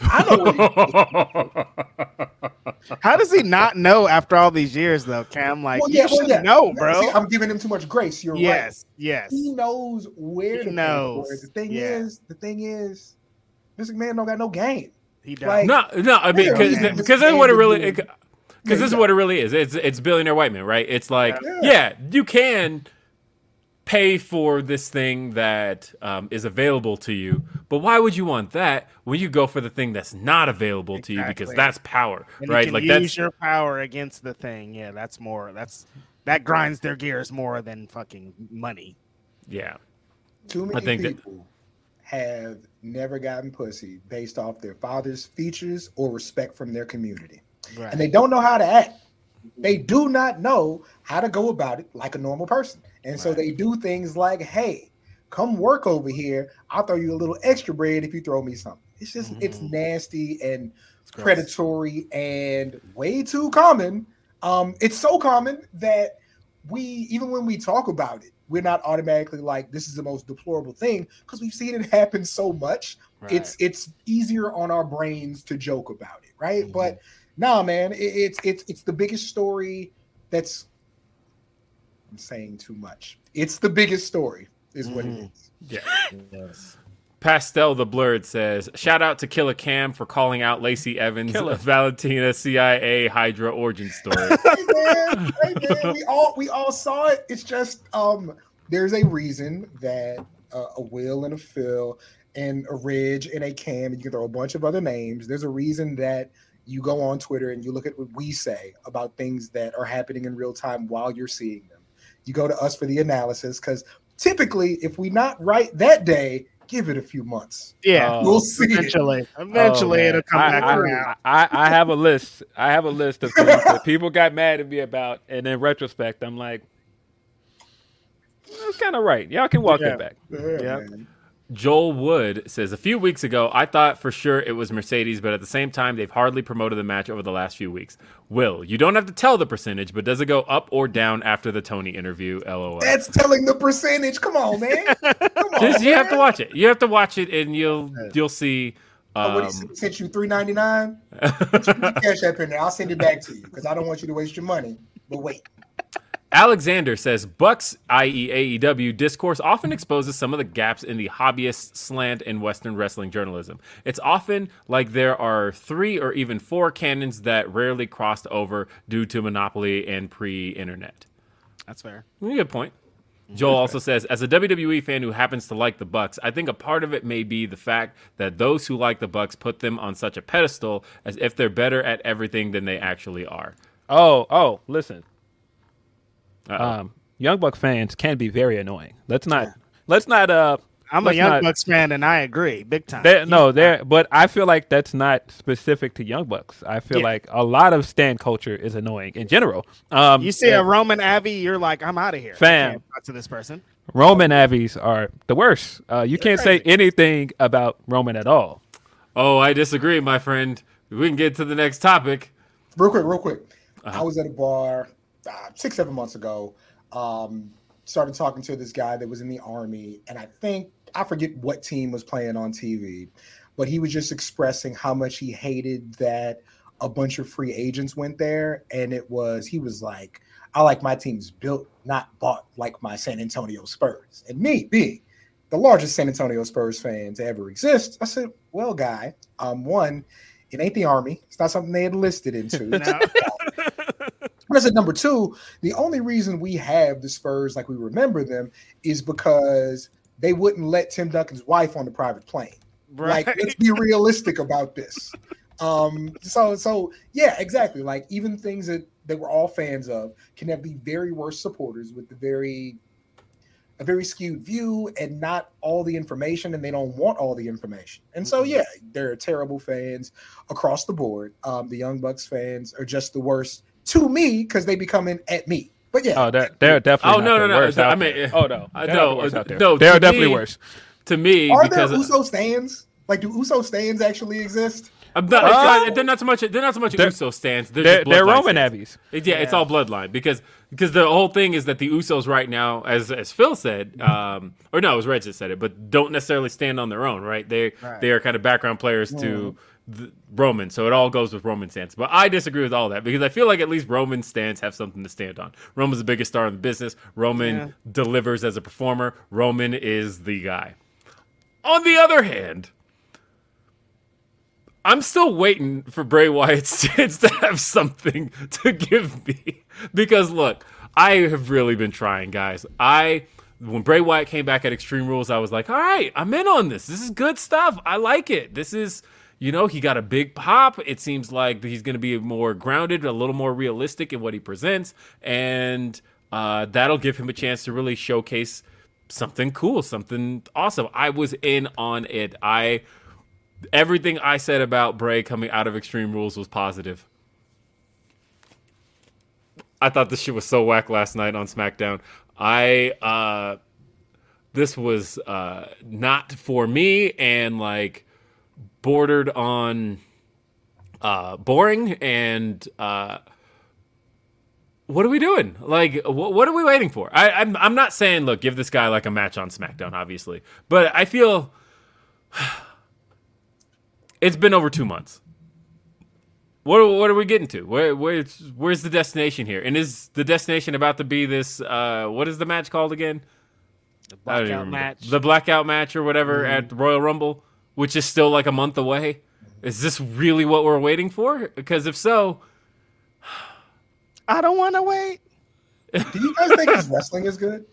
I know where How does he not know after all these years, though, Cam? Like, Well, you yeah, well, yeah. know, bro. See, I'm giving him too much grace. You're yes, right. yes. He knows where He to knows. pay for it. The thing Yeah. is, the thing is, Vince man don't got no game. He does. Like, No, no, I mean Yeah, because man. because that's what it really Yeah, because this is what it really is. It's it's billionaire white man, right? It's like Yeah. yeah, you can pay for this thing that um, is available to you, but why would you want that when you go for the thing that's not available to you because that's power, and right? you can Like use that's your power against the thing. Yeah, that's more. That's that grinds their gears more than fucking money. yeah. Too many think that- people have never gotten pussy based off their father's features or respect from their community. Right. And they don't know how to act. They do not know how to go about it like a normal person. And so they do things like, hey, come work over here. I'll throw you a little extra bread if you throw me something. It's just, it's nasty and predatory and way too common. Um, it's so common that we, even when we talk about it, we're not automatically like this is the most deplorable thing because we've seen it happen so much. It's it's easier on our brains to joke about it, right? But nah, man, it, it's it's it's the biggest story. That's I'm saying too much. It's the biggest story, is what it is. Yes, Pastel the Blurred says, shout out to Killer Cam for calling out Lacey Evans, Killer. Valentina CIA Hydra origin story. hey man, hey man, we all we all saw it. It's just um, there's a reason that uh, a Will and a Phil and a Ridge and a Cam, and you can throw a bunch of other names. There's a reason that you go on Twitter and you look at what we say about things that are happening in real time while you're seeing them. You go to us for the analysis because typically, if we not right that day, give it a few months. Yeah, Oh. We'll see. it. eventually, eventually Oh, it'll come I, back I, around. I, I have a list. I have a list of things that people got mad at me about, and in retrospect, I'm like, that's kind of right. Y'all can walk Yeah. that back. Yeah, Yeah. Man. Joel Wood says a few weeks ago, I thought for sure it was Mercedes, but at the same time, they've hardly promoted the match over the last few weeks. Will, you don't have to tell the percentage, but does it go up or down after the Tony interview? LOL. That's telling the percentage. Come on, man. Come on. Just, you have to watch it. You have to watch it, and you'll you'll see. Oh, what Um, he sent you three ninety nine. Cash app in there. I'll send it back to you because I don't want you to waste your money. But wait, Alexander says Bucks, i.e., AEW, discourse often exposes some of the gaps in the hobbyist slant in Western wrestling journalism. It's often like there are three or even four canons that rarely crossed over due to monopoly and pre internet. That's fair. Mm, good point. Joel also says, as a WWE fan who happens to like the Bucks, I think a part of it may be the fact that those who like the Bucks put them on such a pedestal as if they're better at everything than they actually are. Oh, oh, listen. Uh-oh. Um, Young Buck fans can be very annoying. Let's not. Let's not. Uh, I'm a let's Young not- Bucks fan, and I agree big time. They, no, there. But I feel like that's not specific to Young Bucks. I feel Yeah. like a lot of stand culture is annoying in general. Um, you see a Roman Abbey, you're like, I'm out of here. I Fam. can't talk to this person. Roman Abbeys are the worst. Uh, you can't say anything about Roman at all. Oh, I disagree, my friend. We can get to the next topic. real quick, real quick. I was at a bar uh, six, seven months ago. Um, started talking to this guy that was in the army, and I think I forget what team was playing on TV, but he was just expressing how much he hated that a bunch of free agents went there, and it was he was like, "I like my teams built, not bought, like my San Antonio Spurs." And me being the largest San Antonio Spurs fan to ever exist, I said, "Well, guy, um, one." It ain't the army. It's not something they had listed into. And I said, number two, the only reason we have the Spurs like we remember them is because they wouldn't let Tim Duncan's wife on the private plane. Like, let's be realistic about this. Um, so so yeah, exactly. Like even things that that we're all fans of can have the very worst supporters with the very a very skewed view and not all the information, and they don't want all the information. And so yeah, there are terrible fans across the board. Um, the Young Bucks fans are just the worst to me because they be coming at me. But yeah, Oh, they're, they're definitely. Oh, not no, the no, no. worst I mean, there. oh no, I They're know, the worst no, they're definitely me- worse. To me, are there because Uso stands? Like, do Uso stands actually exist? I'm not, it's not- they're not so much. They're not so much They're- Uso stands. They're, They're, just they're Roman stands. Abbeys. It- Yeah, it's all bloodline because because the whole thing is that the Usos right now, as as Phil said, um, or no, it was Reg that said it, but don't necessarily stand on their own, right? They they are kind of background players to the, Roman, so it all goes with Roman stance. But I disagree with all that because I feel like at least Roman stance have something to stand on. Roman's the biggest star in the business. Roman delivers as a performer. Roman is the guy. On the other hand. I'm still waiting for Bray Wyatt's stance to have something to give me. Because look, I have really been trying, guys. I when Bray Wyatt came back at Extreme Rules, I was like, all right, I'm in on this. This is good stuff. I like it. This is you know, he got a big pop. It seems like he's going to be more grounded, a little more realistic in what he presents, and uh, that'll give him a chance to really showcase something cool, something awesome. I was in on it. I everything I said about Bray coming out of Extreme Rules was positive. I thought this shit was so whack last night on SmackDown. I uh this was uh not for me and like bordered on uh boring and uh what are we doing? Like, wh- what are we waiting for? I, I'm, I'm not saying, look, give this guy like a match on SmackDown, obviously, but I feel it's been over two months. What, what are we getting to? Where, where's, where's the destination here? And is the destination about to be this? Uh, what is the match called again? The I don't even blackout match. The blackout match or whatever at the Royal Rumble, which is still like a month away. Is this really what we're waiting for? Because if so, I don't want to wait. Do you guys think his wrestling is good?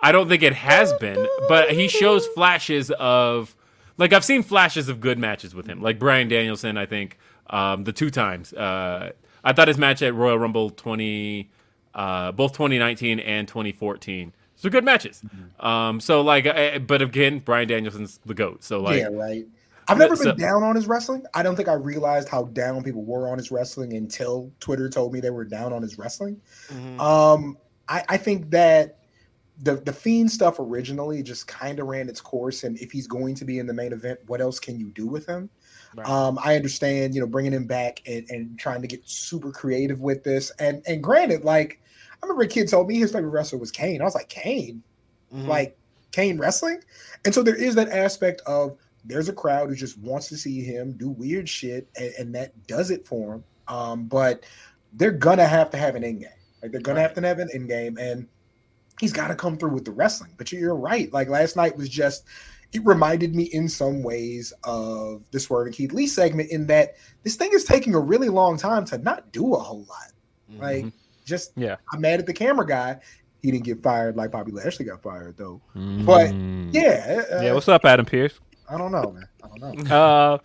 I don't think it has been, but he shows flashes of like I've seen flashes of good matches with him, like Bryan Danielson. I think um, the two times uh, I thought his match at Royal Rumble twenty, uh, both twenty nineteen and twenty fourteen, So good matches. Mm-hmm. Um, so like, uh, but again, Bryan Danielson's the goat. So like, yeah, right. I've never so- been down on his wrestling. I don't think I realized how down people were on his wrestling until Twitter told me they were down on his wrestling. Mhm. Um, I, I think that the the fiend stuff originally just kind of ran its course, and if he's going to be in the main event, what else can you do with him? Right. Um, I understand, you know, bringing him back and, and trying to get super creative with this. And and granted, like I remember a kid told me his favorite wrestler was Kane. I was like, Kane, Mhm. like Kane wrestling. And so there is that aspect of there's a crowd who just wants to see him do weird shit, and, and that does it for him. Um, but they're gonna have to have an end game. Like they're gonna have to have an end game, and he's got to come through with the wrestling. But you're right. Like last night was just. It reminded me in some ways of the Swerve and Keith Lee segment in that this thing is taking a really long time to not do a whole lot. Like, just Yeah. I'm mad at the camera guy. He didn't get fired like Bobby Lashley got fired though. But yeah, uh, yeah, what's up, Adam Pearce? I don't know, man. I don't know. uh,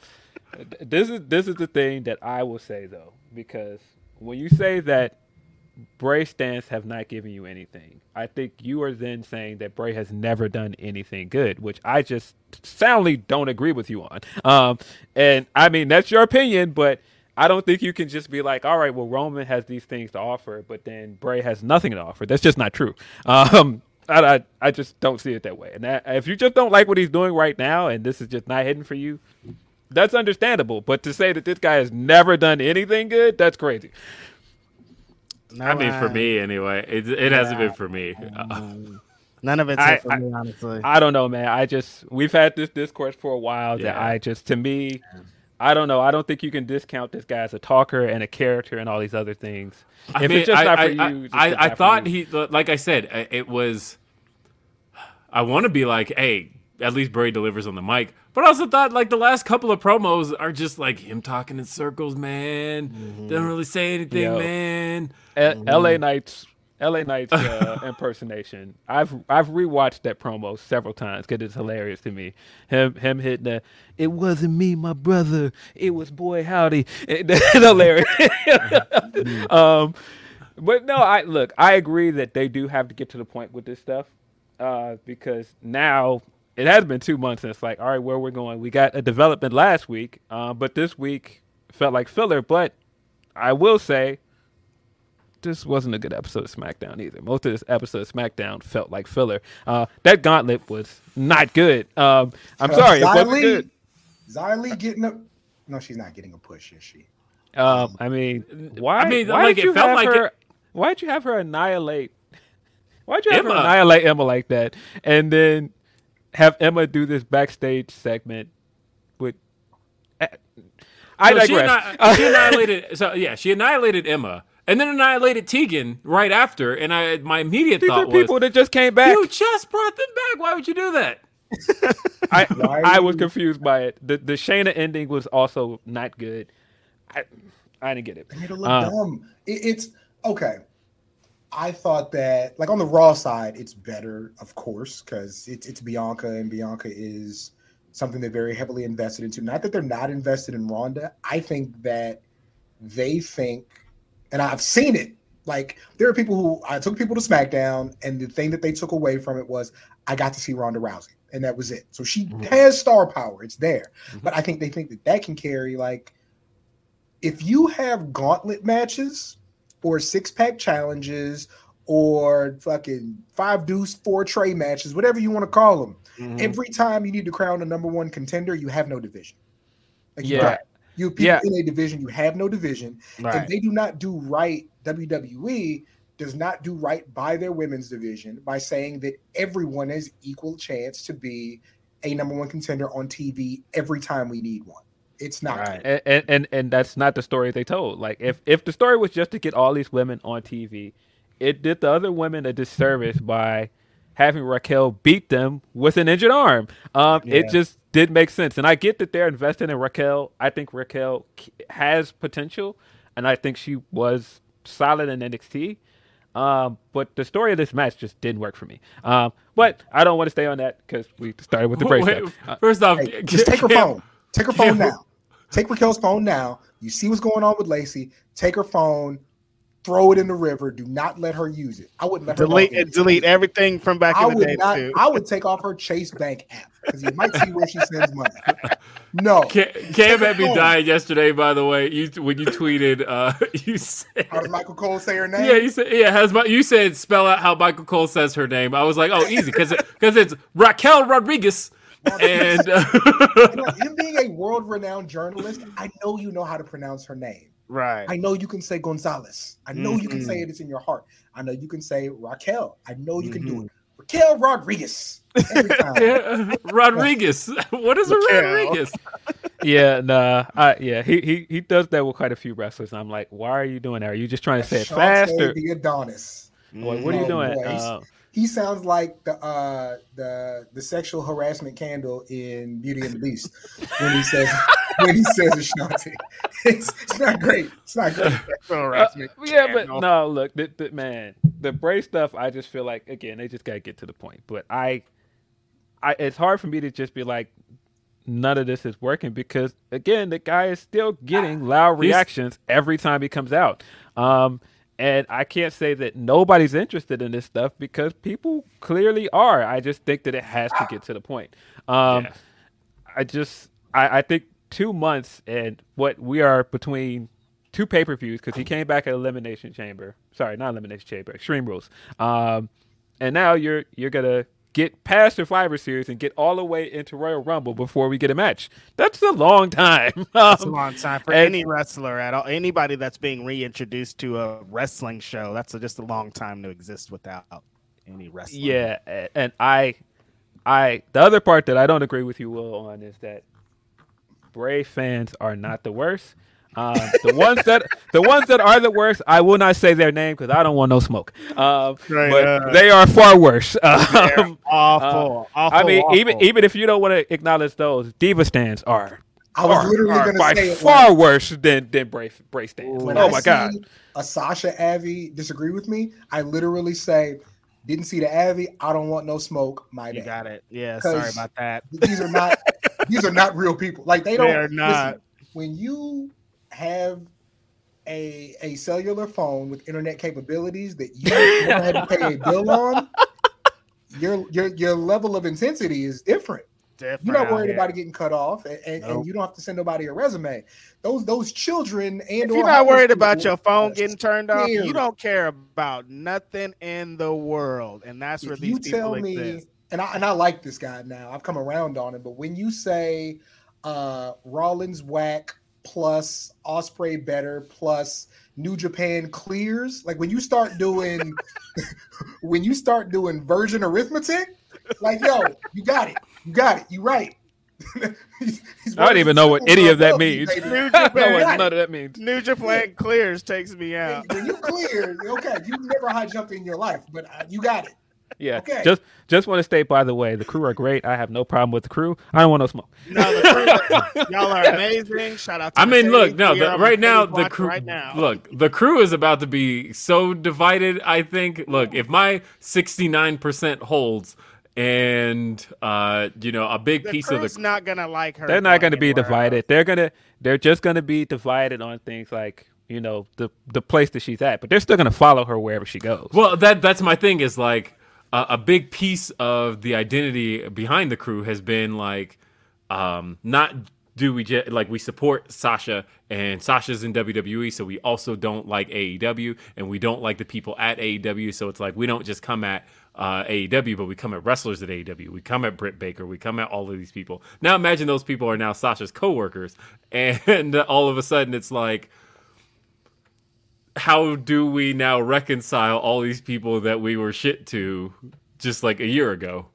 this is this is the thing that I will say though, because when you say that Bray stance have not given you anything, I think you are then saying that Bray has never done anything good, which I just soundly don't agree with you on. Um, and I mean that's your opinion, but I don't think you can just be like, all right, well Roman has these things to offer, but then Bray has nothing to offer. That's just not true. Um, I, I, I just don't see it that way. And that, if you just don't like what he's doing right now, and this is just not hitting for you, that's understandable. But to say that this guy has never done anything good, that's crazy. No, I mean, for me anyway, it, it hasn't been for me. Uh, none of it's I- it for I- me, honestly. I don't know, man. I just we've had this discourse for a while that I just to me, I don't know. I don't think you can discount this guy as a talker and a character and all these other things. I if mean, it's just I, not for I, you, I, just I, I thought he, like I said, uh, it was. I want to be like, hey, at least Bray delivers on the mic, but I also thought like the last couple of promos are just like him talking in circles, man. Doesn't really say anything, Yo. man. L- L.A. Knights, L.A. Knights uh, impersonation. I've I've rewatched that promo several times because it's hilarious to me. Him him hitting the "It wasn't me, my brother. It was boy howdy." It- That's hilarious. um, but no, I look. I agree that they do have to get to the point with this stuff uh, because now. It has been two months, and it's like, all right, where we're going. We got a development last week, uh, but this week felt like filler. But I will say, this wasn't a good episode of SmackDown either. Most of this episode of SmackDown felt like filler. Uh, that gauntlet was not good. Um, I'm sorry, it wasn't good. Xia Li getting a no, she's not getting a push, is she? Um, I mean, why? I mean, why like, did it you felt have like her? it- Why'd you have her annihilate? Why'd you have Emma. her annihilate Emma like that, and then have Emma do this backstage segment with? I So she, digress. anni- she annihilated. So yeah, she annihilated Emma, and then annihilated Tegan right after. And I, my immediate These are thought was, people that just came back. you just brought them back. Why would you do that? I I was confused by it. The the Shayna ending was also not good. I I didn't get it. They made her look Uh, dumb. It, it's okay. I thought that, like on the Raw side, it's better, of course, because it's it's Bianca, and Bianca is something they're very heavily invested into. Not that they're not invested in Ronda. I think that they think, and I've seen it. Like there are people who I took people to SmackDown, and the thing that they took away from it was I got to see Ronda Rousey, and that was it. So she has star power; it's there. But I think they think that that can carry like if you have gauntlet matches or six pack challenges or fucking five deuce four tray matches, whatever you want to call them, Mhm. every time you need to crown a number one contender, you have no division. Like Yeah. Don't. You have people Yeah. in a division, you have no division. Right. If they do not do right, WWE does not do right by their women's division by saying that everyone has equal chance to be a number one contender on TV every time we need one. It's not Right. good. and, and and that's not the story they told. Like if if the story was just to get all these women on TV, it did the other women a disservice by having Raquel beat them with an injured arm. Um, it just did make sense, and I get that they're investing in Raquel. I think Raquel has potential, and I think she was solid in NXT. Um, but the story of this match just didn't work for me. Um, but I don't want to stay on that because we started with the break. First off, Hey, just take her phone. Take her phone now. Take Raquel's phone now. You see what's going on with Lacey. Take her phone. Throw it in the river. Do not let her use it. I wouldn't let her delete log delete everything from back I in the would day not. too. I would take off her Chase Bank app because you might see where she sends money. No, Cam, Cam had me dying yesterday. By the way, you when you tweeted, uh, you said, How does Michael Cole say her name? yeah, you said, yeah, has my, you said spell out how Michael Cole says her name. I was like, oh, easy, because because it's Raquel Rodriguez, and uh, You know, him being a world-renowned journalist, I know you know how to pronounce her name. Right. I know you can say Gonzalez. I know you can say it. It's in your heart. I know you can say Raquel. I know you can do it. Raquel Rodriguez. Yeah, Rodriguez. What is a Rodriguez? Yeah, nah, I, yeah, he, he he does that with quite a few wrestlers. I'm like, why are you doing that? Are you just trying to say it faster? The Adonis. What, what are you doing? Uh, He sounds like the uh the the sexual harassment candle in Beauty and the Beast when he says when he says Ashante. It's, it's not great. It's not great. Sexual harassment yeah, but no, look, the, the, man, the Bray stuff. I just feel like again, they just gotta get to the point. But I, I, it's hard for me to just be like, none of this is working because again, the guy is still getting loud reactions every time he comes out. Um, and I can't say that nobody's interested in this stuff because people clearly are. I just think that it has to get to the point. Um, Yeah. I just I, I think two months and what we are between two pay per views because he came back at Elimination Chamber. Sorry, not Elimination Chamber, Extreme Rules. Um, and now you're you're gonna get past the Survivor Series and get all the way into Royal Rumble before we get a match. That's a long time. That's a Um, long time for and- any wrestler at all. Anybody that's being reintroduced to a wrestling show, that's a, just a long time to exist without any wrestling. Yeah, and I, I the other part that I don't agree with you, Will, on is that Bray fans are not the worst. Um, the ones that the ones that are the worst, I will not say their name because I don't want no smoke. Um, Right, but uh, they are far worse. Um, awful, awful. I mean, even awful. even if you don't want to acknowledge those, diva stands are I was are, literally are going by to say it far when- worse than than Bray Bray stands. when oh I my see god! a Sasha Avi disagree with me, I literally say, "Didn't see the Avi. I don't want no smoke. My you bad." got it. Yeah, sorry about that. These are not. these are not real people. Like they don't. They are listen, not. when you have a a cellular phone with internet capabilities that you never had to pay a bill on, your your your level of intensity is different. Different You're not worried about it getting cut off, and, and, and you don't have to send nobody a resume. Those those children and If you're not worried about your phone getting turned off, you don't care about nothing in the world, and that's where if these you people tell me, and I and I like this guy now. I've come around on it, but when you say uh Rollins whack plus Ospreay better plus New Japan clears, like when you start doing when you start doing version arithmetic, like yo, you got it, you got it, you right. He's- he's I don't even know what any of that means. Baby. New I don't know Japan, what none of that means. New Japan clears takes me out. When you clear, okay, you never high jumped in your life, but uh, you got it. Yeah, Okay. just just want to state by the way, the crew are great. I have no problem with the crew. I don't want no smoke. No, the crew, y'all are amazing. Shout out to I mean, look, no, the, right now the crew. Right now, Look, the crew is about to be so divided. I think. Look, if my sixty nine percent holds, and uh, you know, a big the piece of the crew's the not gonna like her. They're not going to be anywhere divided. They're gonna they're just going to be divided on things like you know the the place that she's at, but they're still going to follow her wherever she goes. Well, that that's my thing. Is like uh, a big piece of the identity behind the crew has been like um, not do we just like we support Sasha and Sasha's in WWE, so we also don't like AEW and we don't like the people at AEW. So it's like we don't just come at uh, AEW, but we come at wrestlers at AEW. We come at Britt Baker. We come at all of these people. Now imagine those people are now Sasha's coworkers, and all of a sudden it's like how do we now reconcile all these people that we were shit to just like a year ago?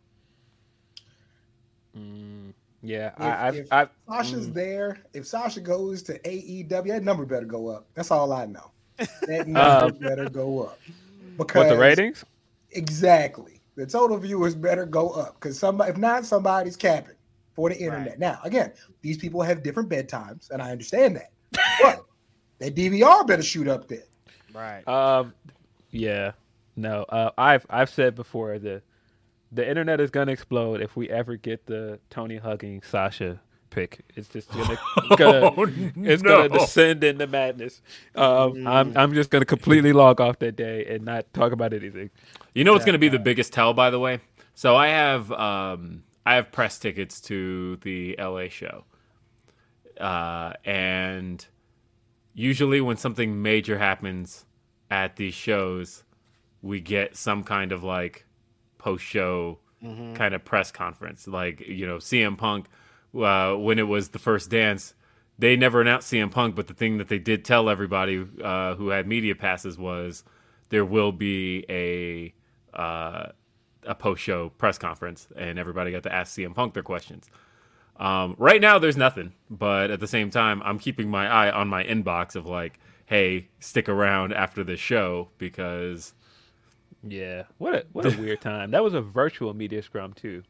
yeah, If, I, I've, if I've, Sasha's mm. there, if Sasha goes to AEW, that number better go up. That's all I know. That number Uh, better go up. Because what the ratings? Exactly. The total viewers better go up because somebody, if not, somebody's capping for the internet. Now, again, these people have different bedtimes, and I understand that. But that DVR better shoot up there. Right. Um, yeah, no. Uh, I've I've said before the the internet is gonna explode if we ever get the Tony hugging Sasha pick. It's just gonna, gonna it's no. gonna descend into madness. Um, I'm I'm just gonna completely log off that day and not talk about anything. You know what's going to be the biggest tell, by the way? So I have um, I have press tickets to the LA show, uh, and usually when something major happens at these shows, we get some kind of like post show kind of press conference. Like you know, CM Punk uh, when it was the first dance. They never announced CM Punk, but the thing that they did tell everybody uh, who had media passes was there will be a uh, a post show press conference, and everybody got to ask CM Punk their questions. Um, right now, there's nothing, but at the same time, I'm keeping my eye on my inbox of like, hey, stick around after the show because Yeah, what a what a weird time. That was a virtual media scrum too.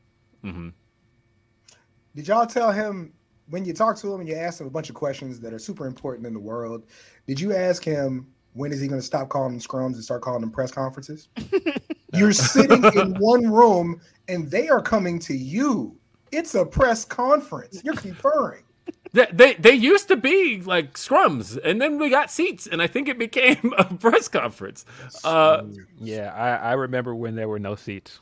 Did y'all tell him when you talk to him and you ask him a bunch of questions that are super important in the world? Did you ask him when is he going to stop calling them scrums and start calling them press conferences? You're sitting in one room and they are coming to you. It's a press conference. You're conferring. they, they they used to be like scrums, and then we got seats, and I think it became a press conference. Uh, Yeah, I, I remember when there were no seats.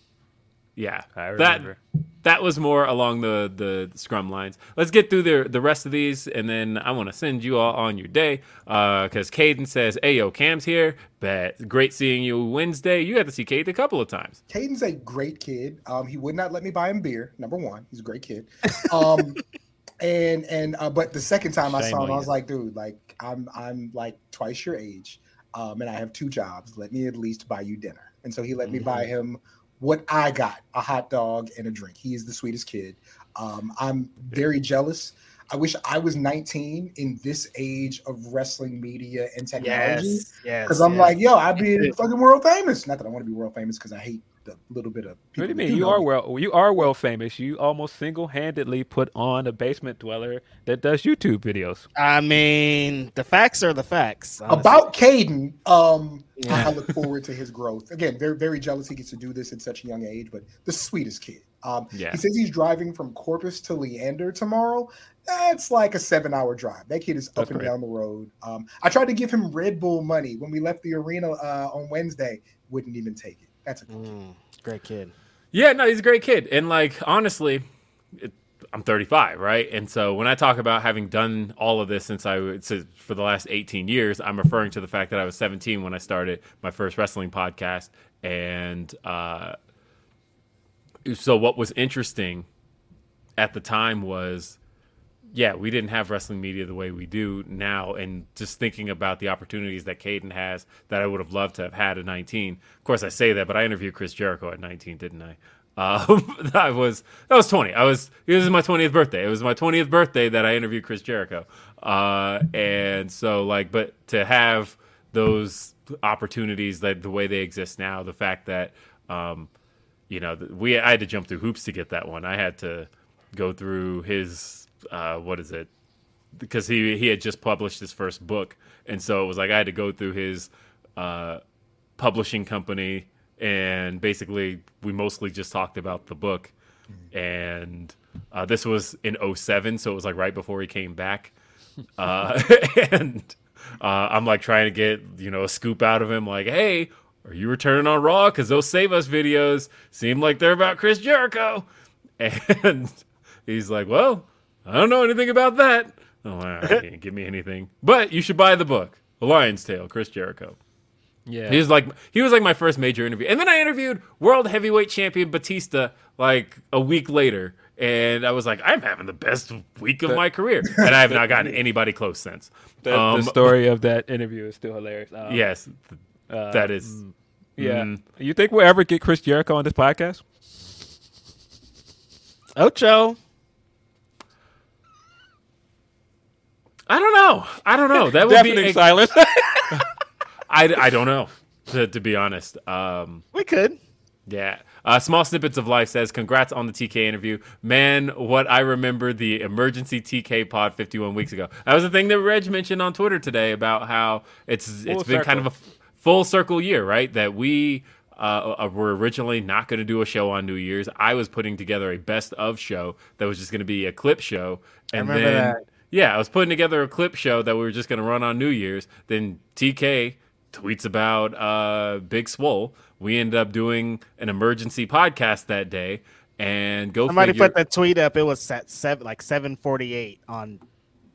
Yeah, I that remember. that was more along the the scrum lines. Let's get through the the rest of these, and then I want to send you all on your day. Because Caden says, "Hey yo, Cam's here. Bet great seeing you Wednesday. You got to see Caden a couple of times. Caden's a great kid. Um, he would not let me buy him beer. Number one, he's a great kid. Um, and and uh, but the second time I saw him, on I was like, dude, like I'm I'm like twice your age, um, and I have two jobs. Let me at least buy you dinner. And so he let me buy him what I got: a hot dog and a drink. He is the sweetest kid. Um, I'm very jealous. I wish I was 19 in this age of wrestling media and technology. Yes, yes. Because I'm yes. like, yo, I'd be fucking world famous. Not that I want to be world famous because I hate the little bit of people. What do you that mean? You know are me. well. You are well famous. You almost single-handedly put on a basement dweller that does YouTube videos. I mean, the facts are the facts. honestly. About Caden, um, I- Yeah. I look forward to his growth. Again, very, very jealous he gets to do this at such a young age, but the sweetest kid. Um, Yeah. He says he's driving from Corpus to Leander tomorrow. That's like a seven hour drive. That kid is up and great. down the road. Um, I tried to give him Red Bull money when we left the arena uh, on Wednesday. Wouldn't even take it. That's a good kid. Mm, great kid. Yeah, no, he's a great kid, and like honestly, it, I'm 35, right? And so when I talk about having done all of this since I was for the last 18 years, I'm referring to the fact that I was 17 when I started my first wrestling podcast, and uh, so what was interesting at the time was yeah, we didn't have wrestling media the way we do now. And just thinking about the opportunities that Caden has that I would have loved to have had at 19. Of course, I say that, but I interviewed Chris Jericho at 19, didn't I? Um, I was that was 20. I was this is my 20th birthday. It was my 20th birthday that I interviewed Chris Jericho. Uh, and so like, but to have those opportunities that the way they exist now, the fact that um, you know, we I had to jump through hoops to get that one. I had to go through his uh, what is it? Because he he had just published his first book, and so it was like I had to go through his uh, publishing company, and basically we mostly just talked about the book, and uh, this was in 07, so it was like right before he came back, uh, and uh, I'm like trying to get you know a scoop out of him, like, hey, are you returning on Raw? Because those Save Us videos seem like they're about Chris Jericho, and he's like, well, I don't know anything about that. I'm like, "Ah, you can't give me anything, but you should buy the book, The Lion's Tale, Chris Jericho. Yeah. He was like he was like my first major interview. And then I interviewed world heavyweight champion Batista like a week later. And I was like, I'm having the best week of my career. And I have not gotten anybody close since. the, Um, the story of that interview is still hilarious. Um, Yes. uh, that is Yeah. Mm. You think we'll ever get Chris Jericho on this podcast? Ocho. I don't know. I don't know. That would be Deafening a- silence. I, I don't know. To, to be honest. Um We could. Yeah. Uh, Small Snippets of Life says, Congrats on the TK interview. Man, what I remember the emergency TK pod 51 weeks ago. That was the thing that Reg mentioned on Twitter today about how it's it's been kind of a full circle year, right? That we uh, uh, were originally not going to do a show on New Year's. I was putting together a best of show that was just going to be a clip show, and then that. Yeah, I was putting together a clip show that we were just going to run on New Year's. Then TK tweets about uh, Big Swole. We ended up doing an emergency podcast that day, and go Somebody figure. put the tweet up. It was at seven, like seven forty eight on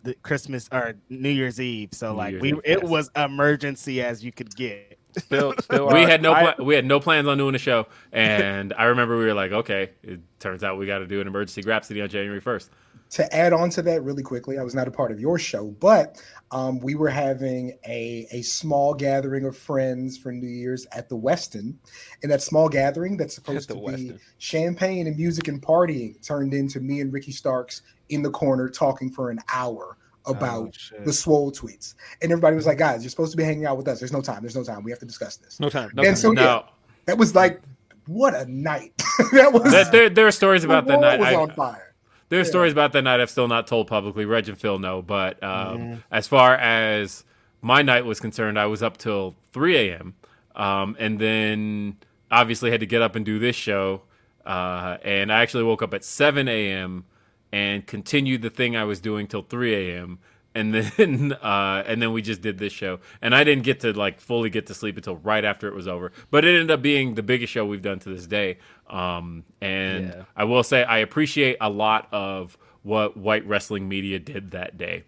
the Christmas or New Year's Eve. So New like Year's we, Eve, it yes. was emergency as you could get. Still, still we are- had no I- we had no plans on doing a show, and I remember we were like, okay, it turns out we got to do an emergency Grapsody on January first. To add on to that really quickly, I was not a part of your show, but um, we were having a, a small gathering of friends for New Year's at the Westin. And that small gathering that's supposed to be champagne and music and partying turned into me and Ricky Starks in the corner talking for an hour about Oh, the swole tweets. And everybody was like, guys, you're supposed to be hanging out with us. There's no time. There's no time. We have to discuss this. No time. No and time. so, yeah, No, that was like, what a night. that was, there, there, are stories about the night. was I- on fire. There are Yeah. stories about that night I've still not told publicly. Reg and Phil know, but um, Mm-hmm. as far as my night was concerned, I was up till 3 a.m. Um, and then obviously had to get up and do this show. Uh, and I actually woke up at 7 a.m. and continued the thing I was doing till 3 a.m. And then, uh, and then we just did this show, and I didn't get to like fully get to sleep until right after it was over. But it ended up being the biggest show we've done to this day. Um, and Yeah. I will say I appreciate a lot of what white wrestling media did that day.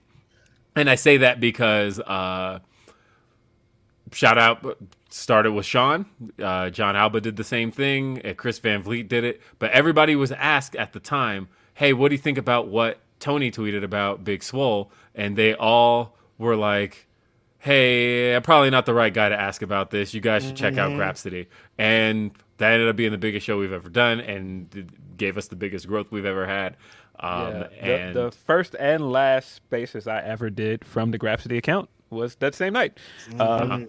And I say that because uh, shout out started with Sean. Uh, Jon Alba did the same thing. and Chris Van Vliet did it. But everybody was asked at the time, hey, what do you think about what Tony tweeted about Big Swole? And they all were like, hey, I'm probably not the right guy to ask about this. You guys should check out Grapsody. And that ended up being the biggest show we've ever done and gave us the biggest growth we've ever had. Um, Yeah, and the, the first and last spaces I ever did from the Grapsody account was that same night. Um,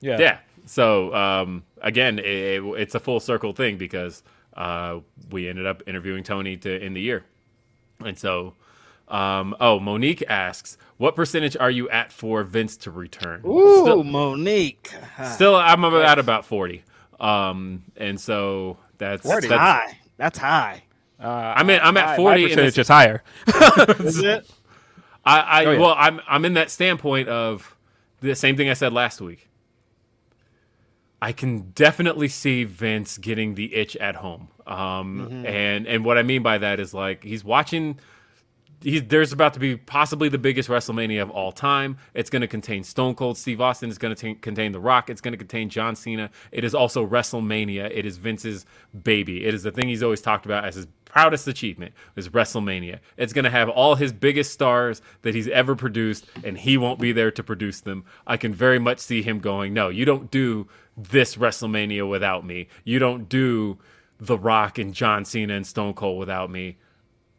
yeah. yeah. So um, again, it, it- it's a full circle thing because uh, we ended up interviewing Tony to end the year, and so. Um, oh, Monique asks, "What percentage are you at for Vince to return?" Ooh, Still, Monique. still I'm about at about forty, um, and so that's, That's that's high. That's high. Uh, I'm at- I'm at my- 40 My and percentage it's- is higher. Is it? I, I Oh, yeah. well, I'm I'm in that standpoint of the same thing I said last week. I can definitely see Vince getting the itch at home, um, and and what I mean by that is like he's watching. He's, there's about to be possibly the biggest WrestleMania of all time. It's going to contain Stone Cold Steve Austin. It's going to contain The Rock. It's going to contain John Cena. It is also WrestleMania. It is Vince's baby. It is the thing he's always talked about as his proudest achievement is WrestleMania. It's going to have all his biggest stars that he's ever produced, and he won't be there to produce them. I can very much see him going, no, you don't do this WrestleMania without me. You don't do The Rock and John Cena and Stone Cold without me.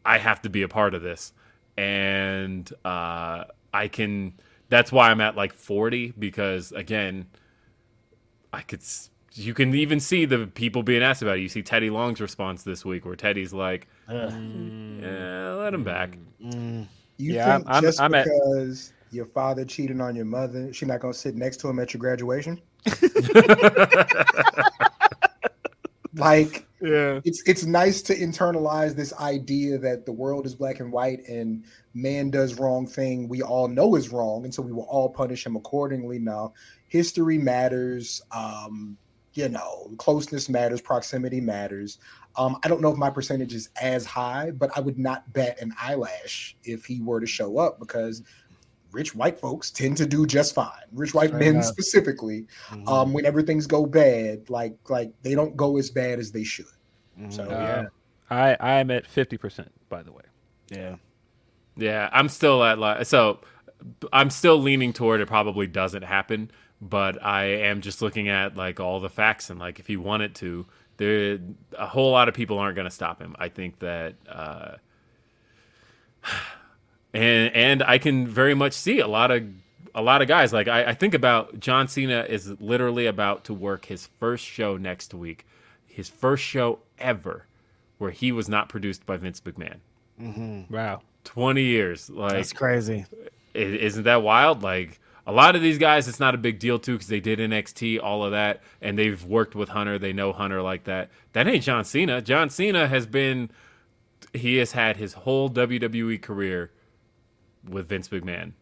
I have to be a part of this. And uh, I can, that's why I'm at like 40 because, again, I could. You can even see the people being asked about it. You see Teddy Long's response this week where Teddy's like, mm, yeah, let him back. Mm. Mm. You Yeah, think I'm- I'm- just I'm at- because your father cheated on your mother, she not gonna sit next to him at your graduation? like yeah. it's it's nice to internalize this idea that the world is black and white and man does wrong thing we all know is wrong and so we will all punish him accordingly now history matters um you know closeness matters proximity matters um i don't know if my percentage is as high but i would not bet an eyelash if he were to show up because rich white folks tend to do just fine rich white Straight men up. specifically Mm-hmm. um whenever things go bad like like they don't go as bad as they should so Uh, I I am at fifty percent. By the way. Yeah. Yeah, I'm still at like so. I'm still leaning toward it probably doesn't happen, but I am just looking at like all the facts and like if he wanted to, there a whole lot of people aren't going to stop him. I think that, uh, and and I can very much see a lot of a lot of guys like I, I think about John Cena is literally about to work his first show next week, his first show ever, where he was not produced by Vince McMahon. Mm-hmm. Wow. 20 years like That's crazy. I- Isn't that wild? Like, A lot of these guys, it's not a big deal too because they did NXT, all of that, and they've worked with Hunter. They know Hunter like that. That ain't John Cena. John Cena has been, he has had his whole WWE career with Vince McMahon.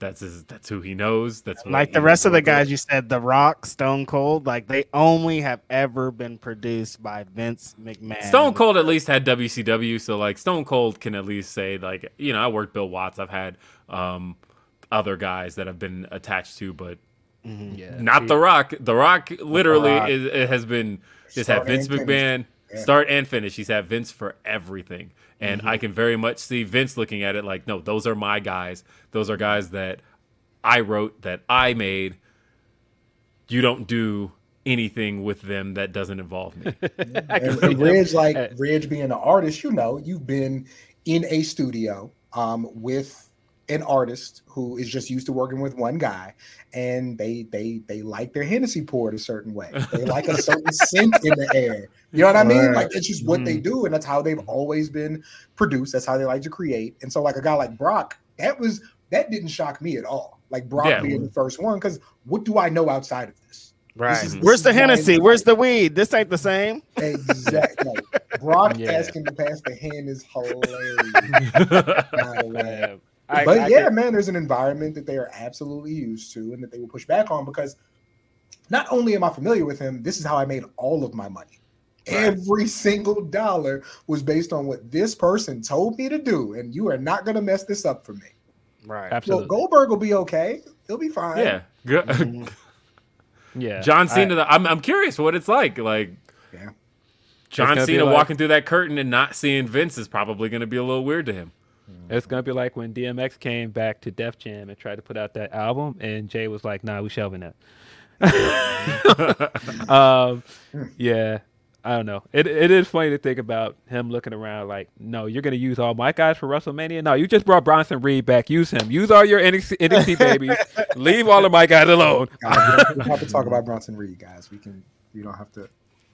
That's his, that's who he knows. That's what Like the rest of the worked with. guys you said, The Rock, Stone Cold, like they only have ever been produced by Vince McMahon. Stone Cold at least had WCW, so like Stone Cold can at least say like you know I worked Bill Watts. I've had um, other guys that I've been attached to, but Yeah. not The Rock. The Rock literally Rock. is, it has been just had Vince. McMahon Yeah. start and finish. He's had Vince for everything, and Mm-hmm. I can very much see Vince looking at it like, no, those are my guys. Those are guys that I wrote, that I made. You don't do anything with them that doesn't involve me. And, and Reg, like Reg being an artist, you know, you've been in a studio um, with an artist who is just used to working with one guy, and they they they like their Hennessy poured a certain way. They like a certain scent in the air. You know what I mean? Right. Like it's just what they mm-hmm. do, and that's how they've always been produced. That's how they like to create. And so, like a guy like Brock, that was that didn't shock me at all. Like Brock Yeah. being the first one, because what do I know outside of this? Right. Mm-hmm. This is- Where's the Hennessy? Where's the weed? This ain't the same. Exactly. Brock Yeah. asking to pass the hand is hilarious. by the way. Yeah. I- but I yeah, can- man, there's an environment that they are absolutely used to and that they will push back on because not only am I familiar with him, this is how I made all of my money. Every single dollar was based on what this person told me to do, and you are not going to mess this up for me. Right. Well, Absolutely. Goldberg will be okay. He'll be fine. yeah, good. Mm-hmm. yeah. John I- Cena. the- I'm I'm curious what it's like. Like Yeah. John Cena like- walking through that curtain and not seeing Vince is probably going to be a little weird to him. It's gonna be like when DMX came back to Def Jam and tried to put out that album, and Jay was like, "Nah, we shelving that." um, yeah, I don't know. It it is funny to think about him looking around like, "No, you're gonna use all my guys for WrestleMania. No, you just brought Bronson Reed back. Use him. Use all your NXT, NXT babies. Leave all of my guys alone." Guys, we don't- have to talk about Bronson Reed, guys. We can. You don't have to.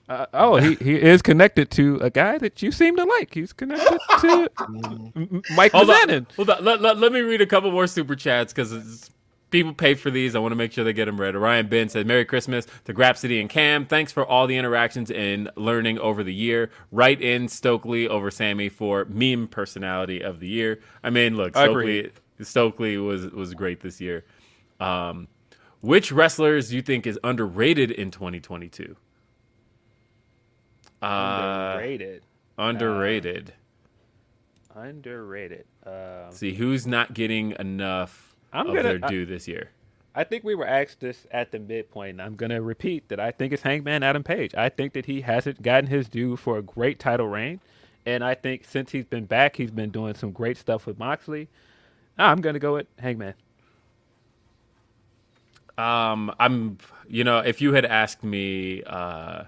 Uh, oh, he, he is connected to a guy that you seem to like. He's connected to M- M- Mike Hold on, hold on. Let, let, let me read a couple more super chats because people pay for these. I want to make sure they get them read. Orion Ben said, "Merry Christmas to Grapsody and Cam. Thanks for all the interactions and learning over the year. Right in Stokely over Sammy for meme personality of the year. I mean, look, Stokely, Stokely was was great this year. Um, which wrestlers do you think is underrated in 2022? Uh, Underrated. underrated. Underrated. Um, See who's not getting enough I'm of gonna- their I- this year. I think we were asked this at the midpoint. and I'm going to repeat that I think it's Hangman Adam Page. I think that he hasn't gotten his due for a great title reign. And I think since he's been back, he's been doing some great stuff with Moxley. I'm going to go with Hangman. Um, I'm, you know, if you had asked me uh,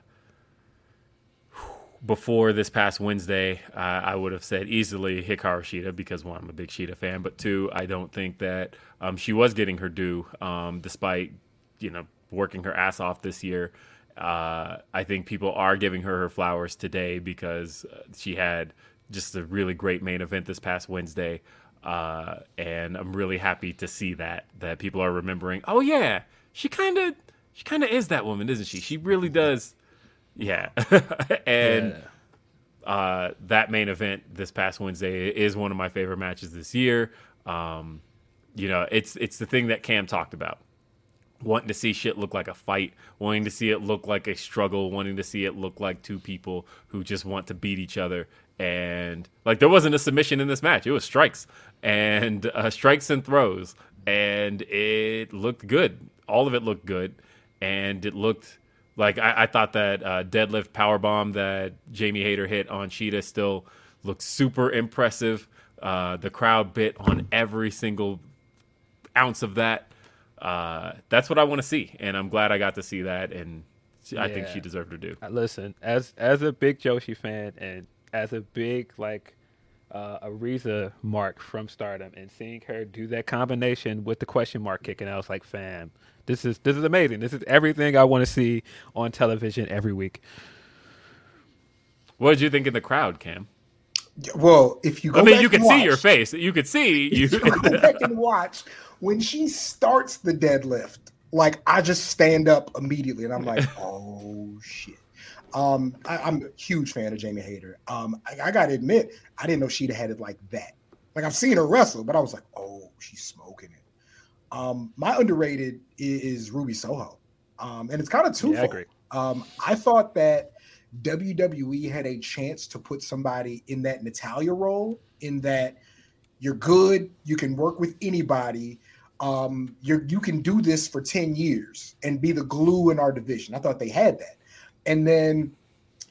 before this past Wednesday, uh, I would have said easily Hikaru Shida because one, I'm a big Shida fan, but two, I don't think that um, she was getting her due, um, despite you know working her ass off this year. Uh, I think people are giving her her flowers today because uh, she had just a really great main event this past Wednesday. Uh, and I'm really happy to see that that people are remembering. Oh yeah, she kind of she kind of is that woman, isn't she? She really does. Yeah, and uh, that main event this past Wednesday is one of my favorite matches this year. Um, you know, it's it's the thing that Cam talked about wanting to see shit look like a fight, wanting to see it look like a struggle, wanting to see it look like two people who just want to beat each other. And like there wasn't a submission in this match; it was strikes and uh, strikes and throws, and it looked good. All of it looked good, and it looked like I, I thought that uh, deadlift power bomb that Jamie Hayter hit on Shida still looked super impressive. Uh, the crowd bit on every single ounce of that. Uh, that's what I want to see, and I'm glad I got to see that, and she- I think she deserved to due. Uh, Listen, as as a big Joshi fan and as a big like uh, Ariza mark from Stardom, and seeing her do that combination with the question mark kick, and I was like, "Fam, this is this is amazing. This is everything I want to see on television every week." What did you think in the crowd, Cam? Well, if you go I mean, back you and could see your face. You could see you. if you go back and watch when she starts the deadlift, like I just stand up immediately and I'm like, oh shit. Um, I, I'm a huge fan of Jamie Hayter. Um, I, I gotta admit, I didn't know she'd had it like that. Like I've seen her wrestle, but I was like, oh, she's smoking it. Um, my underrated is, is Ruby Soho. Um, and it's kind of twofold. Yeah, I. Um, I thought that WWE had a chance to put somebody in that Natalya role, in that you're good, you can work with anybody, um, you're you can do this for 10 years and be the glue in our division. I thought they had that. And then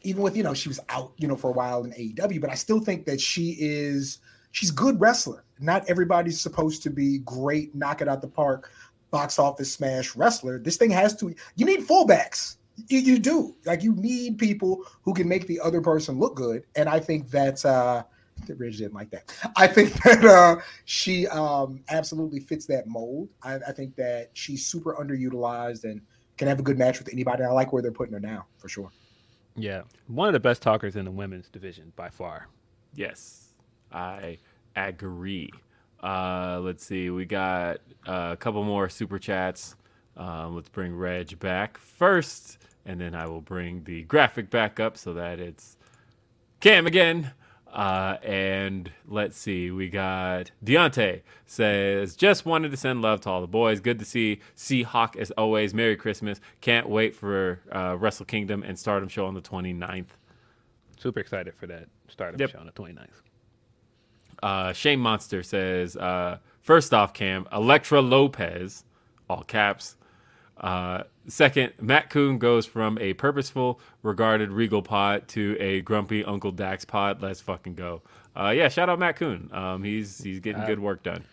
even with you know, she was out, you know, for a while in AEW, but I still think that she is she's good wrestler. Not everybody's supposed to be great, knock it out the park, box office smash wrestler. This thing has to you need fullbacks. You, you do like you need people who can make the other person look good, and I think that uh Ridge didn't like that. I think that uh she um absolutely fits that mold. I, I think that she's super underutilized and can have a good match with anybody. I like where they're putting her now for sure. Yeah, one of the best talkers in the women's division by far. Yes, I agree. Uh, let's see. We got uh, a couple more super chats. Um, let's bring Reg back first, and then I will bring the graphic back up so that it's Cam again. Uh, and let's see. We got Deontay says, just wanted to send love to all the boys. Good to see Seahawk as always. Merry Christmas. Can't wait for uh, Wrestle Kingdom and Stardom show on the 29th. Super excited for that stardom Yep. show on the 29th. Uh, Shane Monster says, uh, first off, Cam, Elektra Lopez, all caps. Second, Matt Koon goes from a purposeful, regarded Regal pod to a grumpy Uncle Dax pod. Let's fucking go. Uh, yeah, shout out Matt Koon. Um, he's he's getting Uh, good work done.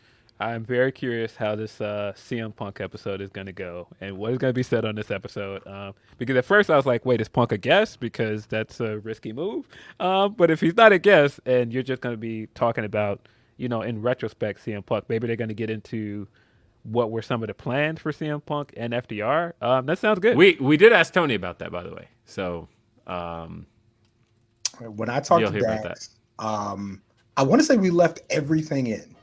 I'm very curious how this uh, CM Punk episode is going to go and what is going to be said on this episode. Um, because at first I was like, wait, is Punk a guest? Because that's a risky move. Um, but if he's not a guest and you're just going to be talking about, you know, in retrospect, CM Punk, maybe they're going to get into what were some of the plans for CM Punk and FTR. Um, that sounds good. We we did ask Tony about that, by the way. So um, When I talked to hear about Dax, um, I want to say we left everything in,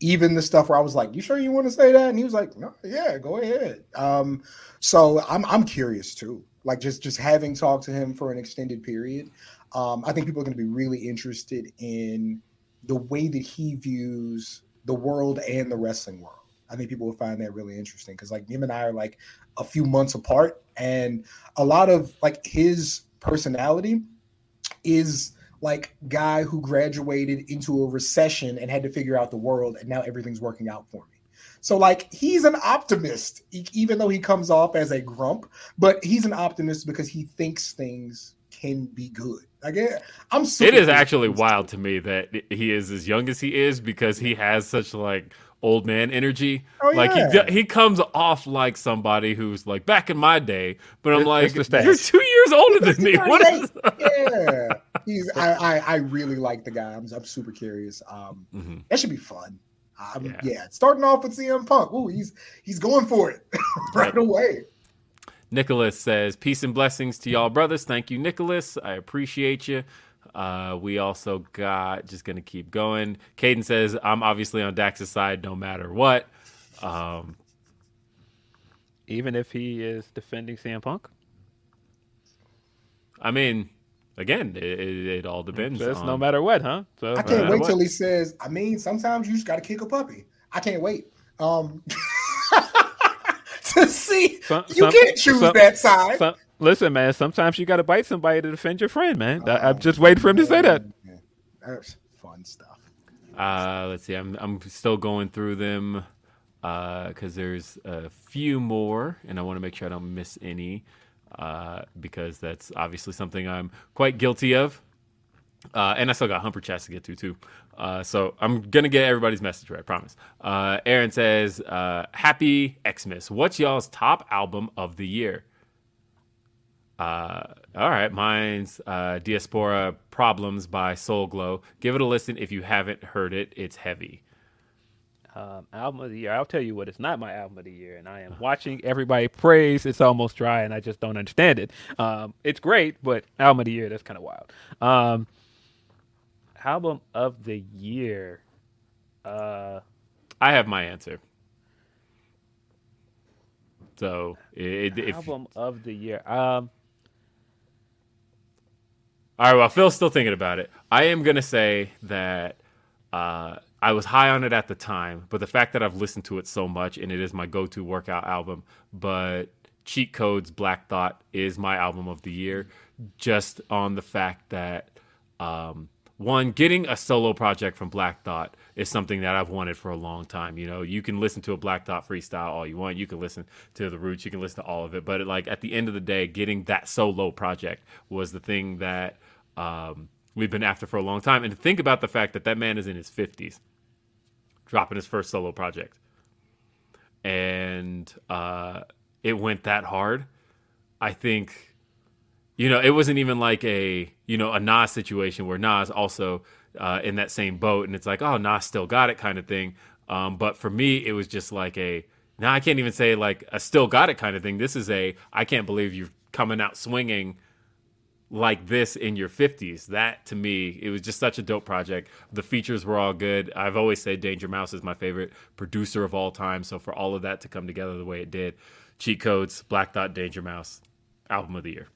even the stuff where I was like, "You sure you want to say that?" And he was like, "No, yeah, go ahead." Um, so I'm I'm curious too. Like just just having talked to him for an extended period, um, I think people are going to be really interested in the way that he views the world and the wrestling world. I think people will find that really interesting because like him and I are like a few months apart, and a lot of like his personality is like guy who graduated into a recession and had to figure out the world and now everything's working out for me. So like he's an optimist even though he comes off as a grump but he's an optimist because he thinks things can be good. Like eh, i'm it is actually wild to me that he is as young as he is because he has such like old man energy. Oh, like yeah. he he comes off like somebody who's like back in my day, but I'm like it's the stash. you're two years older than me. What is? yeah he's I, I i really like the guy i'm, I'm super curious um Mhm. that should be fun um, Yeah. yeah. starting off with CM Punk. Ooh, he's he's going for it right Yep. away. Nicholas says, Peace and blessings to y'all, brothers. Thank you, Nicholas. I appreciate you. Uh, we also got, just going to keep going. Caden says, I'm obviously on Dax's side no matter what. Um, Even if he is defending CM Punk. I mean, again, it, it, it all depends. Just on, no matter what, huh? So I can't Uh, wait what? till he says. I mean, sometimes you just got to kick a puppy. I can't wait. Um, to see Some- you some- can't choose some- that side. Some- listen, man. Sometimes you got to bite somebody to defend your friend, man. I, I'm just waiting for him to say that. That's fun stuff. Uh, let's see. I'm I'm still going through them because there's a few more, and I want to make sure I don't miss any uh, because that's obviously something I'm quite guilty of. Uh, and I still got Humper chats to get to too. Uh, so I'm gonna get everybody's message right, I promise. Uh, Aaron says, uh, "Happy Xmas. What's y'all's top album of the year?" Uh, all right, mine's uh, Diaspora Problems by Soul Glo. Give it a listen if you haven't heard it. It's heavy. Um, album of the year. I'll tell you what, it's not my album of the year, and I am watching everybody praise. It's almost dry, and I just don't understand it. Um, it's great, but album of the year that's kind of wild. Um, album of the year. Uh, I have my answer. So it, if album of the year. Um, All right, well, Phil's still thinking about it. I am going to say that uh, I was high on it at the time, but the fact that I've listened to it so much and it is my go to workout album, but Cheat Codes Black Thought is my album of the year, just on the fact that, um, one, getting a solo project from Black Thought is something that I've wanted for a long time. You know, you can listen to a Black Thought freestyle all you want. You can listen to the Roots. You can listen to all of it. But like at the end of the day, getting that solo project was the thing that um, we've been after for a long time. And to think about the fact that that man is in his fifties, dropping his first solo project, and uh, it went that hard. I think you know, it wasn't even like a you know a Nas situation where Nas also uh, in that same boat, and it's like, oh, Nas still got it kind of thing. Um, but for me, it was just like a now I can't even say like a still got it kind of thing. This is a I can't believe you're coming out swinging like this in your 50s. That to me, it was just such a dope project. The features were all good. I've always said Danger Mouse is my favorite producer of all time. So for all of that to come together the way it did, Cheat Codes, Black Thought, Danger Mouse, album of the year.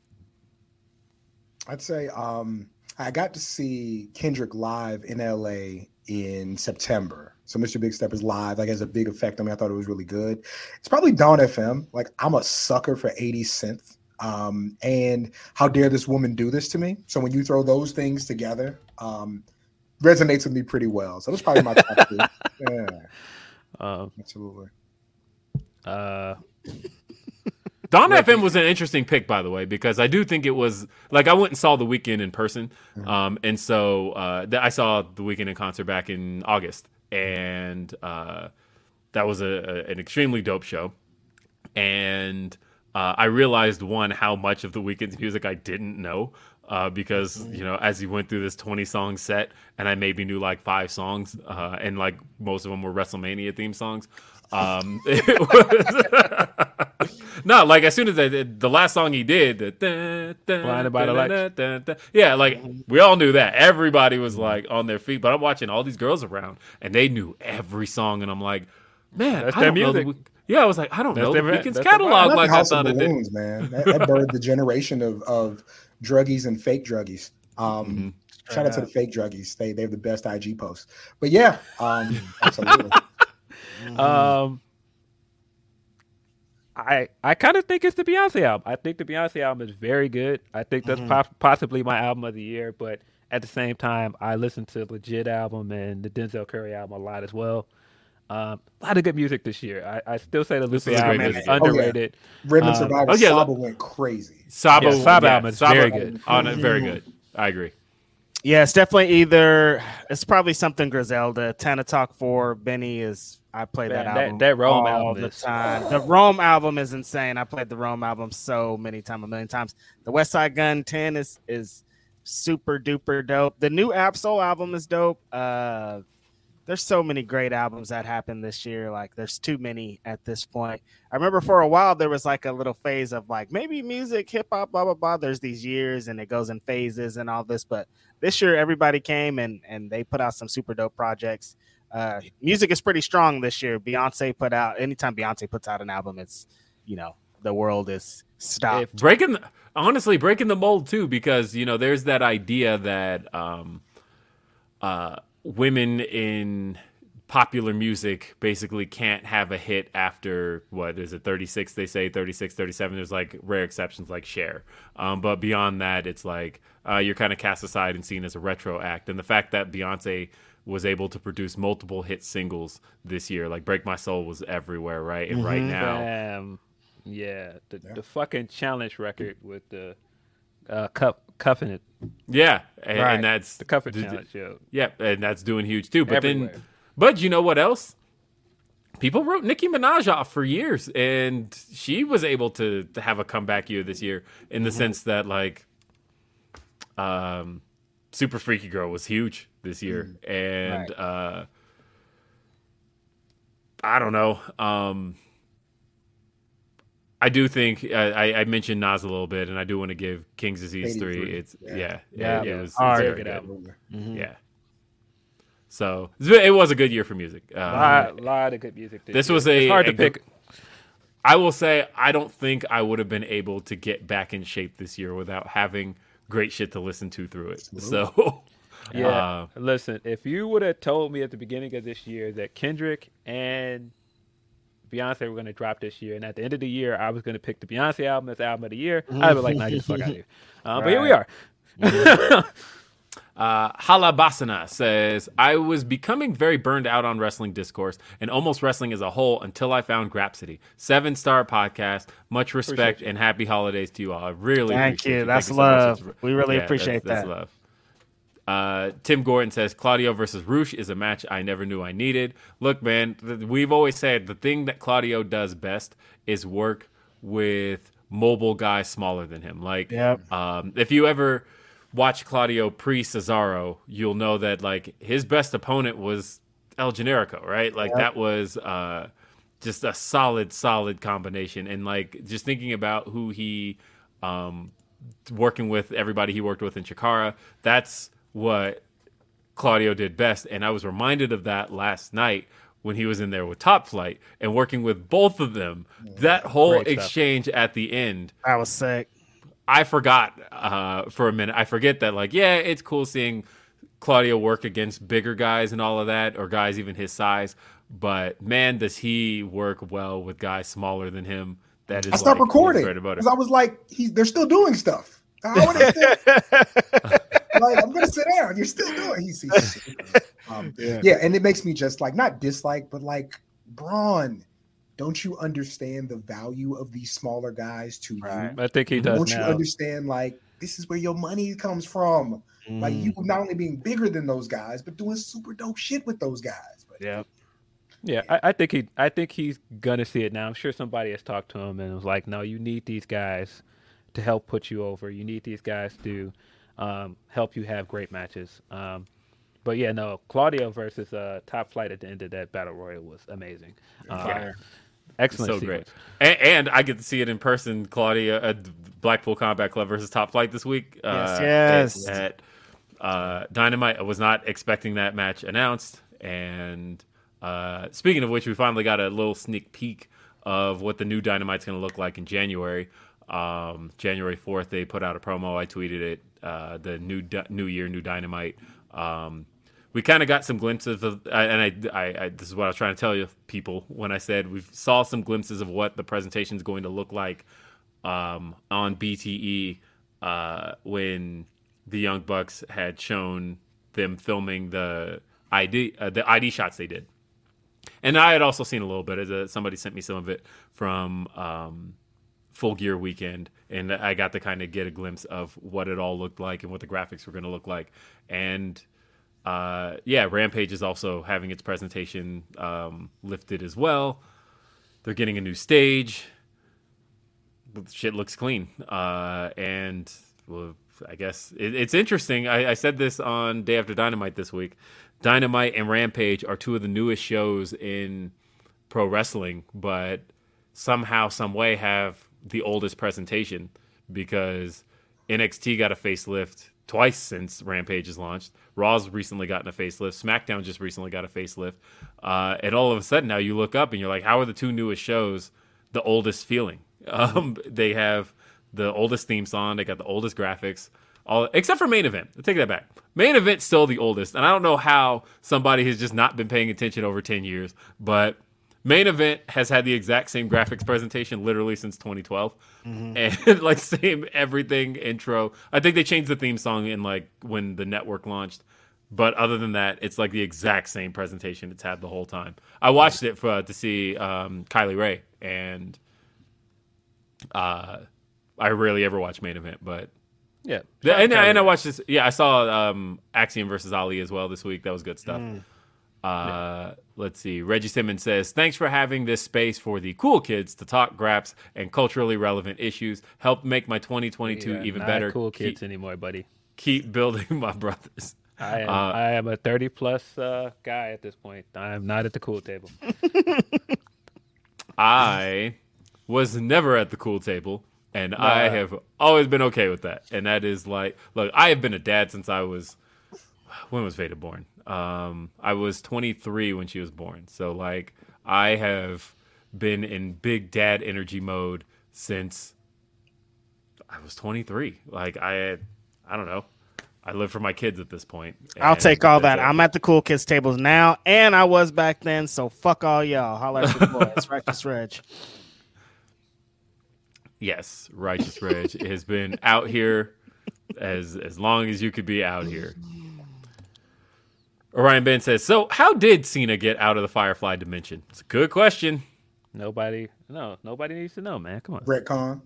I'd say um, I got to see Kendrick live in LA in September. So Mr. Big Step is live. Like has a big effect on me. I thought it was really good. It's probably Dawn FM. Like I'm a sucker for 80s synth. Um, and how dare this woman do this to me? So when you throw those things together, um, resonates with me pretty well. So that's probably my top two. Yeah, um, absolutely. uh, Dawn FM was an interesting pick, by the way, because I do think it was like I went and saw the Weeknd in person, um, and so uh, th- I saw the Weeknd in concert back in August, and uh, that was a, a, an extremely dope show, and uh, I realized one how much of the Weeknd's music I didn't know. Uh, because you know, as he went through this twenty song set, and I maybe knew like five songs, uh, and like most of them were WrestleMania theme songs. Um, it was no, like as soon as I did, the last song he did, the dun, dun, Blinded by the Light. yeah, like we all knew that. Everybody was like on their feet, but I'm watching all these girls around, and they knew every song, and I'm like, man, That's I don't know the music. Week- yeah, I was like, I don't That's know their- the Weeknd's that's their catalog Love like I House of thought it did. Man. That, that birthed the generation of of druggies and fake druggies. Um, Mm-hmm. Shout out to the fake druggies. They they have the best IG posts. But yeah, um, absolutely. um, I I kind of think it's the Beyonce album. I think the Beyonce album is very good. I think that's pos- possibly my album of the year. But at the same time, I listen to Legit album and the Denzel Curry album a lot as well. Um, a lot of good music this year. I, I still say the This Lupe is album is music year. Oh, yeah. underrated. Rhythm Um, Survivor oh, yeah, Saba went crazy. Sabo, Yeah, Sabo yeah, album is Sabo very good. On it, very good. I agree. Yeah, it's definitely either. It's probably something Griselda. Tana Talk Four. Benny is. I play that Man, that- album. that Rome all album the is- time. The Rome album is insane. I played the Rome album so many times, a million times. The Westside Gunn Ten is is super duper dope. The new Ab-Soul album is dope. Uh, there's so many great albums that happened this year. Like there's too many at this point. I remember for a while there was like a little phase of like maybe music, hip hop, blah blah blah. There's these years and it goes in phases and all this. But this year everybody came and and they put out some super dope projects. Uh, music is pretty strong this year. Beyonce put out anytime Beyonce puts out an album, it's you know the world is stopped. breaking the, honestly breaking the mold too because you know there's that idea that um uh women in popular music basically can't have a hit after what is it 36 they say 36 37 there's like rare exceptions like Cher. Um but beyond that it's like uh you're kind of cast aside and seen as a retro act. And the fact that Beyonce was able to produce multiple hit singles this year like break my soul was everywhere right? And right now Damn. Yeah, the the fucking challenge record with the uh cup cuffing it. yeah and, Right. and that's The cuffing d- challenge, yo. Yeah, and that's doing huge too. But Everywhere. then, but you know what else? People wrote Nicki Minaj off for years, and she was able to, to have a comeback year this year in the sense that like, um, Super Freaky Girl was huge this year, and uh, I don't know. Um, I do think uh, I, I mentioned Nas a little bit, and I do want to give King's Disease three. It's yeah, yeah, Yeah. it was, it's Hard. very Good good. album. Yeah. So it's been- it was a good year for music. Um, lot, lot of good music. this year. was a It's hard a to good- pick. I will say I don't think I would have been able to get back in shape this year without having great shit to listen to through it. So Yeah. uh, Listen, if you would have told me at the beginning of this year that Kendrick and Beyonce were going to drop this year, and at the end of the year I was going to pick the Beyonce album as album of the year, I'd be like, "Nah, get the fuck out of here." Uh, But here we are. Uh, Halabasana says, I was becoming very burned out on wrestling discourse and almost wrestling as a whole until I found Grapsody. Seven star podcast. Much respect and happy holidays to you all. I really Thank appreciate you. you. That's Thank you so much. love. We really appreciate that's, that. That's love. Uh, Tim Gordon says Claudio versus Roosh is a match I never knew I needed. Look, man, th- we've always said the thing that Claudio does best is work with mobile guys smaller than him. Like, Yep. um, if you ever watch Claudio pre Cesaro, you'll know that like his best opponent was El Generico, right? Like that was uh, just a solid, solid combination. And like just thinking about who he um, working with everybody he worked with in Chikara, that's what Claudio did best. And I was reminded of that last night when he was in there with Top Flight and working with both of them. That whole Great stuff. exchange at the end. I was sick. I forgot uh, for a minute. I forget that, like, yeah, it's cool seeing Claudio work against bigger guys and all of that, or guys even his size. But man, does he work well with guys smaller than him? That is. I stopped like, recording his bread and butter. because I was like, he's they're still doing stuff. How would they still- like, I'm gonna sit down. You're still doing. He's, he's um, yeah. and it makes me just like not dislike, but like Bron. Don't you understand the value of these smaller guys to Right. you? I think he does Don't you understand? Like this is where your money comes from. Like Mm. you not only being bigger than those guys, but doing super dope shit with those guys. But Yeah. Yeah, I, I think he, I think he's gonna see it now. I'm sure somebody has talked to him and was like, "No, you need these guys to help put you over. You need these guys to um, help you have great matches." Um, but yeah, no, Claudio versus uh, Top Flight at the end of that battle royal was amazing. Yeah. excellent, so great. And, and I get to see it in person, Claudio at Blackpool Combat Club versus Top Flight this week. uh, yes. At, at, uh, Dynamite. I was not expecting that match announced. And uh, speaking of which, we finally got a little sneak peek of what the new Dynamite's going to look like in January. Um, January 4th, they put out a promo. I tweeted it. Uh, the new Di- New Year, new Dynamite. Um, we kind of got some glimpses of, and I, I, I, this is what I was trying to tell you people when I said we saw some glimpses of what the presentation is going to look like um, on BTE uh, when the Young Bucks had shown them filming the ID, uh, the ID shots they did, and I had also seen a little bit. As a, somebody sent me some of it from um, Full Gear Weekend, and I got to kind of get a glimpse of what it all looked like and what the graphics were going to look like, and uh, yeah, Rampage is also having its presentation um, lifted as well. They're getting a new stage. Shit looks clean, uh, and well, I guess it, it's interesting. I, I said this on Day After Dynamite this week. Dynamite and Rampage are two of the newest shows in pro wrestling, but somehow, some way, have the oldest presentation because NXT got a facelift twice since Rampage has launched. Raw's recently gotten a facelift. SmackDown just recently got a facelift. Uh, and all of a sudden, now you look up and you're like, how are the two newest shows the oldest feeling? Um, they have the oldest theme song. They got the oldest graphics. All except for main event. I take that back. Main event's still the oldest, and I don't know how somebody has just not been paying attention over ten years. But main event has had the exact same graphics presentation literally since 2012, and like same everything intro. I think they changed the theme song in like when the network launched. But other than that, it's like the exact same presentation it's had the whole time. I watched it for to see um, Kylie Rae, and uh, I rarely ever watch main event, but Yeah, and, and I watched this. Yeah, I saw um, Axiom versus Ali as well this week. That was good stuff. Uh, Let's see. Reggie Simmons says, "Thanks for having this space for the cool kids to talk graps and culturally relevant issues. Help make my 2022 Yeah, even not better. Cool Keep- kids anymore, buddy. keep building my brothers." I am, Uh, I am a 30 plus uh, guy at this point. I am not at the cool table. I was never at the cool table, and I have always been okay with that. And that is like, look, I have been a dad since I was. When was Veda born? Um, I was 23 when she was born, so like I have been in big dad energy mode since I was 23. Like I, I don't know. I live for my kids at this point. I'll take all that. it. I'm at the cool kids tables now, and I was back then. So fuck all y'all. Holler at your boys, righteous Reg. Yes, righteous Reg has been out here as as long as you could be out here. Orion Ben says, "So, how did Cena get out of the Firefly dimension?" It's a good question. Nobody, no, nobody needs to know, man. Come on. Retcon.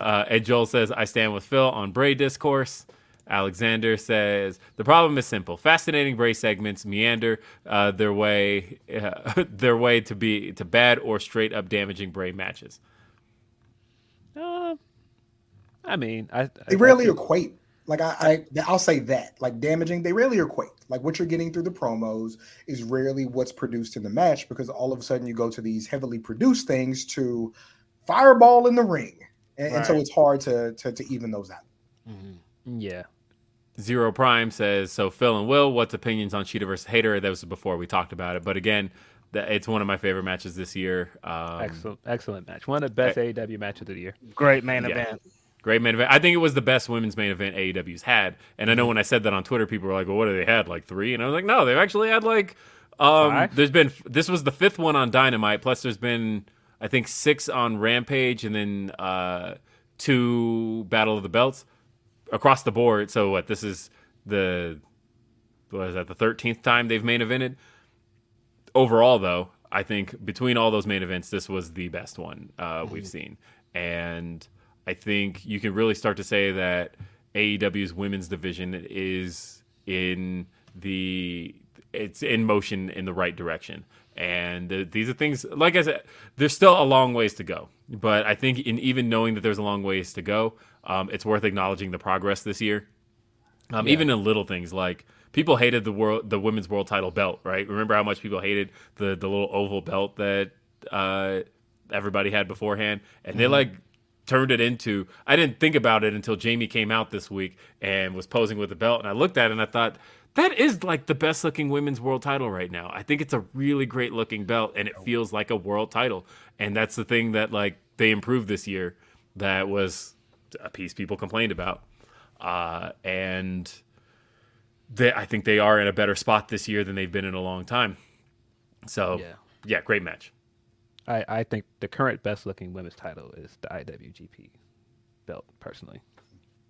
Uh, Ed Joel says, "I stand with Phil on Bray discourse." Alexander says, "The problem is simple. Fascinating Bray segments meander uh, their way uh, their way to be to bad or straight up damaging Bray matches." Uh, I mean, I, They rarely equate. Like I, I, I'll say that. Like damaging, they rarely are equate. Like what you're getting through the promos is rarely what's produced in the match because all of a sudden you go to these heavily produced things to fireball in the ring, and, and so it's hard to, to to even those out. Yeah. Zero Prime says, "So Phil and Will, what's opinions on Shida versus Hayter?" That was before we talked about it, but again, that it's one of my favorite matches this year. Um, Excellent, excellent match. One of the best AEW matches of the year. Great main Yeah. event. Great main event. I think it was the best women's main event AEW's had. And I know when I said that on Twitter, people were like, "Well, what have they had? Like three? And I was like, "No, they've actually had like um, Five? there's been this was the fifth one on Dynamite. Plus, there's been I think six on Rampage, and then uh, two Battle of the Belts across the board. So what? This is the what is that? The thirteenth time they've main evented. Overall, though, I think between all those main events, this was the best one uh, we've seen, and I think you can really start to say that AEW's women's division is in the it's in motion in the right direction. And th- these are things, like I said, there's still a long ways to go. But I think in even knowing that there's a long ways to go, um, it's worth acknowledging the progress this year. Um, Even in little things like people hated the world, the women's world title belt, right? Remember how much people hated the the little oval belt that uh, everybody had beforehand, and they like turned it into. I didn't think about it until Jamie came out this week and was posing with the belt, and I looked at it and I thought that is like the best looking women's world title right now. I think it's a really great looking belt, and it feels like a world title, and that's the thing that like they improved this year. That was a piece people complained about uh, and they, I think they are in a better spot this year than they've been in a long time. So, Yeah. yeah, great match. I, I think the current best looking women's title is the IWGP belt, personally.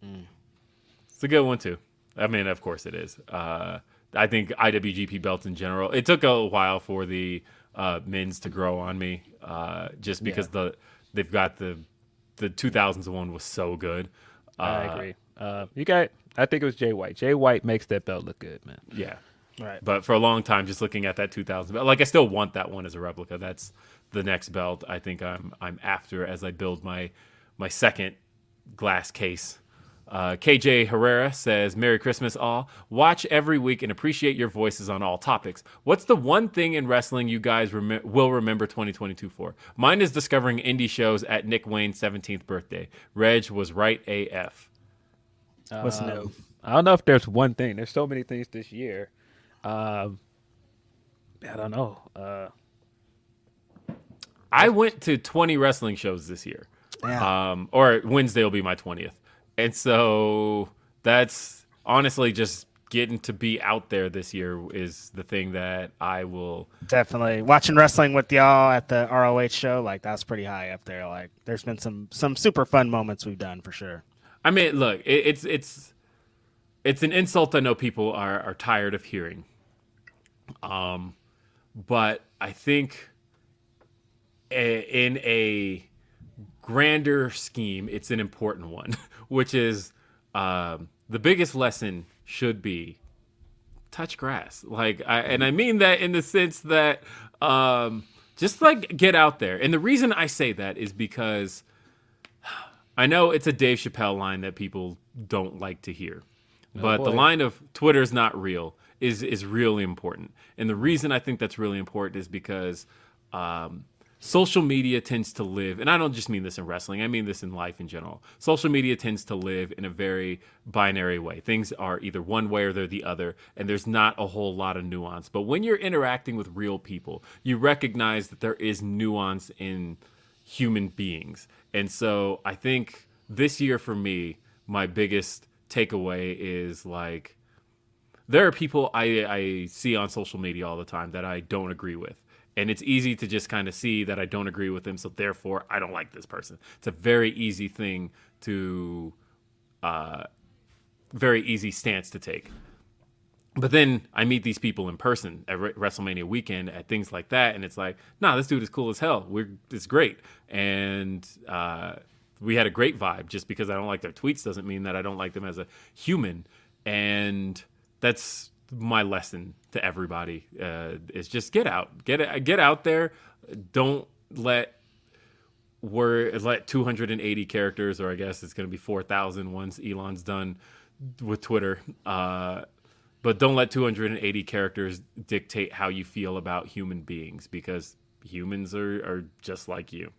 It's a good one too. I mean, of course it is. Uh, I think IWGP belts in general. It took a while for the uh, men's to grow on me, uh, just because the they've got the the 2000s one was so good. Uh, I agree. Uh, you got, I think it was Jay White. Jay White makes that belt look good, man. Yeah. Right. But for a long time, just looking at that 2000 belt, like I still want that one as a replica. That's the next belt I think I'm I'm after as I build my my second glass case. Uh, KJ Herrera says, "Merry Christmas, all. Watch every week and appreciate your voices on all topics. What's the one thing in wrestling you guys rem- will remember 2022 for? Mine is discovering indie shows at Nick Wayne's 17th birthday. Reg was right AF. What's Um, new? I don't know if there's one thing. There's so many things this year. Um, I don't know. Uh, I went to 20 wrestling shows this year. Yeah. Um, or Wednesday will be my 20th. And so that's honestly just getting to be out there this year is the thing that I will. Definitely watching wrestling with y'all at the ROH show. Like that's pretty high up there. Like there's been some some super fun moments we've done for sure. I mean, look, it, it's it's it's an insult I know people are are tired of hearing. Um, but I think a, in a grander scheme, it's an important one, which is um, the biggest lesson should be touch grass. Like, I, and I mean that in the sense that um, just like get out there. And the reason I say that is because I know it's a Dave Chappelle line that people don't like to hear, but the line of Twitter's not real is is really important. And the reason I think that's really important is because um, social media tends to live, and I don't just mean this in wrestling, I mean this in life in general. Social media tends to live in a very binary way. Things are either one way or they're the other, and there's not a whole lot of nuance. But when you're interacting with real people, you recognize that there is nuance in human beings. And so I think this year for me, my biggest takeaway is like, there are people I, I see on social media all the time that I don't agree with and it's easy to just kind of see that I don't agree with them, so therefore I don't like this person. It's a very easy thing to, uh, very easy stance to take. But then I meet these people in person at WrestleMania weekend at things like that, and it's like, nah, this dude is cool as hell. We're it's great, and uh, we had a great vibe. Just because I don't like their tweets doesn't mean that I don't like them as a human, and that's my lesson to everybody uh, is just get out, get get out there. Don't let we're let 280 characters, or I guess it's going to be 4,000 once Elon's done with Twitter. Uh, but don't let 280 characters dictate how you feel about human beings because humans are, are just like you.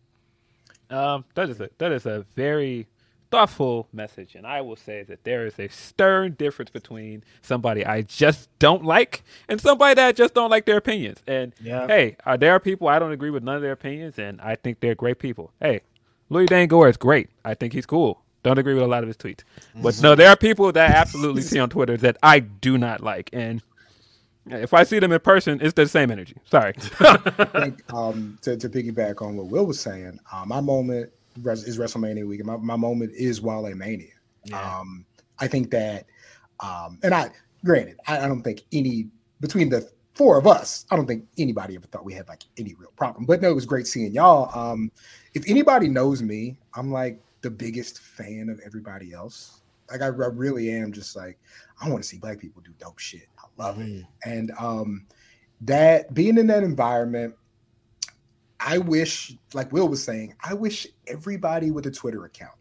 Um, that is a that is a very thoughtful message. And I will say that there is a stern difference between somebody I just don't like and somebody that I just don't like their opinions. And yeah. hey, uh, there are people I don't agree with none of their opinions, and I think they're great people. Hey, Louis Dangoor is great. I think he's cool. Don't agree with a lot of his tweets. But no, there are people that I absolutely see on Twitter that I do not like. And if I see them in person, it's the same energy. Sorry. I think, um, to, to piggyback on what Will was saying, uh, my moment is WrestleMania week. My, my moment is Wale Mania. Yeah. Um, I think that, um, and I, granted, I, I, don't think any between the four of us, I don't think anybody ever thought we had like any real problem. But no, it was great seeing y'all. Um, if anybody knows me, I'm like the biggest fan of everybody else. Like I, I really am just like I want to see black people do dope shit. I love mm. it, and um, that being in that environment I wish, like Will was saying, I wish everybody with a Twitter account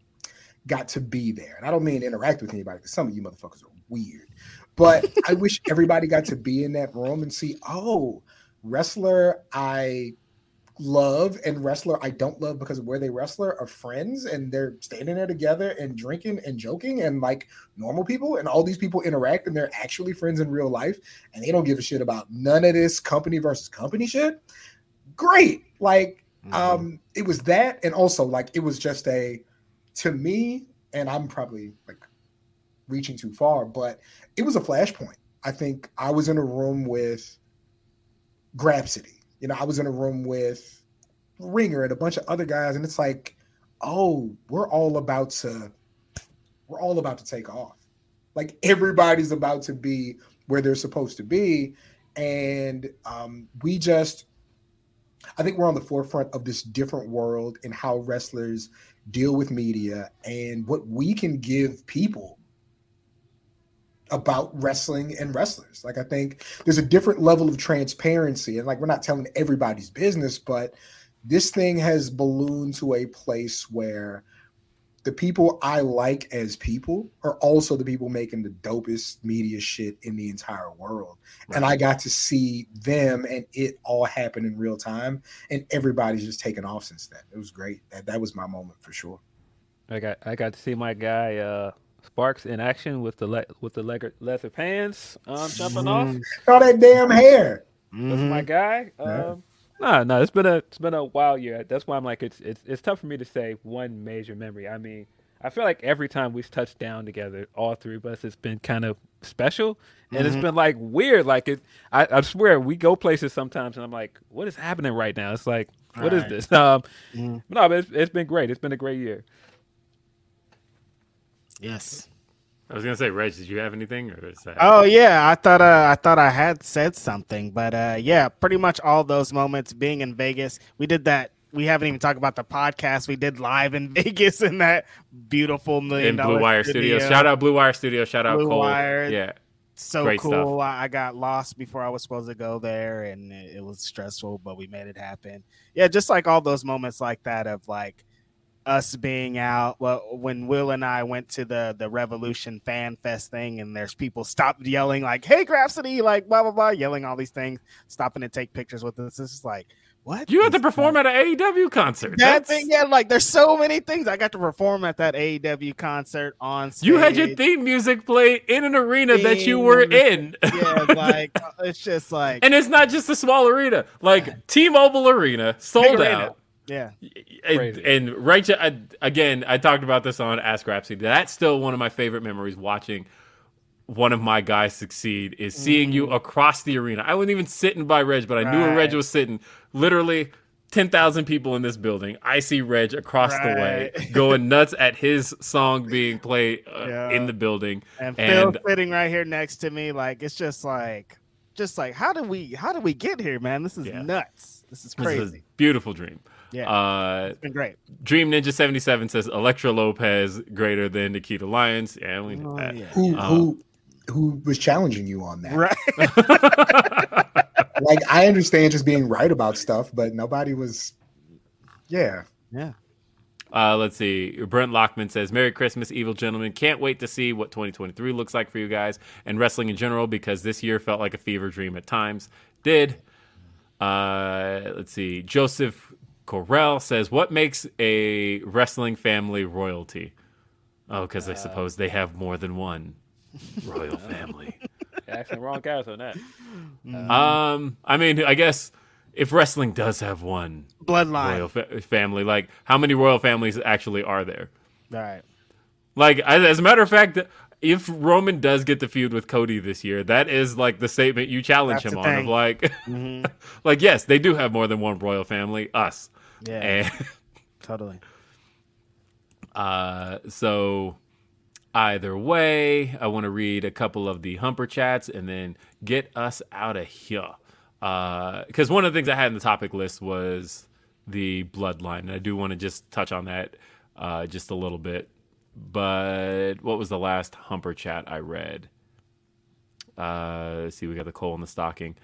got to be there. And I don't mean interact with anybody because some of you motherfuckers are weird. But I wish everybody got to be in that room and see, oh, wrestler I love and wrestler I don't love because of where they wrestler are friends and they're standing there together and drinking and joking and like normal people and all these people interact and they're actually friends in real life and they don't give a shit about none of this company versus company shit great. Like, mm-hmm. um, it was that, and also like it was just a to me, and I'm probably like reaching too far, but it was a flashpoint. I think I was in a room with Grapsody. You know, I was in a room with Ringer and a bunch of other guys, and it's like, oh, we're all about to, we're all about to take off. Like everybody's about to be where they're supposed to be, and um, we just I think we're on the forefront of this different world and how wrestlers deal with media and what we can give people about wrestling and wrestlers. Like I think there's a different level of transparency and like we're not telling everybody's business, but this thing has ballooned to a place where the people I like as people are also the people making the dopest media shit in the entire world. Right. And I got to see them and it all happen in real time. And everybody's just taken off since then. It was great. That that was my moment for sure. I got I got to see my guy uh Sparks in action with the le- with the leather, leather pants um, jumping mm-hmm. off. All that damn hair. That's mm-hmm. my guy. Um, yeah. No, no, it's been a it's been a wild year. That's why I'm like it's it's it's tough for me to say one major memory. I mean, I feel like every time we've touched down together, all three of us, it's been kind of special, and mm-hmm. it's been like weird. Like it, I, I, swear, we go places sometimes, and I'm like, what is happening right now? It's like, what is this? Um, mm-hmm. no, but it's, it's been great. It's been a great year. Yes. I was gonna say, Reg, did you have anything? Or is that... Oh yeah, I thought uh, I thought I had said something, but uh, yeah, pretty much all those moments being in Vegas. We did that. We haven't even talked about the podcast we did live in Vegas in that beautiful million in Blue Wire studio. Shout out Blue Wire Studio. Shout out Blue Cole. Wire. Yeah, so Great cool. I, I got lost before I was supposed to go there, and it, it was stressful, but we made it happen. Yeah, just like all those moments like that of like us being out. Well, when Will and I went to the the Revolution Fan Fest thing, and there's people stopped yelling like, "Hey, Grapsody!" like blah blah blah, yelling all these things, stopping to take pictures with us. This is like what? You had to perform at an AEW concert. that That's- thing? Yeah, like there's so many things. I got to perform at that AEW concert on stage. You had your theme music played in an arena that you were in. Yeah, like it's just like and it's not just a small arena. Like T-Mobile Arena sold arena. out. Yeah. And, Crazy. and right I, again, I talked about this on Ask Grapsody. That's still one of my favorite memories watching one of my guys succeed is seeing you across the arena. I wasn't even sitting by Reg, but I knew where Reg Mm. Was sitting. Literally 10,000 people in this building. I see Reg across the way going nuts at his song being played uh, Yeah. in the building. And Phil sitting right here next to me, like it's just like, just like how do we, how do we get here, man? This is Yeah. nuts. This is this is crazy. a beautiful dream. Yeah, Uh, it's been great. Dream Ninja 77 says Elektra Lopez greater than Nikita Lyons. Yeah, we know Oh, that. yeah. Who Uh, who who was challenging you on that? Right. Like I understand just being right about stuff, but nobody was. Yeah, yeah. Uh, let's see. Brent Lockman says, Merry Christmas, evil gentlemen. Can't wait to see what 2023 looks like for you guys and wrestling in general because this year felt like a fever dream at times. Did. Uh, let's see. Joseph Correll says, What makes a wrestling family royalty? Oh, because I suppose they have more than one royal family. Asking the wrong guys on that. Um, I mean, I guess if wrestling does have one Bloodline. royal fa- family, like how many royal families actually are there? All right. Like, as as a matter of fact, if Roman does get the feud with Cody this year, that is like the statement you challenge That's him the on. Of thing. like, hmm like yes, they do have more than one royal family, us. Yeah. And Totally. uh, so either way, I want to read a couple of the Humper chats and then get us out of here. Because one of the things I had in the topic list was the bloodline, and I do want to just touch on that uh, just a little bit. But what was the last Humper chat I read? Uh, let's see, we got the coal in the stocking.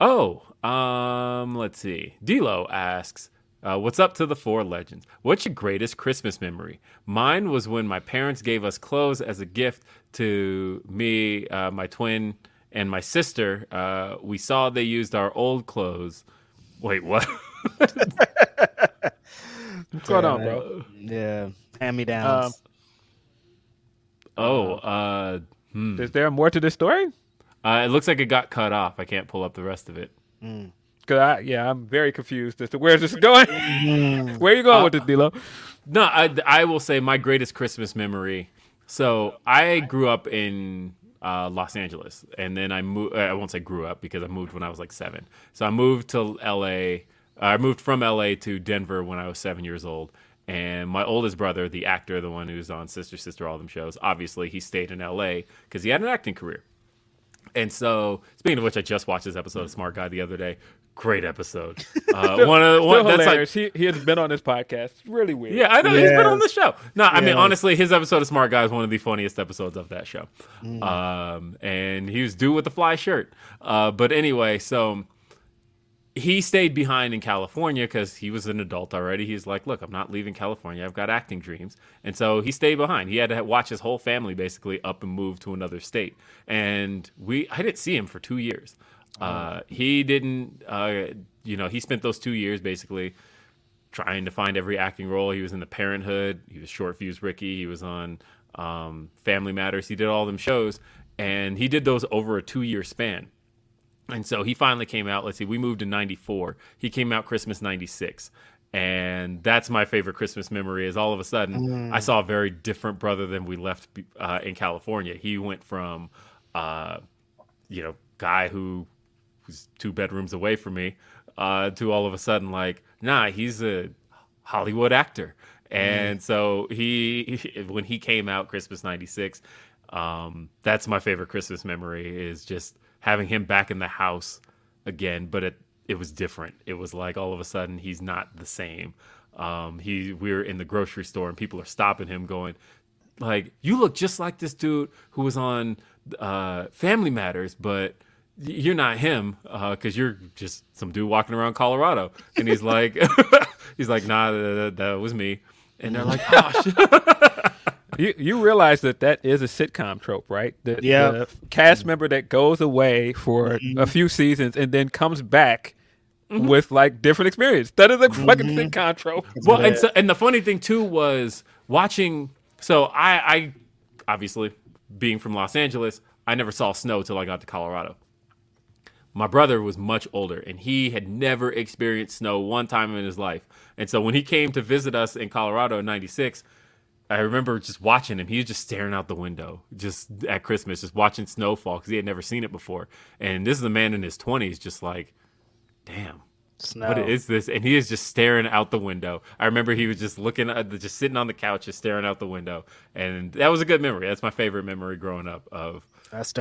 Oh, um, let's see. Dilo asks, uh, "What's up to the four legends? What's your greatest Christmas memory? Mine was when my parents gave us clothes as a gift to me, uh, my twin, and my sister. Uh, we saw they used our old clothes. Wait, what? What's going on, bro? Yeah. Hand me downs. Um, oh, uh, hmm. Is there more to this story? uh, it looks like it got cut off. I can't pull up the rest of it. Cause I, yeah, I'm very confused as to where's this going. Mm-hmm. Where are you going with this, uh, Dilo? No, I, I will say my greatest Christmas memory. So I grew up in uh, Los Angeles, and then I moved. Uh, I won't say grew up because I moved when I was like seven. So I moved to L.A. Uh, I moved from L.A. to Denver when I was seven years old. And my oldest brother, the actor, the one who's on Sister Sister, all them shows, obviously he stayed in L.A. because he had an acting career. And so, speaking of which, I just watched this episode of Smart Guy the other day. Great episode. Uh, one of the one that's like hilarious. he, he has been on this podcast. It's really weird. yeah, I know he's been on the show. No, I mean honestly, his episode of Smart Guy is one of the funniest episodes of that show. Mm. Um, and he was due with the fly shirt. Uh, but anyway, so he stayed behind in California because he was an adult already. He's like, look, I'm not leaving California. I've got acting dreams, and so he stayed behind. He had to watch his whole family basically up and move to another state. And we, I didn't see him for two years. Uh, he didn't, uh, you know, he spent those two years basically trying to find every acting role. He was in The Parenthood. He was Short Fuse Ricky. He was on um, Family Matters. He did all them shows, and he did those over a two year span. And so he finally came out. Let's see, we moved in '94. He came out Christmas '96, and that's my favorite Christmas memory. Is all of a sudden I saw a very different brother than we left uh, in California. He went from, uh, you know, guy who was two bedrooms away from me, uh, to all of a sudden like, nah, he's a Hollywood actor. And so he, when he came out Christmas 96, um, that's my favorite Christmas memory is just having him back in the house again, but it, it was different. It was like all of a sudden he's not the same. Um, he, we are in the grocery store and people are stopping him going, like you look just like this dude who was on uh, Family Matters, but you're not him uh, because you're just some dude walking around Colorado. And he's like, he's like, nah, that, that was me. And they're like, oh, shit. You you realize that that is a sitcom trope, right? The, Yeah. the cast member that goes away for mm-hmm. a few seasons and then comes back mm-hmm. with like different experience. That is a fucking mm-hmm. sick control. Well, and so, and the funny thing too was watching. So I, I obviously being from Los Angeles, I never saw snow till I got to Colorado. My brother was much older, and he had never experienced snow one time in his life. And so when he came to visit us in Colorado in '96, I remember just watching him. He was just staring out the window, just at Christmas, just watching snowfall because he had never seen it before. And this is a man in his 20s, just like, damn, Snow. what is this? And he is just staring out the window. I remember he was just looking at the, just sitting on the couch, just staring out the window. And that was a good memory. That's my favorite memory growing up of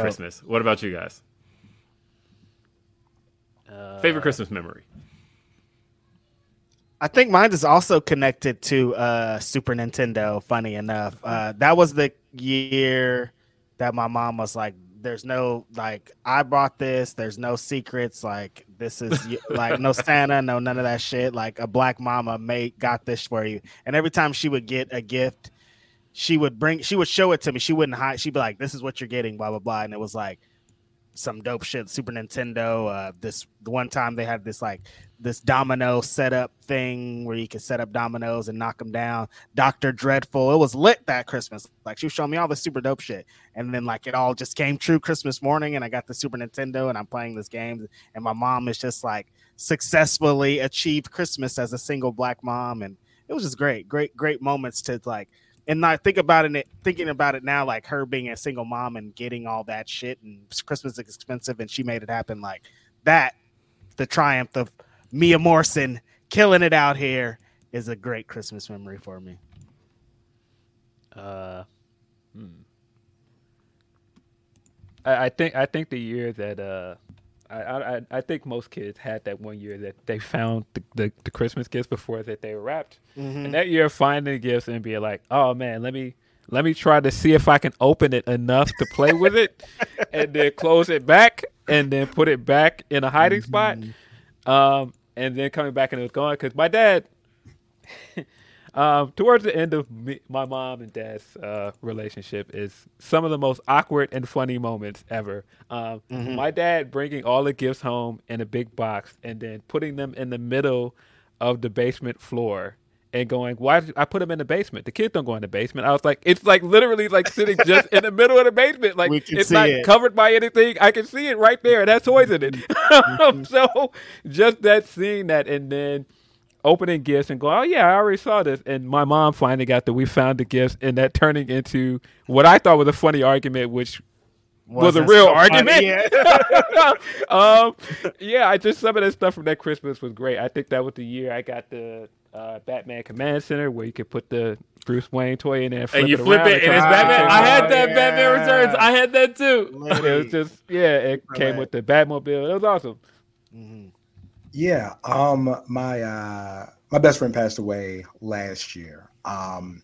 Christmas. What about you guys? Favorite Christmas memory? I think mine is also connected to uh, Super Nintendo. Funny enough, uh, that was the year that my mom was like, "There's no like, I bought this. There's no secrets. Like, this is like no Santa, no none of that shit. Like, a black mama made got this for you." And every time she would get a gift, she would bring, she would show it to me. She wouldn't hide. She'd be like, "This is what you're getting," blah blah blah. And it was like some dope shit. Super Nintendo. Uh, this the one time they had this like this domino setup thing where you could set up dominoes and knock them down. Doctor Dreadful. It was lit that Christmas. Like she was showing me all the super dope shit, and then like it all just came true Christmas morning, and I got the Super Nintendo, and I'm playing this game, and my mom is just like successfully achieved Christmas as a single black mom, and it was just great, great, great moments to like. And I think about it, thinking about it now, like her being a single mom and getting all that shit, and Christmas is expensive, and she made it happen. Like that, the triumph of Mia Morrison killing it out here is a great Christmas memory for me. Uh, hmm. I, I think I think the year that uh, I, I I think most kids had that one year that they found the, the, the Christmas gifts before that they were wrapped, and that year finding the gifts and being like, oh man, let me let me try to see if I can open it enough to play with it, and then close it back, and then put it back in a hiding spot, um, and then coming back and it was gone because my dad. Um, towards the end of me, my mom and dad's uh, relationship is some of the most awkward and funny moments ever. Um, My dad bringing all the gifts home in a big box and then putting them in the middle of the basement floor and going, "Why did I put them in the basement? The kids don't go in the basement." I was like, "It's like literally like sitting just in the middle of the basement. Like it's not it. covered by anything. I can see it right there. And that's toys in it." so just that seeing that and then opening gifts and go, oh yeah, I already saw this. And my mom finally got that we found the gifts, and that turning into what I thought was a funny argument, which was a Wasn't real so funny, argument. yeah. um, yeah, I just some of that stuff from that Christmas was great. I think that was the year I got the uh, Batman Command Center where you could put the Bruce Wayne toy in there and, flip And you it flip it, and it's Batman. out. I had that yeah. Batman Returns. I had that too. It was just yeah, it came with the Batmobile. It was awesome. Yeah. Um my uh my best friend passed away last year. Um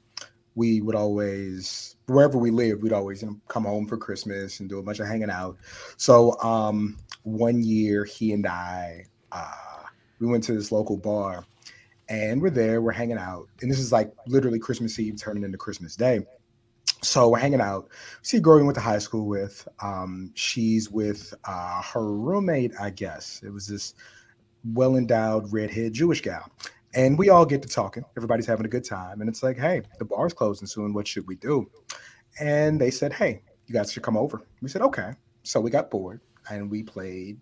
we would always wherever we lived, we'd always come home for Christmas and do a bunch of hanging out. So um one year he and I uh we went to this local bar and we're there, we're hanging out. And this is like literally Christmas Eve turning into Christmas Day. So we're hanging out. See a girl we went to high school with. Um, she's with uh, her roommate, I guess. It was this well endowed redhead Jewish gal. And we all get to talking. Everybody's having a good time. And it's like, hey, the bar's closing soon. What should we do? And they said, hey, you guys should come over. We said, okay. So we got bored and we played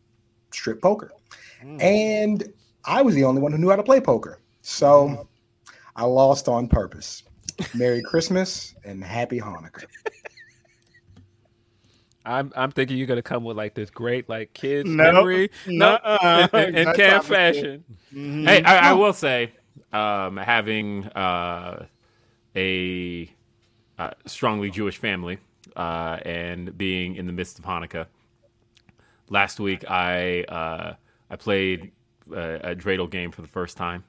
strip poker. Hmm. And I was the only one who knew how to play poker. So mm-hmm. I lost on purpose. Merry Christmas and Happy Hanukkah. I'm I'm thinking you're gonna come with like this great like kids Nope. memory, no, Nuh-uh. in, in, in That's can not what it- fashion. Hey, I, I will say, um, having uh, a uh, strongly Jewish family uh, and being in the midst of Hanukkah, last week I uh, I played uh, a dreidel game for the first time.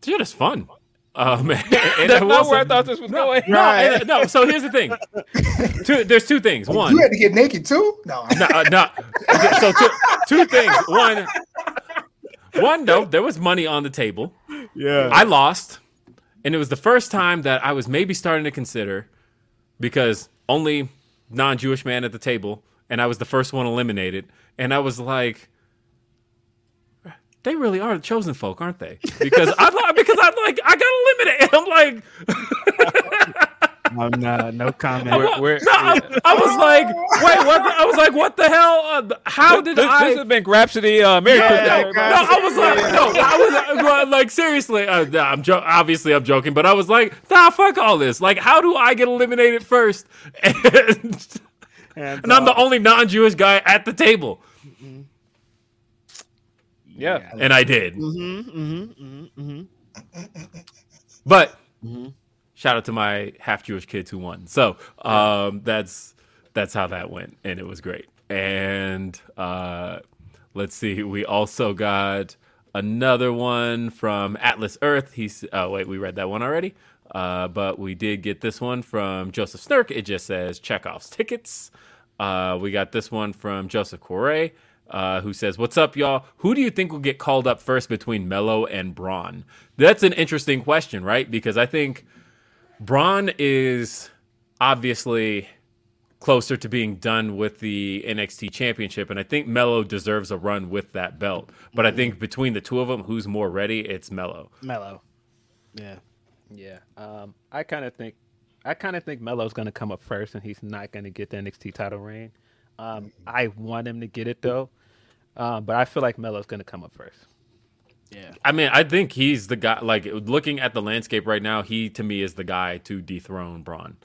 Dude, it's fun. Um, and I That's will not where I thought this was going. No, and- no. So here's the thing. Two, there's two things. One, You had to get naked too? No. no, uh, no. So two, two things. One, one. No, there was money on the table. Yeah. I lost, and it was the first time that I was maybe starting to consider because only non-Jewish man at the table, and I was the first one eliminated, and I was like, they really are the chosen folk, aren't they? Because I li- because I'm like I got eliminated. I'm like Oh, no, no comment. We're, we're, no, I, I was like wait what? The, I was like what the hell? Uh, how did this, I? this has been Grapsody. Uh, Merry Christmas, no, everybody. I was like, no, I was like, seriously. Uh, I'm jo- obviously I'm joking, but I was like, nah, fuck all this. Like, how do I get eliminated first? And, and I'm the only non-Jewish guy at the table, yeah. and I did. Mm-hmm, mm-hmm, But shout out to my half Jewish kids who won. So um, that's that's how that went, and it was great. And uh, let's see, we also got another one from Atlas Earth. He's oh wait, we read that one already. Uh, but we did get this one from Joseph Snurk. It just says Chekhov's tickets. Uh, we got this one from Joseph Correa, uh, who says, "What's up, y'all? Who do you think will get called up first between Melo and Bron?" That's an interesting question, right? Because I think Bron is obviously closer to being done with the NXT championship, and I think Melo deserves a run with that belt. But I think between the two of them, who's more ready? It's Melo. Melo. Yeah. Yeah. Um, I kind of think, I kind of think Melo's going to come up first, and he's not going to get the NXT title reign. Um, I want him to get it though, um, but I feel like Melo's going to come up first. Yeah. I mean, I think he's the guy. Like looking at the landscape right now, he to me is the guy to dethrone Bron.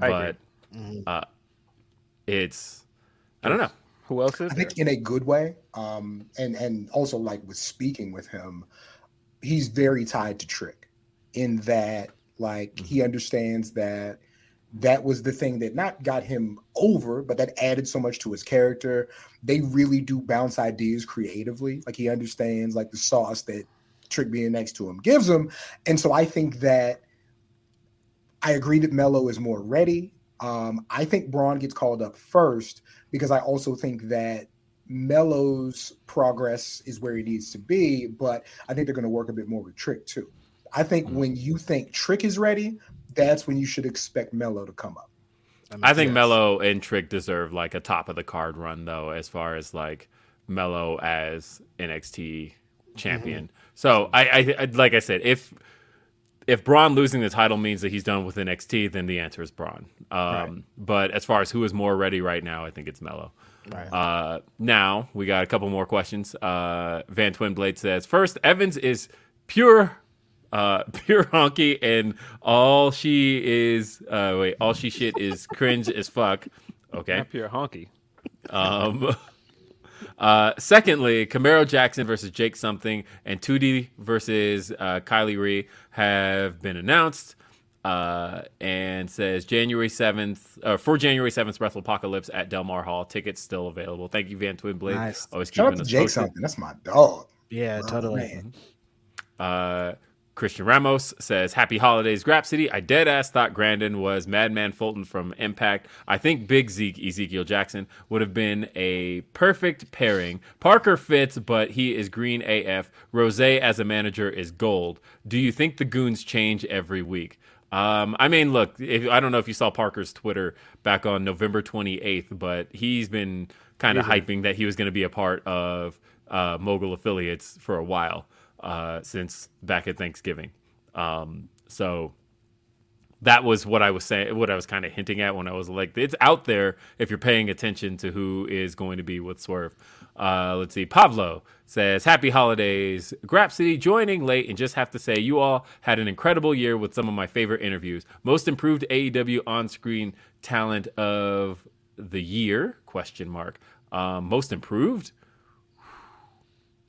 I But agree. uh, it's I don't know. Who else is I there? think in a good way. Um, and and also like with speaking with him, he's very tied to Trick in that like he understands that that was the thing that not got him over, but that added so much to his character. They really do bounce ideas creatively. Like he understands like the sauce that Trick being next to him gives him. And so I think that I agree that Melo is more ready. Um, I think Bron gets called up first because I also think that Melo's progress is where he needs to be, but I think they're going to work a bit more with Trick too. I think when you think Trick is ready, that's when you should expect Melo to come up. I think Melo and Trick deserve like a top of the card run though, as far as like Melo as NXT champion. So I, I, I like I said, if if Bron losing the title means that he's done with NXT, then the answer is Bron. Um, But as far as who is more ready right now, I think it's Melo. Right. Uh, now we got a couple more questions. Uh, Van Twinblade says first, Evans is pure, uh, pure honky, and all she is, uh, wait, all she shit is cringe as fuck. Okay. Not pure honky. Um, uh, secondly, Camaro Jackson versus Jake Something and 2D versus uh, Kylie Rae have been announced. Uh, and says January 7th, uh, for January 7th, Wrestle Apocalypse at Del Mar Hall. Tickets still available. Thank you, Van Twinblade. Nice. Always Shout out keeping to us Jake posted. something. That's my dog. Yeah, Oh, totally. Uh, Christian Ramos says, Happy holidays, Grapsody. I dead ass thought Grandin was Madman Fulton from Impact. I think Big Zeke, Ezekiel Jackson, would have been a perfect pairing. Parker fits, but he is green AF. Rose as a manager is gold. Do you think the goons change every week? Um, I mean, look, if, I don't know if you saw Parker's Twitter back on November 28th, but he's been kind of hyping that he was going to be a part of uh, Mogul affiliates for a while uh, since back at Thanksgiving. Um, so that was what I was saying, what I was kind of hinting at when I was like, it's out there if you're paying attention to who is going to be with Swerve. Uh, let's see. Pablo says, Happy holidays. Grapsody joining late and just have to say, you all had an incredible year with some of my favorite interviews. Most improved AEW on screen talent of the year? Question mark. Um, most improved?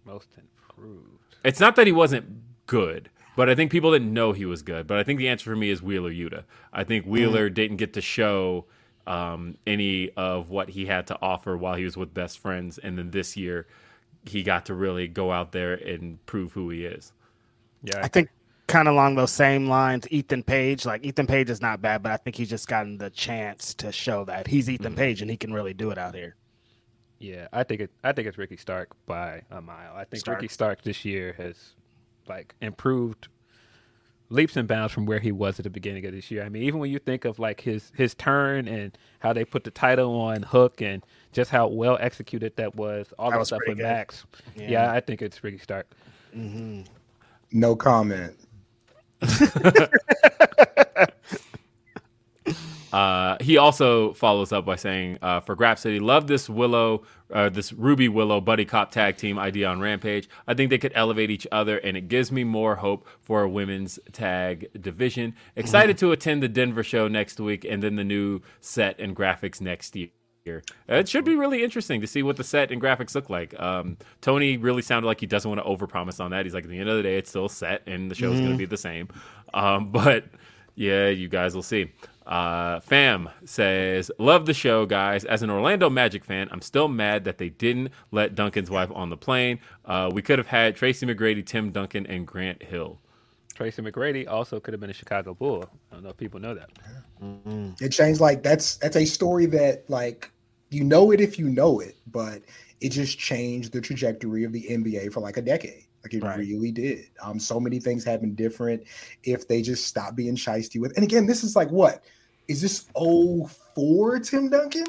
Most improved. It's not that he wasn't good, but I think people didn't know he was good. But I think the answer for me is Wheeler Yuta. I think Wheeler didn't get to show um, any of what he had to offer while he was with Best Friends, and then this year he got to really go out there and prove who he is. Yeah, I think kind of along those same lines, Ethan Page. Like Ethan Page is not bad, but I think he's just gotten the chance to show that he's Ethan Page and he can really do it out here. Yeah, I think it. I think it's Ricky Stark by a mile. I think Stark. Ricky Stark this year has like improved leaps and bounds from where he was at the beginning of this year. I mean, even when you think of like his his turn and how they put the title on Hook and just how well executed that was, all That that was stuff with good. Max. Yeah. Yeah. I think it's Ricky Stark. Mm-hmm. No comment. Uh, he also follows up by saying, uh, "For Grapsody, love this Willow, uh, this Ruby Willow buddy cop tag team idea on Rampage. I think they could elevate each other, and it gives me more hope for a women's tag division. Excited to attend the Denver show next week, and then the new set and graphics next year." It should be really interesting to see what the set and graphics look like. Um, Tony really sounded like he doesn't want to overpromise on that. He's like, at the end of the day, it's still set, and the show's going to be the same. Um, but yeah, you guys will see. Uh, Fam says, Love the show, guys. As an Orlando Magic fan, I'm still mad that they didn't let Duncan's wife on the plane. Uh, we could have had Tracy McGrady, Tim Duncan, and Grant Hill. Tracy McGrady also could have been a Chicago Bull. I don't know if people know that. It changed like that's that's a story that like you know it if you know it, but it just changed the trajectory of the NBA for like a decade. Like it Right. really did. Um, so many things have been different if they just stopped being shisty with. And again, this is like what is this 04 Tim Duncan?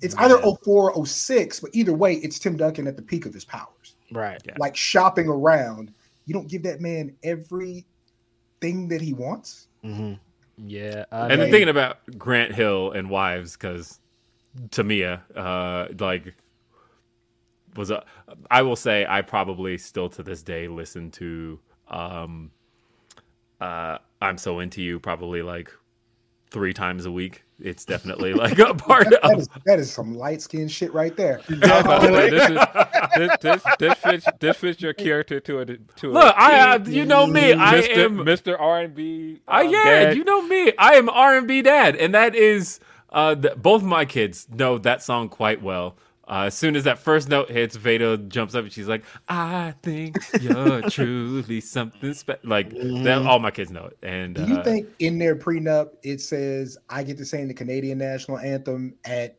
It's either 04 or 06, but either way, it's Tim Duncan at the peak of his powers. Right. Like shopping around, you don't give that man everything that he wants. Mm-hmm. Yeah. I and mean- thinking about Grant Hill and wives, because Tamia, uh, like, was a. I will say, I probably still to this day listen to, um, uh, "I'm So Into You" probably like three times a week. It's definitely like a part That of. is, that is some light skin shit right there. I was about to say, this, is, this, this, this fits this fits your character to a to Look, a I, uh, you know me. I Mr. am Mr. R and B. Uh, yeah, you know me. I am R and B dad, and that is uh, th- both my kids know that song quite well. Uh, as soon as that first note hits, Veda jumps up and she's like, "I think you're truly something special." Like that, all my kids know it. And Do you uh, think in their prenup it says I get to sing the Canadian national anthem at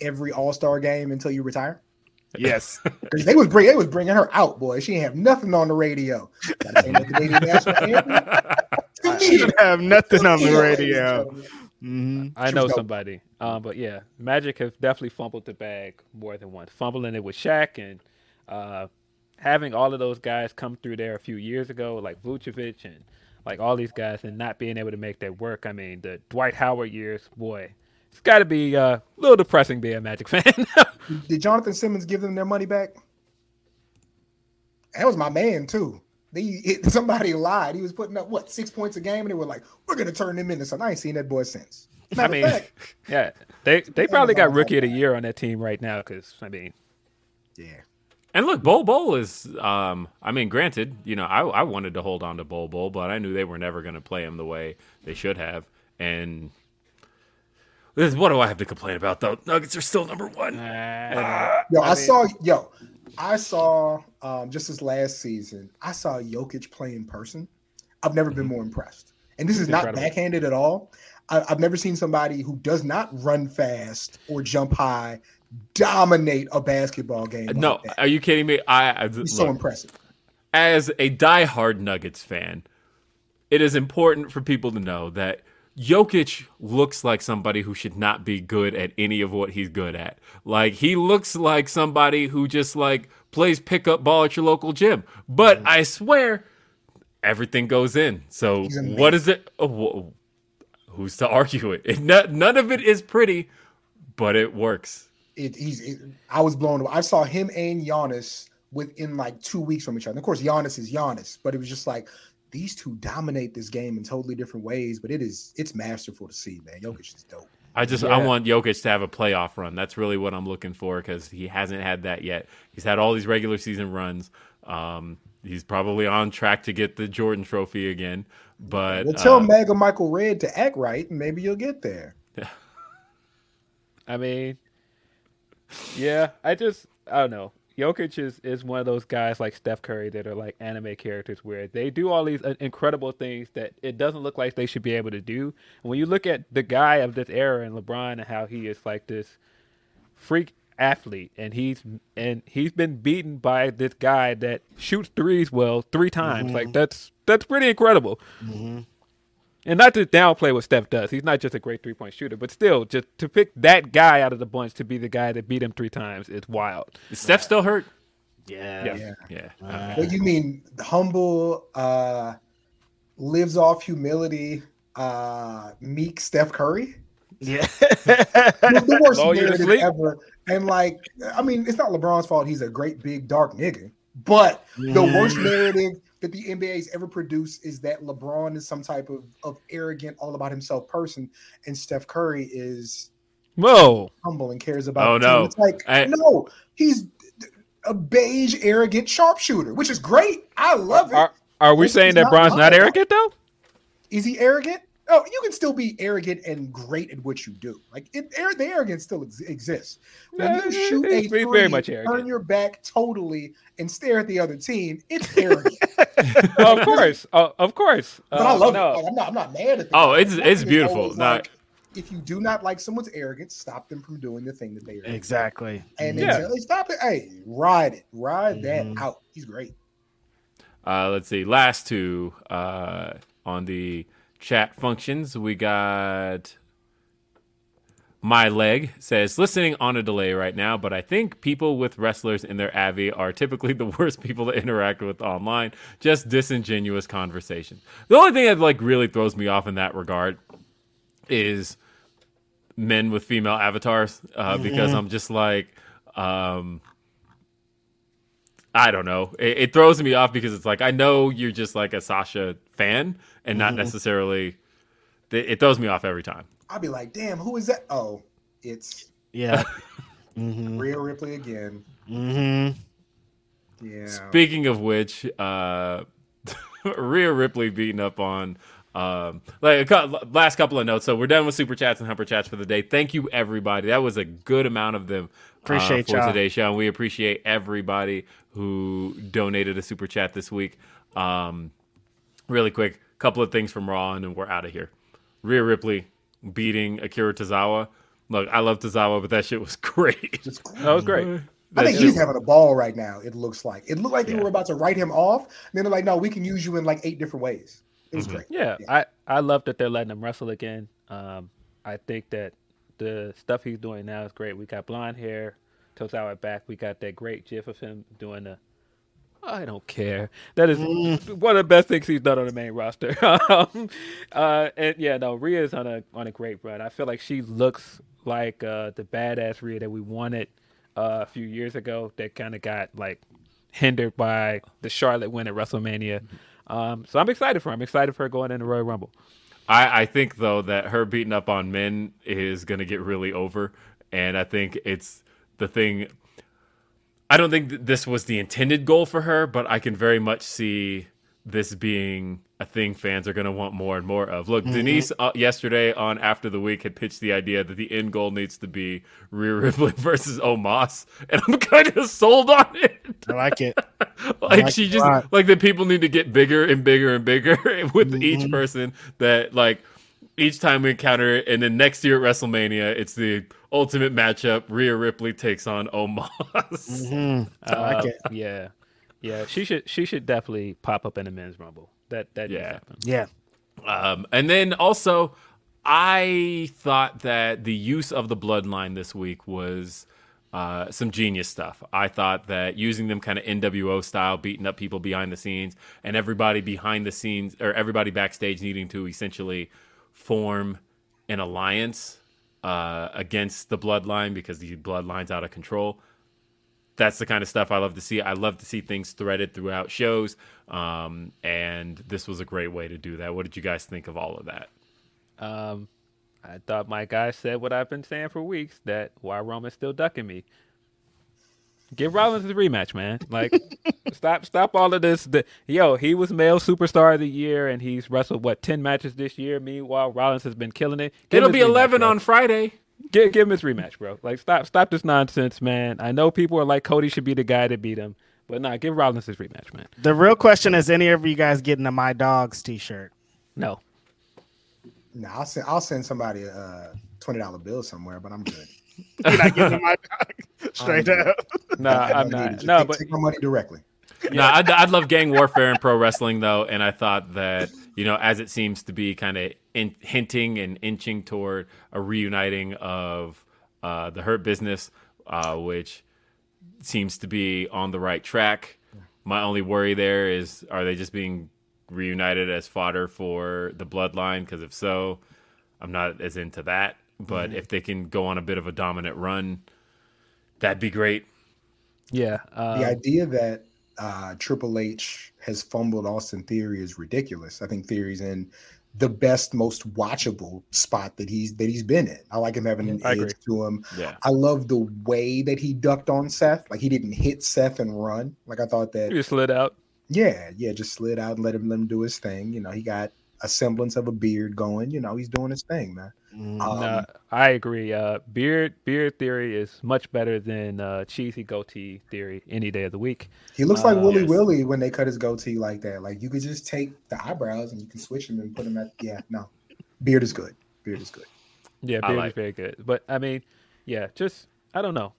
every All Star game until you retire? Yes. 'Cause they was bring they was bringing her out, boy. She ain't have nothing on the radio. Gotta sing the Canadian national anthem. She didn't have nothing on the radio. Mm-hmm. I know somebody. Um, but yeah, Magic have definitely fumbled the bag more than once. Fumbling it with Shaq and uh, having all of those guys come through there a few years ago, like Vucevic and like all these guys, and not being able to make that work. I mean, the Dwight Howard years, boy, it's got to be uh, a little depressing being a Magic fan. Did Jonathan Simmons give them their money back? That was my man too. They it, somebody lied. He was putting up what six points a game, and they were like, "We're gonna turn him into something." I ain't seen that boy since. I Matter of mean, fact, yeah, they they probably got Rookie of the. Year on that team right now because I mean, yeah. and look, Bol Bol is. Um, I mean, granted, you know, I, I wanted to hold on to Bol Bol, but I knew they were never going to play him the way they should have. And this, what do I have to complain about? though? Nuggets are still number one. Yo, I, saw yo, I saw um just this last season. I saw Jokic play in person. I've never been more impressed. And this is not incredible. backhanded at all. I, I've never seen somebody who does not run fast or jump high dominate a basketball game. like No, that. are you kidding me? I, I He's so impressive. as a diehard Nuggets fan, it is important for people to know that Jokic looks like somebody who should not be good at any of what he's good at. Like he looks like somebody who just like plays pickup ball at your local gym. But I swear, everything goes in. So what is it? oh, who's to argue it? it no- none of it is pretty, but it works. It, he's. It, I was blown away. I saw him and Giannis within like two weeks from each other. Of course, Giannis is Giannis, but it was just like these two dominate this game in totally different ways. But it is it's masterful to see, man. Jokic is dope. I just I want Jokic to have a playoff run. That's really what I'm looking for because he hasn't had that yet. He's had all these regular season runs. Um, he's probably on track to get the Jordan Trophy again. But Well, tell uh, Mega Michael Red to act right, and maybe you'll get there. I mean, yeah, I just I don't know. Jokic is, is one of those guys like Steph Curry that are like anime characters where they do all these uh, incredible things that it doesn't look like they should be able to do. And when you look at the guy of this era and LeBron and how he is like this freak athlete and he's and he's been beaten by this guy that shoots threes well three times. Like that's that's pretty incredible. And not to downplay what Steph does. He's not just a great three point shooter, but still, just to pick that guy out of the bunch to be the guy that beat him three times is wild. Is Steph still hurt? Yeah. Yeah. Yeah. Uh, What you mean humble, uh, lives off humility, uh, meek Steph Curry? Yeah. the, the worst Lull narrative ever. And like, I mean, it's not LeBron's fault. He's a great big dark nigga. But the worst narrative that the NBA's ever produced is that LeBron is some type of, of arrogant, all about himself person, and Steph Curry is Whoa. humble and cares about. Oh, the team. no. It's like I- no, he's a beige, arrogant sharpshooter, which is great. I love it. Are, are we It's- saying that Bron's not arrogant though? Is he arrogant? Oh, you can still be arrogant and great at what you do. Like it, the arrogance still ex- exists. When you shoot a he's very three, much turn your back totally and stare at the other team, it's arrogant. of course, uh, of course. but I Uh, love no. it. Like, I'm not. I'm not mad at that. Oh, it's- My it's beautiful. Not- like, if you do not like someone's arrogance, stop them from doing the thing that they are. Exactly. And Yeah. until they stop it, hey, ride it, ride that out. He's great. Uh, let's see. Last two uh, on the chat functions. We got my leg says listening on a delay right now, but I think people with wrestlers in their Avi are typically the worst people to interact with online. Just disingenuous conversation. The only thing that like really throws me off in that regard is men with female avatars uh, because I'm just like. Um, I don't know. It, it throws me off because it's like I know you're just like a Sasha fan and not necessarily. It, it throws me off every time. I'll be like, damn, who is that? Oh, it's Yeah. mm-hmm. Rhea Ripley again. Mm-hmm. Yeah. Speaking of which, uh, Rhea Ripley beating up on. Um, like a cou- last couple of notes. So we're done with super chats and humper chats for the day. Thank you everybody. That was a good amount of them. uh, Appreciate for y'all. today's show. And we appreciate everybody who donated a super chat this week. Um, really quick, couple of things from Raw, and then we're out of here. Rhea Ripley beating Akira Tozawa. Look, I love Tozawa, but that shit was great. Just That was great. I think shit- he's having a ball right now. It looks like it looked like they Yeah. were about to write him off. Then they're like, "No, we can use you in like eight different ways." It was great. Yeah, I, I love that they're letting him wrestle again. Um, I think that the stuff he's doing now is great. We got blonde hair, Tozawa back. We got that great gif of him doing the. I don't care. That is one of the best things he's done on the main roster. um, uh, and yeah, no, Rhea's on a on a great run. I feel like she looks like uh, the badass Rhea that we wanted uh, a few years ago. That kind of got like hindered by the Charlotte win at WrestleMania. Um, so I'm excited for her. I'm excited for her going into the Royal Rumble. I, I think though that her beating up on men is gonna get really over, and I think it's the thing. I don't think th- this was the intended goal for her, but I can very much see this being a thing fans are gonna want more and more of. Look, Denise uh, yesterday on After the Week had pitched the idea that the end goal needs to be Rhea Ripley versus Omos, and I'm kind of sold on it. I like it. like like she it just like the people need to get bigger and bigger and bigger with Mm-hmm. each person that like each time we encounter it and then next year at WrestleMania it's the ultimate matchup Rhea Ripley takes on Omos. Mm-hmm. I like Uh, it. Yeah, yeah. She should she should definitely pop up in the men's rumble. That that needs to Yeah. happen. Yeah. Um, and then also, I thought that the use of the bloodline this week was uh, some genius stuff. I thought that using them kind of NWO style, beating up people behind the scenes, and everybody behind the scenes or everybody backstage needing to essentially form an alliance uh, against the bloodline because the bloodline's out of control that's the kind of stuff I love to see. I love to see things threaded throughout shows, um, and this was a great way to do that. What did you guys think of all of that? Um, I thought my guy said what I've been saying for weeks that why Roman's still ducking me. Give Rollins the rematch, man. Like, stop, stop all of this. The, yo, he was male superstar of the year, and he's wrestled what ten matches this year. Meanwhile, Rollins has been killing it. Give It'll be rematch, eleven bro. on Friday. Give, give him his rematch, bro. Like, stop, stop this nonsense, man. I know people are like Cody should be the guy to beat him, but nah, give Rollins his rematch, man. The real question is: Any of you guys getting a My Dogs T-shirt? No, No, I'll send I'll send somebody a uh, twenty dollar bill somewhere, but I'm good. You're not getting a My Dog straight I'm up. nah, I I'm don't need it. not. No, take, but take my money directly. no, I'd, I'd love gang warfare in pro wrestling though, and I thought that you know, as it seems to be kind of in, hinting and inching toward a reuniting of uh, the Hurt Business, uh, which seems to be on the right track. My only worry there is, are they just being reunited as fodder for the Bloodline? Because if so, I'm not as into that. But Mhm. if they can go on a bit of a dominant run, that'd be great. Yeah. Um, the idea that uh, Triple H has fumbled Austin Theory is ridiculous. I think Theory's in the best, most watchable spot that he's that he's been in. I like him having an I edge agree. to him. Yeah. I love the way that he ducked on Seth. Like he didn't hit Seth and run. Like I thought that. He just slid out. Yeah, yeah, just slid out and let him let him do his thing. You know, he got a semblance of a beard going. You know, he's doing his thing, man. Um, no, I agree. Uh, beard beard theory is much better than uh, cheesy goatee theory any day of the week. He looks like Uh, Willie yes. Willie when they cut his goatee like that. Like you could just take the eyebrows and you can switch them and put them at. Yeah, no, beard is good. Beard is good. Yeah, beard like- is very good. But I mean, yeah, just I don't know.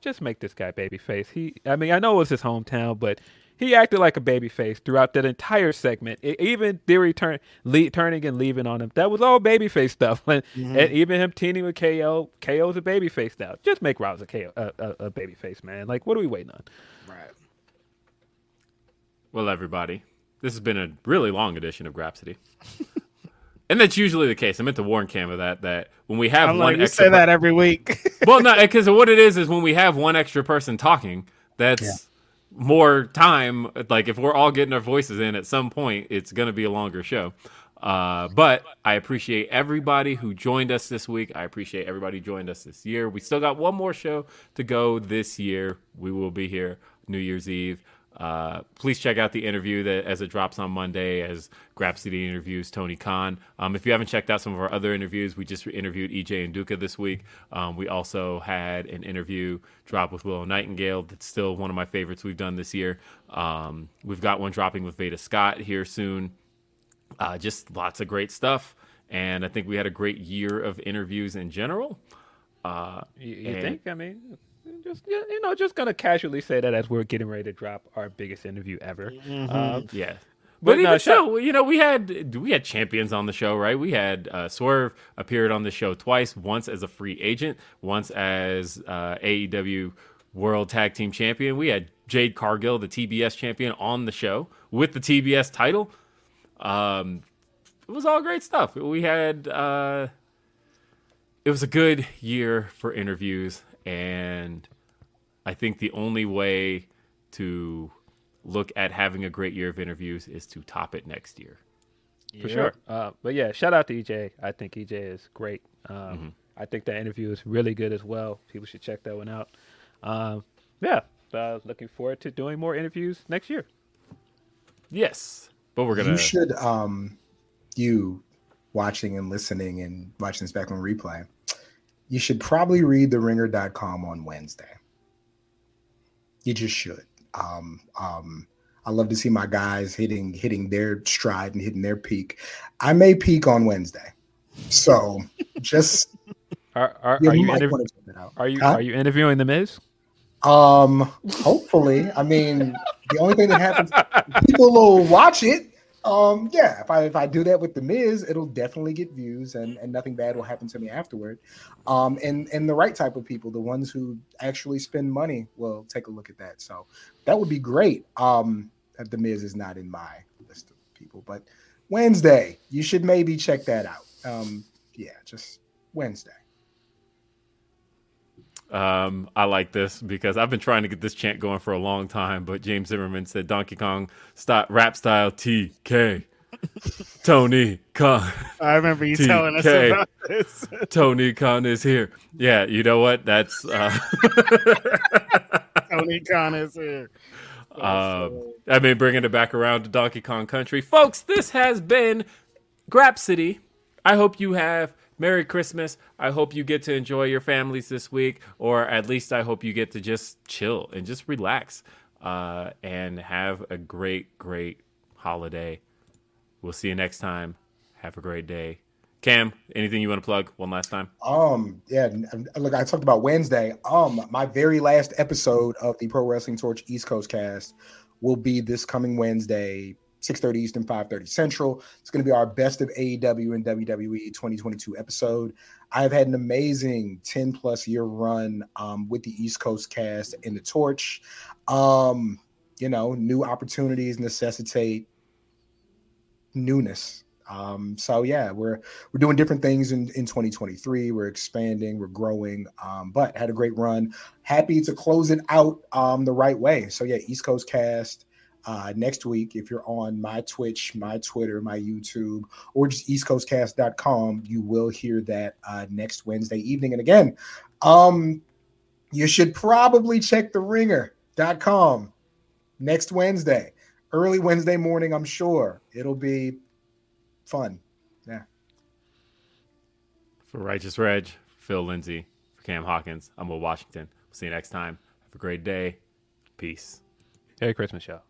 Just make this guy babyface. He, I mean, I know it was his hometown, but he acted like a babyface throughout that entire segment. E- even Theory turn, le- turning and leaving on him, that was all babyface stuff. And, mm-hmm. and even him teaming with KO, KO's a babyface now. Just make Rouse a KO, a, a, a babyface, man. Like, what are we waiting on? Right. Well, everybody, this has been a really long edition of Grapsody. and that's usually the case. I meant to warn Cam of that, that when we have I'm one like, you extra say per- that every week. well, no, because what it is is when we have one extra person talking, that's more time. Like if we're all getting our voices in at some point, it's going to be a longer show. Uh, but I appreciate everybody who joined us this week. I appreciate everybody who joined us this year. We still got one more show to go this year. We will be here New Year's Eve. Uh, please check out the interview that as it drops on Monday as Grapsody interviews Tony Khan. Um, if you haven't checked out some of our other interviews, we just interviewed EJ Nduka this week. Um, we also had an interview drop with Willow Nightingale. That's still one of my favorites we've done this year. Um, we've got one dropping with Veda Scott here soon. Uh, just lots of great stuff. And I think we had a great year of interviews in general. Uh, You, you think? I mean, just you you know, just gonna casually say that as we're getting ready to drop our biggest interview ever. Um, Yeah. But But, no, even so, you know, we had we had champions on the show, right? We had uh, Swerve appeared on the show twice, once as a free agent, once as uh, AEW World Tag Team Champion. We had Jade Cargill, the TBS champion, on the show with the TBS title. Um, it was all great stuff. We had uh, it was a good year for interviews, and I think the only way to look at having a great year of interviews is to top it next year. for sure. Uh, but yeah, shout out to EJ. I think EJ is great. Um, Mm-hmm. I think that interview is really good as well. People should check that one out. Um, yeah, uh, looking forward to doing more interviews next year. Yes, but we're gonna. You should, um, you watching and listening and watching this back on replay, you should probably read the ringer.com on Wednesday. You just should. Um, um, I love to see my guys hitting hitting their stride and hitting their peak. I may peak on Wednesday. So just Are are, you are you might interv- wanna check it out. are you Huh? are you interviewing the Miz? Um, hopefully. I mean, the only thing that happens, people will watch it. Um, yeah, if I if I do that with the Miz, it'll definitely get views, and and nothing bad will happen to me afterward. Um, and and the right type of people, the ones who actually spend money, will take a look at that. So that would be great. Um, the Miz is not in my list of people, but Wednesday, you should maybe check that out. Um, yeah, just Wednesday. Um, I like this because I've been trying to get this chant going for a long time. But James Zimmerman said Donkey Kong style, rap style TK. Tony Khan. I remember you telling us about this. Tony Khan is here. Yeah, you know what? That's uh, Tony Khan is here. Um, I mean, bringing it back around to Donkey Kong Country, folks. This has been Grapsody. I hope you have Merry Christmas. I hope you get to enjoy your families this week, or at least I hope you get to just chill and just relax uh, and have a great, great holiday. We'll see you next time. Have a great day. Cam, anything you want to plug one last time? Um, yeah, look, I talked about Wednesday. Um, my very last episode of the Pro Wrestling Torch East Coast cast will be this coming Wednesday, 6:30 Eastern, 5:30 Central. It's going to be our best of AEW and WWE 2022 episode. I've had an amazing 10 plus year run um, with the East Coast cast and the Torch. Um, you know, new opportunities necessitate newness. Um, so yeah, we're we're doing different things in, in 2023. We're expanding, we're growing, um, but had a great run. Happy to close it out um, the right way. So yeah, East Coast Cast uh, next week. If you're on my Twitch, my Twitter, my YouTube, or just eastcoastcast.com, you will hear that uh, next Wednesday evening. And again, um, you should probably check the ringer.com next Wednesday, early Wednesday morning. I'm sure it'll be fun. Yeah. For Righteous Reg, Phil Lindsay, for Cam Hawkins, I'm Will Washington. We'll see you next time. Have a great day. Peace. Merry Christmas, y'all.